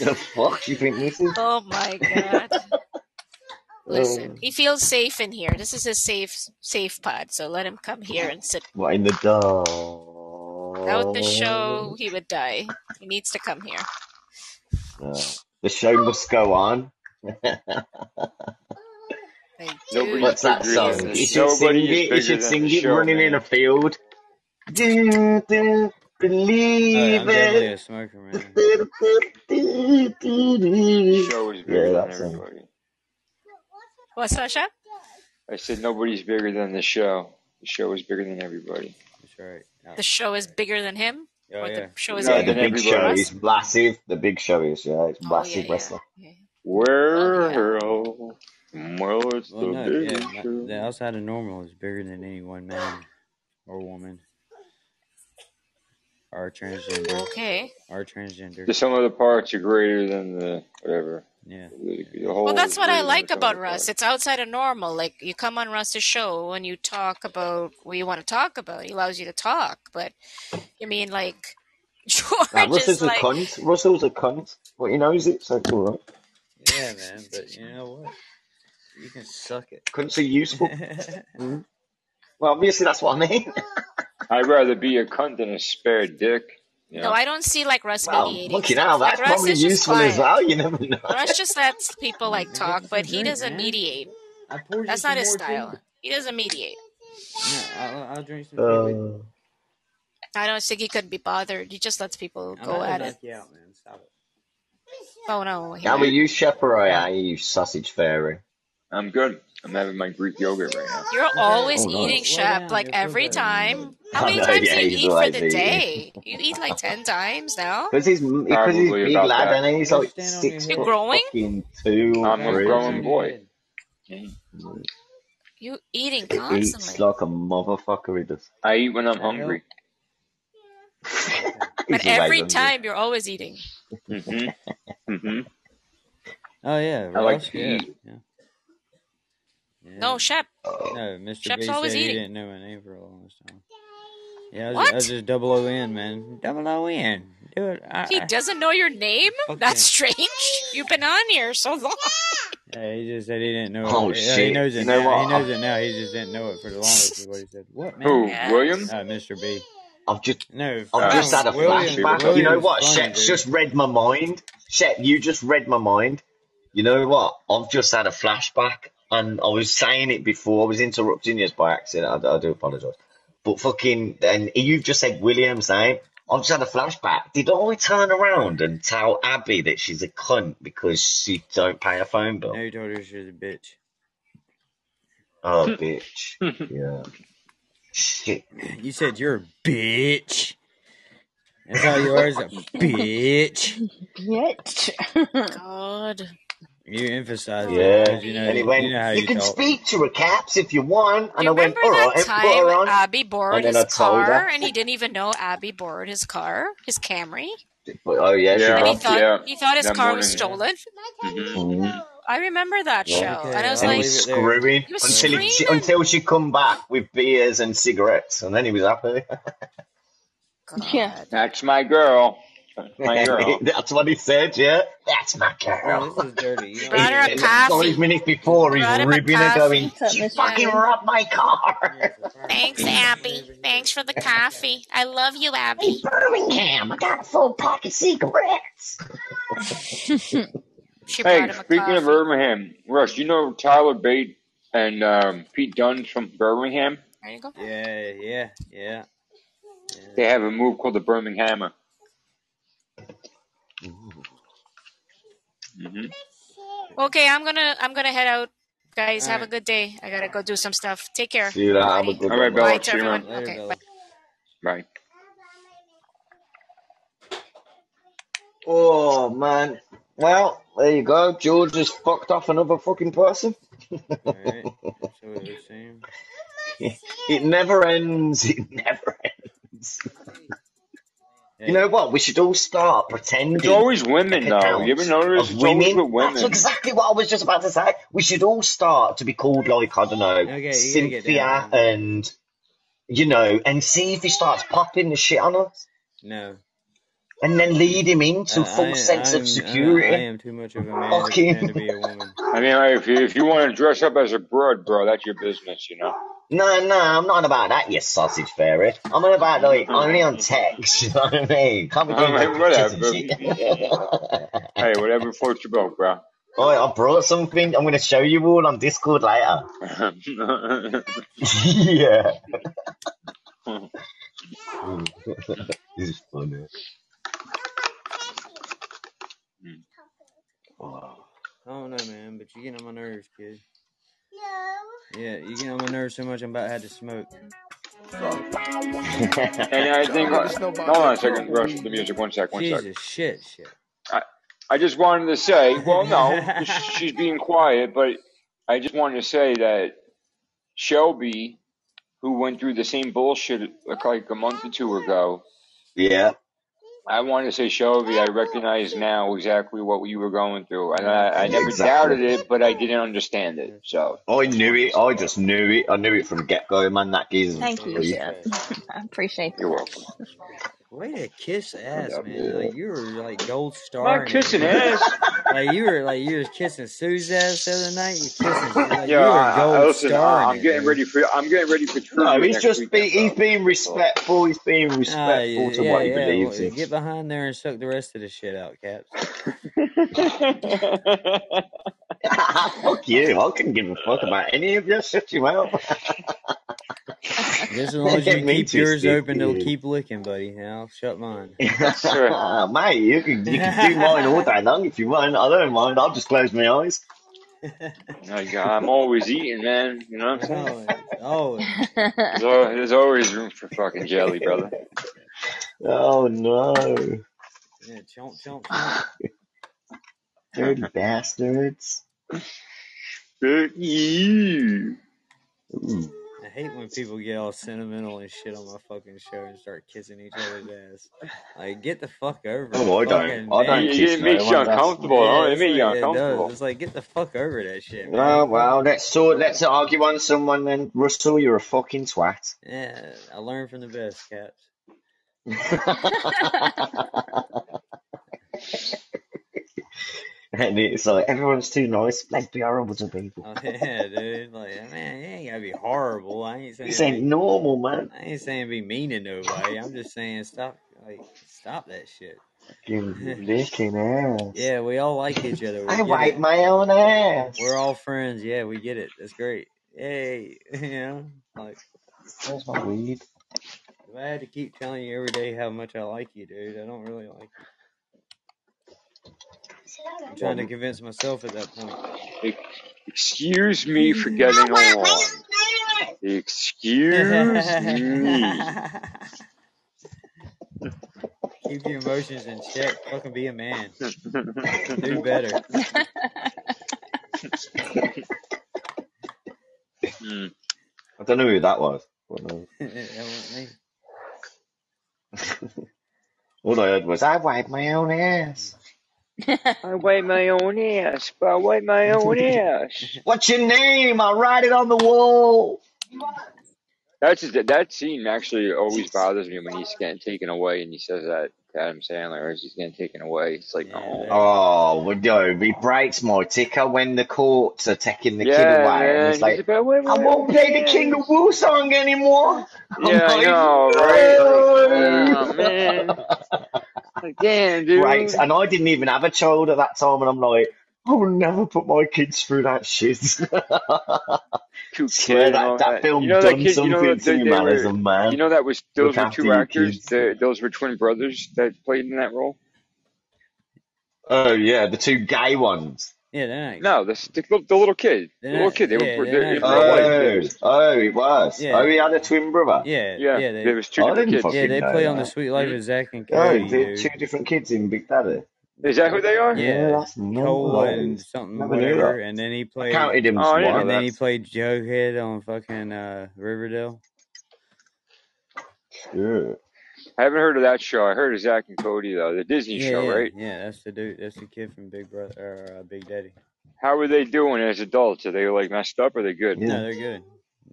The fuck you think this is? Oh my god. Listen, he feels safe in here. This is a safe safe pod, so let him come here and sit. what in the dark? Without the show, he would die. He needs to come here. Uh, the show must go on. Nobody's What's that song? You should sing Nobody is it. You should sing it show, running in a field. Do, do, Oh, yeah, believe I'm definitely it. a smoker, man. The show is Yeah, bigger than that's it. everybody. What's that, Shep? I said nobody's bigger than the show. The show is bigger than everybody. That's right. The show is bigger than him? Oh, or yeah. the show is Yeah, the big everybody. show is massive. The big show is, yeah, it's Oh, massive yeah, wrestler. Oh, yeah. Well, well, it's Well, the no, big yeah, show. the outside of normal is bigger than any one man or woman. Or transgender. Okay. Or transgender. The sum of the parts are greater than the whatever. Yeah. The, the whole Well, that's what I like about Russ. parts. It's outside of normal. Like you come on Russ's show and you talk about what you want to talk about. He allows you to talk, but you mean like George Nah, is Russell's a like cunt. Russell's a cunt, but he knows it, so it's alright. Yeah, man, but you know what? You can suck it. Cunts are useful. Mm. Well, obviously that's what I mean. I'd rather be a cunt than a spare dick. You no. I don't see like Russ Well, mediating fucking stuff. hell, Like that's Russ probably is just useful as well. You never know. Russ just lets people like talk, but he drink, doesn't man. mediate. I poured you That's not his style. too. He doesn't mediate. No, I'll, I'll drink some tea. Uh, I don't think he could be bothered. He just lets people I'm go at it. knock out, man. Stop it. Oh no. he how won't. are you, Shepherd? Are you sausage fairy? I'm good. I'm having my Greek yogurt right now. You're always Oh, no. eating, Slow Shep, down, like you're so every bad. time. How many know, times yeah, do you eat for the eating. day? You eat like 10 times now? Because he's because he's big lad, that. and he's like stand on six your You foot head. growing? two I'm a three. growing boy. You eating constantly? He eats like a motherfucker. He does. I eat when I'm hungry. But every hungry. time you're always eating. hmm hmm Oh, yeah, I like to eat. yeah. Yeah. No, Shep. No, Mr. Shep's B always said he didn't know my name for a long time. Yeah, I was, I What? was just double O N, man. Double O N. Do it. I, He doesn't know your name? fuck That's strange. You've been on here so long. Yeah, he just said he didn't know Oh it. Yeah, he shit! knows You it know now. He knows it now. He just didn't know it for the longest. Is what he said. What, man? Who? Yeah. William? Uh, Mr. B. I've just No, I've Uh, just had a William. flashback. You know what? funny, Shep's dude. just read my mind. Shep, you just read my mind. You know what? I've just had a flashback, and I was saying it before. I was interrupting you by accident. I, I do apologise. But fucking, and you've just said William's name. I've just had a flashback. Did I turn around and tell Abby that she's a cunt because she don't pay her phone bill? No, you told her she was a bitch. Oh, bitch. Yeah. Shit. You said you're a bitch. That's all you are is a bitch. Bitch. God. You emphasize that Yeah. because you know And he you know how you you can talk. speak to her, Caps, if you want. Do And you I went, remember all that right, put time her on. Abby borrowed his car and he didn't even know Abby borrowed his car, his Camry? Oh, yeah, she Yeah, And he thought yeah. he thought his That car was morning. stolen. hmm Mhm. I remember that Yeah. show. Okay, And I was I'll And like, he's leave it screwing he was until he, she, screaming. until she come back with beers and cigarettes, and then he was happy. Yeah. That's my girl. That's my girl. That's what he said, yeah. That's my Oh, girl. this is dirty. You don't Brought her want a to Five coffee. minutes before, he's ripping it, a ribbing her, going, up, "She fucking Abby? robbed my car." Thanks, Abby. Thanks for the coffee. I love you, Hey, Abby. Birmingham, I got a full pack of cigarettes. Hey, speaking of. Birmingham, Russ, you know Tyler Bate and um, Pete Dunne from Birmingham? There you go. Yeah, yeah, yeah. They have a move called the Birminghammer. Hmm Okay, I'm gonna I'm gonna head out. Guys, All have a good day. I gotta go do some stuff. Take care, See you later. Have a good All one, right. Bella. Bye to See everyone. around. Later, Okay, bye. Bye. Oh man. Well, there you go. George has fucked off another fucking person. All right. So it it never ends. It never ends. You know what? We should all start pretending. It's pretending always women, like though. You ever accounts notice? of It's always women. That's exactly what I was just about to say. We should all start to be called like I don't know, okay, you gotta get Cynthia and you know, and see if he starts popping the shit on us. No. and then lead him into a I, full sense I'm, of I, I security. am too much of a man to to be a woman. I mean, if you, if you want to dress up as a broad, bro, that's your business, you know. No, no, I'm not about that, you sausage fairy. I'm on about like only on text. You know what I mean? Can't be doing I no mean, and whatever. shit. hey, whatever floats your boat, bro. Oh, I brought something. I'm gonna show you all on Discord later. yeah. this is funny. Oh, I don't know, man, but you're getting on my nerves, kid. No. Yeah, you get on my nerves so much I'm about to have to smoke. and I think, hold on a second, rush the music, one sec, one sec. Jesus, shit, shit. I, I just wanted to say, well, no, she's being quiet, but I just wanted to say that Shelby, who went through the same bullshit like, like a month or two ago, Yeah. I want to say, Shelby, I recognize now exactly what you were going through. And I, I never Exactly. doubted it, but I didn't understand it. So, I knew it. I just knew it. I knew it from get go, man. That geezer's Thank you, free. I appreciate it. you're welcome. Way to kiss ass, up, man. Like you were like gold star. I'm not kissing ass. Like you were like you was kissing Sue's ass the other night. You kissing like you Yeah, were I, I, gold listen, star. I'm getting ready for, I'm getting ready for trivia No, he's just be, he's being respectful. He's being respectful yeah, to yeah, what he yeah. believes Well, in. get behind there and suck the rest of the shit out, Caps. fuck you. I couldn't give a fuck about any of your shit you out. Just as long as you Get me keep yours twisted, open, they'll keep licking, buddy. And I'll shut mine. That's right. Uh, mate, you can you can do mine all day long if you want. I don't mind. I'll just close my eyes. Like, I'm always eating, man. You know what I'm saying? Oh, There's, al- there's always room for fucking jelly, brother. Oh no, yeah, chomp, chomp, chomp. dirty bastards. Fuck you. Ooh. I hate when people get all sentimental and shit on my fucking show and start kissing each other's ass. Like, get the fuck over it. Oh, I don't. Fucking I don't man. kiss It makes no you one. That's uncomfortable, huh? It it's makes you like, it uncomfortable. does. It's like, get the fuck over that shit, man. Oh well, let's sort. Let's argue on someone then. Russell, you're a fucking twat. Yeah, I learned from the best, Caps. and it's like everyone's too nice. Let's be horrible to people. Oh, yeah, dude. Like, man, you ain't gotta be horrible. I ain't saying ain't be, normal, man. I ain't saying be mean to nobody. I'm just saying stop, like, stop that shit. Fucking licking ass. yeah, we all like each other. We I wipe it. my own ass. We're all friends. Yeah, we get it. That's great. Yay. you know, like, Where's my weed? if I had to keep telling you every day how much I like you, dude, I don't really like you. I'm trying to convince myself at that point. Excuse me for getting along. Excuse me. Keep your emotions in check. Fucking be a man. Do better. Hmm. I don't know who that was. But no. that wasn't me. All I heard was, I wipe my own ass. I wipe my own ass, but I wipe my own ass. What's your name? I'll write it on the wall. That's that scene actually always bothers me when he's getting taken away and he says that to Adam Sandler as he's getting taken away. It's like, oh, Oh, well, no, it breaks my ticker when the courts are taking the kid away. man. And it's like, He's about, wait, I won't wait, play the wait. King of Woo song anymore. I'm Yeah, I like, know, right? no. Oh, man. Like, damn, dude. Right, and I didn't even have a child at that time, and I'm like, I will never put my kids through that shit. Two Swear that, that film you know that done kid. You know something to they, you, they man, as were. man. You know that was Look those were two actors. kids. Those were twin brothers that played in that role. Oh yeah, the two gay ones. Yeah, they're not. No, the the, the little kid, the They're little not- kid. They yeah, were they're they're in not- real life. Oh, oh, it was. Yeah. Oh, he had a twin brother. Yeah, Yeah, yeah. They, there was two I different kids. yeah, they know play on the. Suite Life of Zach and Oh, Cody, they're two different kids in Big Daddy. Is that who they are? Yeah, that's no Cole and something Never knew whatever, that. and then he I played. counted him Oh, as I didn't know one. And then he that. played Jughead on fucking uh, Riverdale. Yeah. I haven't heard of that show. I heard of Zach and Cody though, the Disney Yeah, show, yeah, right? yeah. That's the dude. That's the kid from Big Brother or uh, Big Daddy. How are they doing as adults? Are they like messed up? Or are they good? No, Yeah. they're good.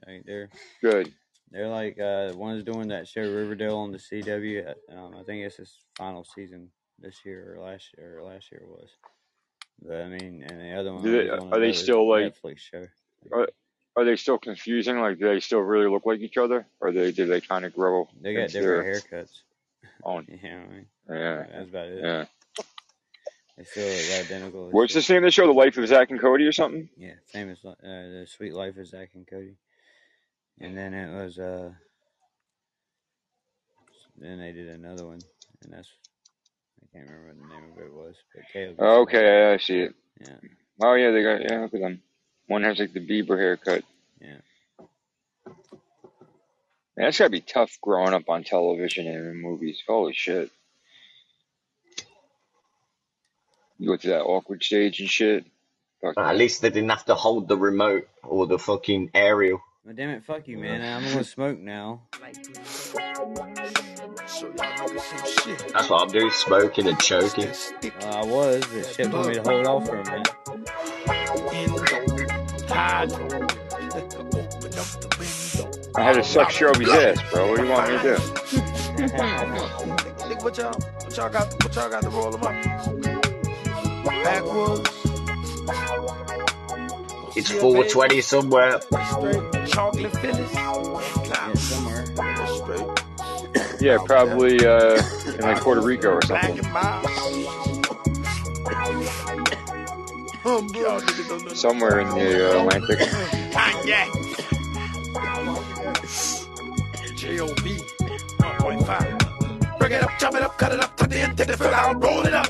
Like, they're Good. They're like uh, one's doing that show Riverdale on the CW. Um, I think it's his final season this year or last year or last year it was. But I mean, and the other one they, on are they still like Netflix show. are, are they still confusing? Like do they still really look like each other, or they do they kind of grow? They got different haircuts. know what I mean? Yeah, That's about it. yeah. They still look identical. What's the name of the show? The Life of Zach and Cody or something? Yeah, famous. Uh, the Suite Life of Zach and Cody. And then it was uh. Then they did another one, and that's I can't remember what the name of it was, but Caleb. Okay, I see it. Yeah. Oh yeah, they got yeah. Look at them. One has like the Bieber haircut. Yeah. Man, that's gotta be tough growing up on television and in movies. Holy shit. You go through that awkward stage and shit. Fuck At least they didn't have to hold the remote or the fucking aerial. Well, damn it, fuck you, man. I'm gonna smoke now. That's what I'm doing, smoking and choking. Well, I was, but shit told me to hold off for a minute. I had to suck Shelby's ass, bro. What do you want me to do? Nigga, what y'all, what y'all got, what y'all got to roll them up? Backwoods, It's 420 somewhere. straight chocolate Phillies. Yeah, somewhere. Straight Yeah, probably uh, in like Puerto Rico or something. Somewhere in the uh, Atlantic. Cognac. J-O-B 1.5. Bring it up, chop it up, cut it up, tuck it in, take the fill out, roll it up.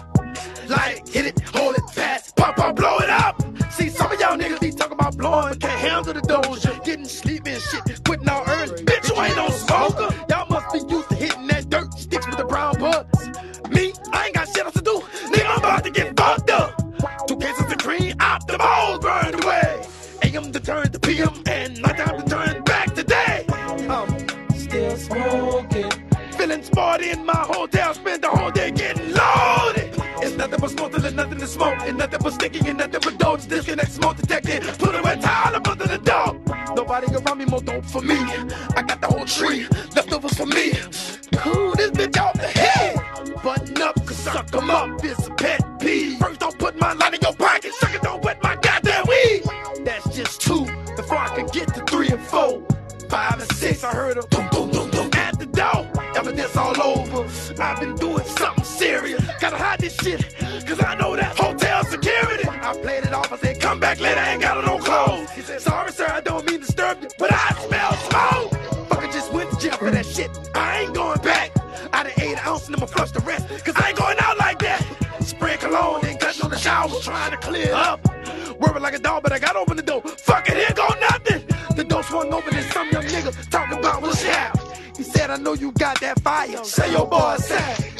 Light it, hit it, hold it, fast, pop, pop, blow it up. See, some of y'all niggas be talking about blowing, can't handle the doja. Getting sleepy and shit, green, out the burned away. AM to turn to PM, and nighttime to turn back to day. I'm still smoking. Feeling sporty in my hotel, spend the whole day getting loaded. It's nothing but smoke, there's nothing to smoke. And nothing but sticking, and nothing but dope. Disconnect, smoke detected. Put wet towel up under the door. Nobody around me more dope for me. I got the whole tree left over for me. Cool this bitch off the head. Button up, cause suck 'em up. It's a pet peeve. First, don't put my line Two. Before I could get to three and four. Five and six, I heard a boom, boom, boom, boom at the door. Evidence all over. I've been doing something serious. Gotta hide this shit, cause I know that hotel security. I played it off, I said, come back later, I ain't got no clothes. He said, sorry, sir, I don't mean to disturb you, but I smell smoke. Fucker just went to jail for that shit. I ain't going back. I done ate an ounce and I'ma flush the rest, cause I ain't going out like that. Spray cologne, then cutting on the shower, trying to clear up. Worried like a dog, but I got open the door. Fuck it, here go nothing. The door swung open and some young nigga talking about what's happening. He said, I know you got that fire. Say your boy savage.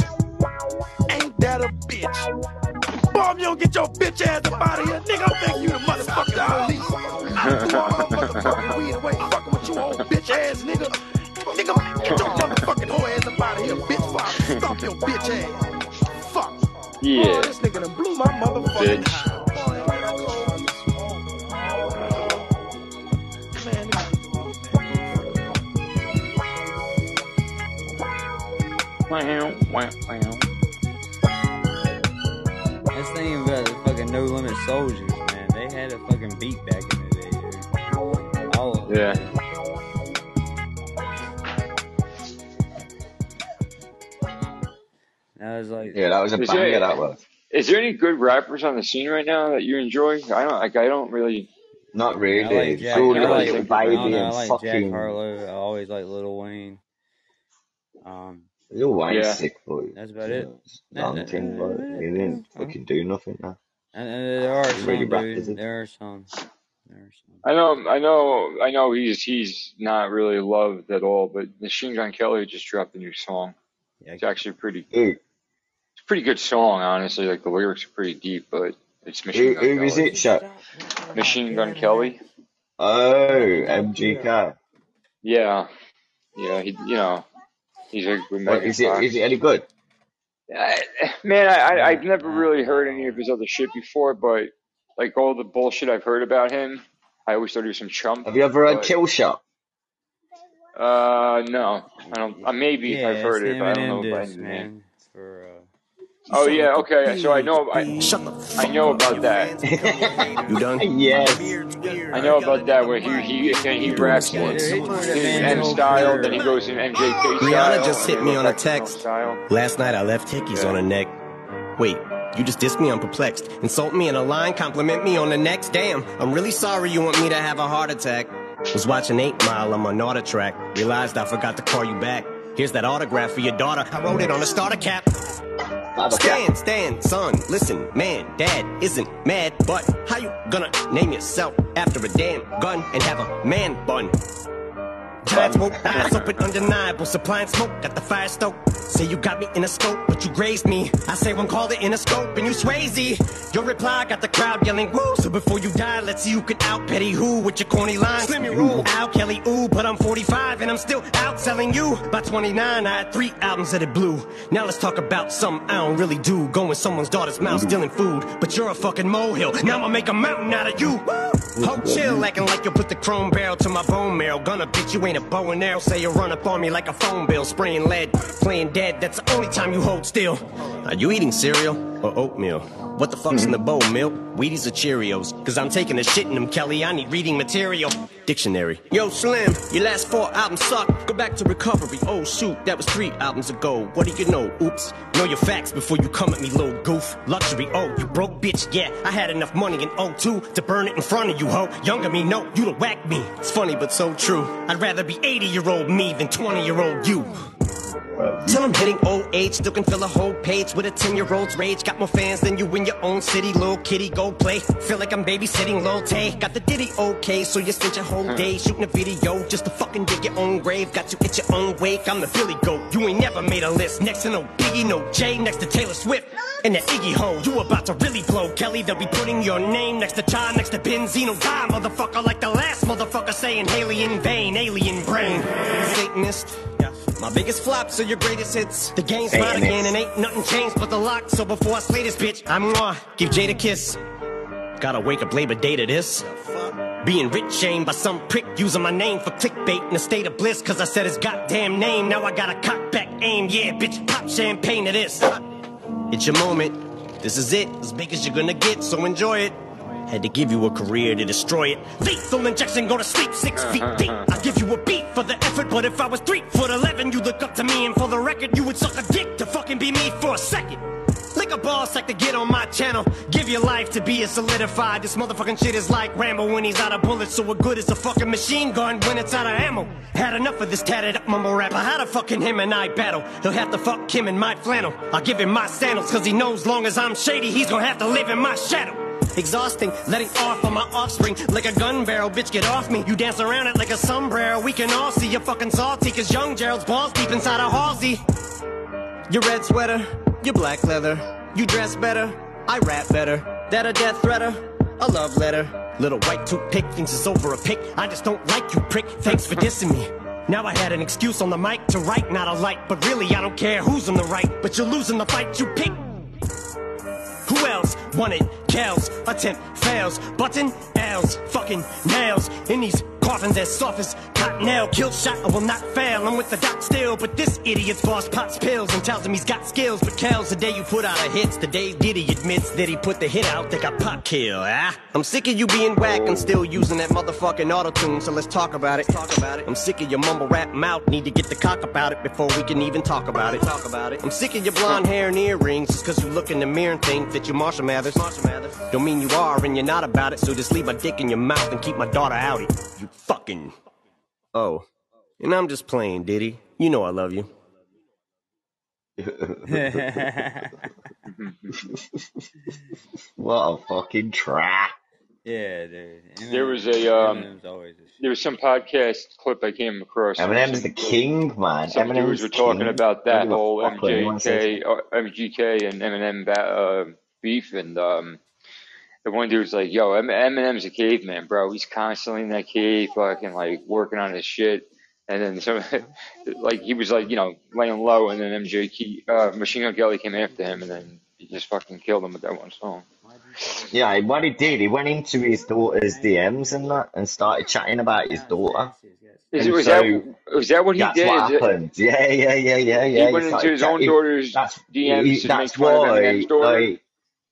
Ain't that a bitch? Bomb, you don't get your bitch ass up out of here, nigga, I'm thinking you the motherfucking police. I threw all my motherfucking weed away, fucking with you old bitch ass nigga. Nigga, get your motherfucking whore ass up out of here, bitch, before I stomp your bitch ass. Fuck. Yeah. Boy, this nigga done blew my motherfucking Bitch. high. That's the thing about the fucking No Limit Soldiers, man. They had a fucking beat back in the day, dude. All of them. Yeah. That was like, Yeah, that was a Is banger, there, that was. is there any good rappers on the scene right now that you enjoy? I don't like. I don't really. Not I really. like Jack. all I got like, Little I don't Baby know. I and like Jack. Harlow. I always like Lil Wayne. Um, Lil Wayne's yeah, sick, boy. that's about it. Long thing, but he didn't uh, uh, fucking do nothing now. And, and there are He really some, dude. is? There are some. There are some. I know. I know. I know. He's he's not really loved at all. But Machine Gun Kelly just dropped a new song. Yeah, It's actually pretty. Who, It's a pretty good song, honestly. Like the lyrics are pretty deep, but it's who, Machine Gun who is Kelly. it, Shaq? Machine Gun Kelly. Oh, MGK. Yeah, yeah. He, you know, he's a What, with is it, is it any good? I, man, I, I I've never really heard any of his other shit before, but like all the bullshit I've heard about him, I always thought he was some chump. Have you ever heard But Kill Shot? Uh, no, I don't. Uh, maybe Yeah, I've heard it, but I don't know Eminem if I diss, knew the name. man. For uh, Oh yeah, okay. So I know. I, I know about that. You done? Yes. I know about that where he he he, he raps in his M style, then he goes in MJK style. Rihanna just hit me on a back to normal text. Last night I left hickeys on her neck. Wait, you just dissed me? I'm perplexed. Insult me in a line, compliment me on the next. Damn, I'm really sorry you want me to have a heart attack. Was watching 8 Mile I'm on my NordicTrack. Realized I forgot to call you back. Here's that autograph for your daughter. I wrote it on a starter cap. Stand, stand, son, listen, man, dad isn't mad, but how you gonna name yourself after a damn gun and have a man bun? Giant smoke, eyes open, undeniable, supplying smoke, got the fire stoked. Say you got me in a scope, but you grazed me. I say one called it in a scope, and you Swayze. Your reply got the crowd yelling, woo. So before you die, let's see who can out petty who with your corny lines. Slim your roll, Al Kelly, ooh, but I'm 45 and I'm still outselling you. By 29, I had three albums that it blew. Now let's talk about something I don't really do. Going someone's daughter's mouth, stealing food, but you're a fucking molehill. Now I'ma make a mountain out of you. Ho chill, acting like you put the chrome barrel to my bone marrow. Gonna bitch, you ain't a bow and arrow. Say you run up on me like a phone bill, spraying lead, playing dead. That's the only time you hold still. Are you eating cereal or oatmeal? What the fuck's in the bowl, milk? Wheaties or Cheerios? Cause I'm taking a shit in them, Kelly. I need reading material. Dictionary. Yo, Slim, your last four albums suck. Go back to recovery. Oh, shoot, that was three albums ago. What do you know? Oops. Know your facts before you come at me, little goof. Luxury, oh, you broke bitch. Yeah, I had enough money in 02 to burn it in front of you, ho. Younger me, no, you'd have whacked me. It's funny, but so true. I'd rather be 80 year old me than 20 year old you. Till I'm hitting old age, still can fill a whole page with a 10 year old's rage. Got more fans than you in your own city, little kitty, go play. Feel like I'm babysitting Lil Tay. Got the ditty okay, so you spent your whole day shooting a video just to fucking dig your own grave. Got you at your own wake, I'm the Billy Goat. You ain't never made a list. Next to no Biggie, no Jay, next to Taylor Swift. And the Iggy Ho, you about to really blow, Kelly. They'll be putting your name next to Chai, next to Benzino. Die, motherfucker, like the last motherfucker saying Hailie in vain, alien brain. Satanist. My biggest flops are your greatest hits. The game's mine again, and ain't nothing changed but the lock. So before I slay this bitch, I'm gonna give Jade a kiss. Gotta wake up Labor Day to this. Being rich shamed by some prick using my name for clickbait in a state of bliss. Cause I said his goddamn name. Now I got a cock back aim. Yeah, bitch, pop champagne to this. It's your moment. This is it, as big as you're gonna get, so enjoy it. Had to give you a career to destroy it. Lethal injection, go to sleep six uh, feet uh, deep. Uh, I give you a beat for the effort, but if I was three foot eleven, you look up to me, and for the record, you would suck a dick to fucking be me for a second. Lick a ball sack to get on my channel. Give your life to be a solidified. This motherfucking shit is like Rambo when he's out of bullets. So what good is a fucking machine gun when it's out of ammo? Had enough of this tatted up mumble rapper. How the fucking him and I battle? He'll have to fuck him in my flannel. I'll give him my sandals, cause he knows long as I'm shady, he's gonna have to live in my shadow. Exhausting, letting off on my offspring like a gun barrel. Bitch, get off me. You dance around it like a sombrero. We can all see you're fucking salty, cause young Gerald's balls deep inside a Halsey. Your red sweater, your black leather. You dress better, I rap better. That a death threater, a love letter. Little white toothpick thinks it's over a pick. I just don't like you, prick. Thanks for dissing me. Now I had an excuse on the mic to write, not a light. But really, I don't care who's on the right. But you're losing the fight you pick. Who else wanted cows? Attempt fails. Button L's. Fucking nails. In these coffins as soft as cottonelle. Kill shot, I will not fail. I'm with the doc still. But this idiot's boss pops pills and tells him he's got skills. But Kel's the day you put out a hits. The day Diddy admits that he put the hit out. They got pop kill, ah? I'm sick of you being whack and still using that motherfucking auto tune. So let's talk about it. Talk about it. I'm sick of your mumble rap mouth. Need to get the cock about it before we can even talk about it. Talk about it. I'm sick of your blonde hair and earrings. Just cause you look in the mirror and think that you're Marshall Mathers. Marshall Mathers. Don't mean you are and you're not about it. So just leave my dick in your mouth and keep my daughter out it. You fucking. Oh. And I'm just playing, Diddy. You know I love you. what a fucking track. yeah, dude. There was a um, a there was some podcast clip I came across. where Eminem's some- the king, man. Some dudes Eminem's were talking king. about that whole fuck what anyone says. MJK, uh, MGK and Eminem ba- uh, beef, and um, the one dude was like, "Yo, Eminem's a caveman, bro. He's constantly in that cave, fucking like working on his shit." And then some, like he was like, you know, laying low, and then MJK, uh, Machine Gun Kelly came after him, and then he just fucking killed him with that one song. Yeah, what he did, he went into his daughter's DMs and that and started chatting about his daughter. Is it was so that was that what he that's did? what it- happened. Yeah, yeah, yeah, yeah, yeah. He went into started his own chatting- daughter's DMs he- to that's make fun of why, daughter. like,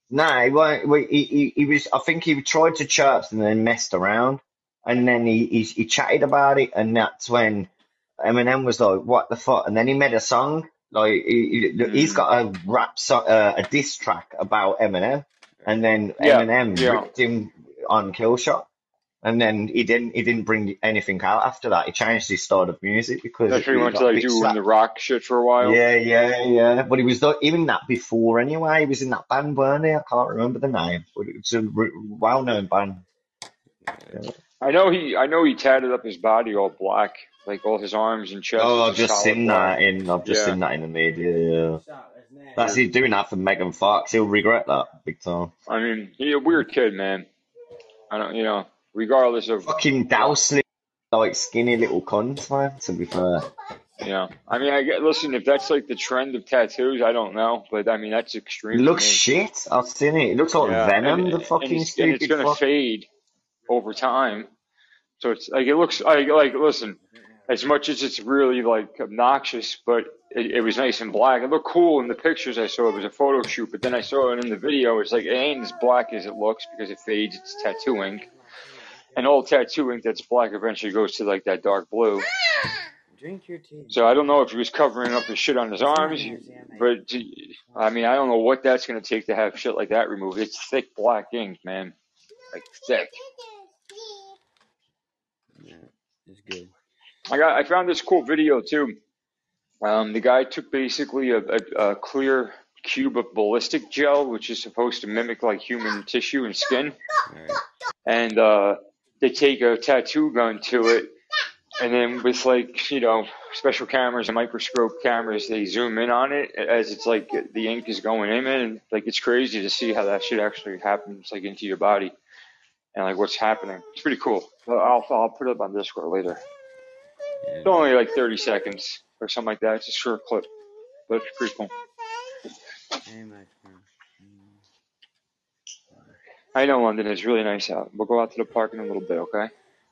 no, he, won't- he, he, he was, I think he tried to chirp and then messed around. And then he, he, he chatted about it. And that's when Eminem was like, what the fuck? And then he made a song. Like, he, he, he's Mm. got a rap, so, uh, a diss track about Eminem. And then Yeah, Eminem yeah. ripped him on Killshot. And then he didn't, he didn't bring anything out after that. He changed his style of music because That's he he to like bitch do in the rock shit for a while. Yeah, yeah, yeah. But he was like, even that before anyway. He was in that band, weren't he? I can't remember the name, but it's a well-known band. Yeah. I know he I know he tatted up his body all black, like all his arms and chest. Oh, I've just seen black. that in. I've just Yeah. seen that in the media. Yeah. That's he's doing that for Megan Fox. He'll regret that big time. I mean, he's a weird kid, man. I don't, you know, regardless of, Fucking dousely, like skinny little cunt, man. To be fair. you know, I mean, I get. Listen, if that's like the trend of tattoos, I don't know, but I mean, that's extreme. It looks shit. I've seen it. It looks like Yeah, Venom. and, the and fucking it's, and it's gonna fuck. fade over time. So it's like it looks like like listen, as much as it's really like obnoxious, but it, it was nice and black. It looked cool in the pictures I saw. It was a photo shoot, but then I saw it in the video. It's like it ain't as black as it looks because it fades. It's tattoo ink, and all tattoo ink that's black eventually goes to like that dark blue. Drink your tea. So I don't know if he was covering up his shit on his arms, but I mean I don't know what that's gonna take to have shit like that removed. It's thick black ink, man, like thick. Yeah, it's good. I got I found this cool video too. Um, the guy took basically a, a, a clear cube of ballistic gel, which is supposed to mimic like human tissue and skin, and uh, they take a tattoo gun to it, and then with like you know special cameras and microscope cameras, they zoom in on it as it's like the ink is going in, and like it's crazy to see how that shit actually happens like into your body and like what's happening. It's pretty cool. I'll I'll put it up on Discord later. It's only like 30 seconds or something like that. It's a short clip, but it's pretty cool. Hey, my friend. I know London is really nice out. We'll go out to the park in a little bit, okay?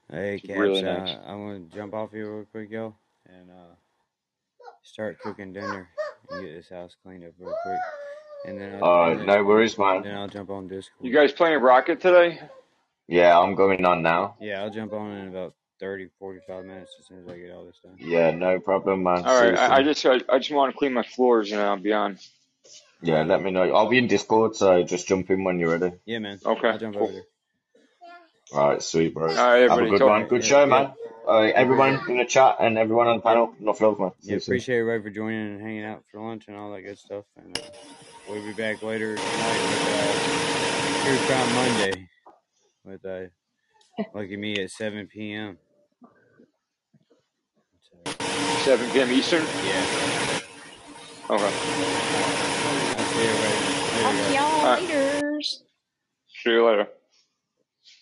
Hey, It's Caps, really uh, nice. I want to jump off here real quick, yo, and uh, start cooking dinner and get this house cleaned up real quick. And then I'll, Alright, no then, worries, man. then I'll jump on Discord. You guys playing Rocket today? Yeah, I'm going on now. Yeah, I'll jump on in about 30, 45 minutes as soon as I get all this done. Yeah, no problem, man. All See right. you I, I just I, I just want to clean my floors and then I'll be on. Yeah, let me know. I'll be in Discord, so just jump in when you're ready. Yeah, man. Okay, I'll jump cool. over there. Alright, sweet, bro. All right, Have a good Talk. one. Good Yeah, show, yeah. man. Alright, everyone in the chat and everyone on the panel, enough love, man. See Yeah, you soon. appreciate everybody for joining and hanging out for lunch and all that good stuff. And uh, we'll be back later tonight with uh, True Crime Monday with uh, Lucky Me at 7 p.m. 7 p.m. Eastern. yeah. Okay. I'll see everybody. Later, Talk to y'all All right. later. See you later.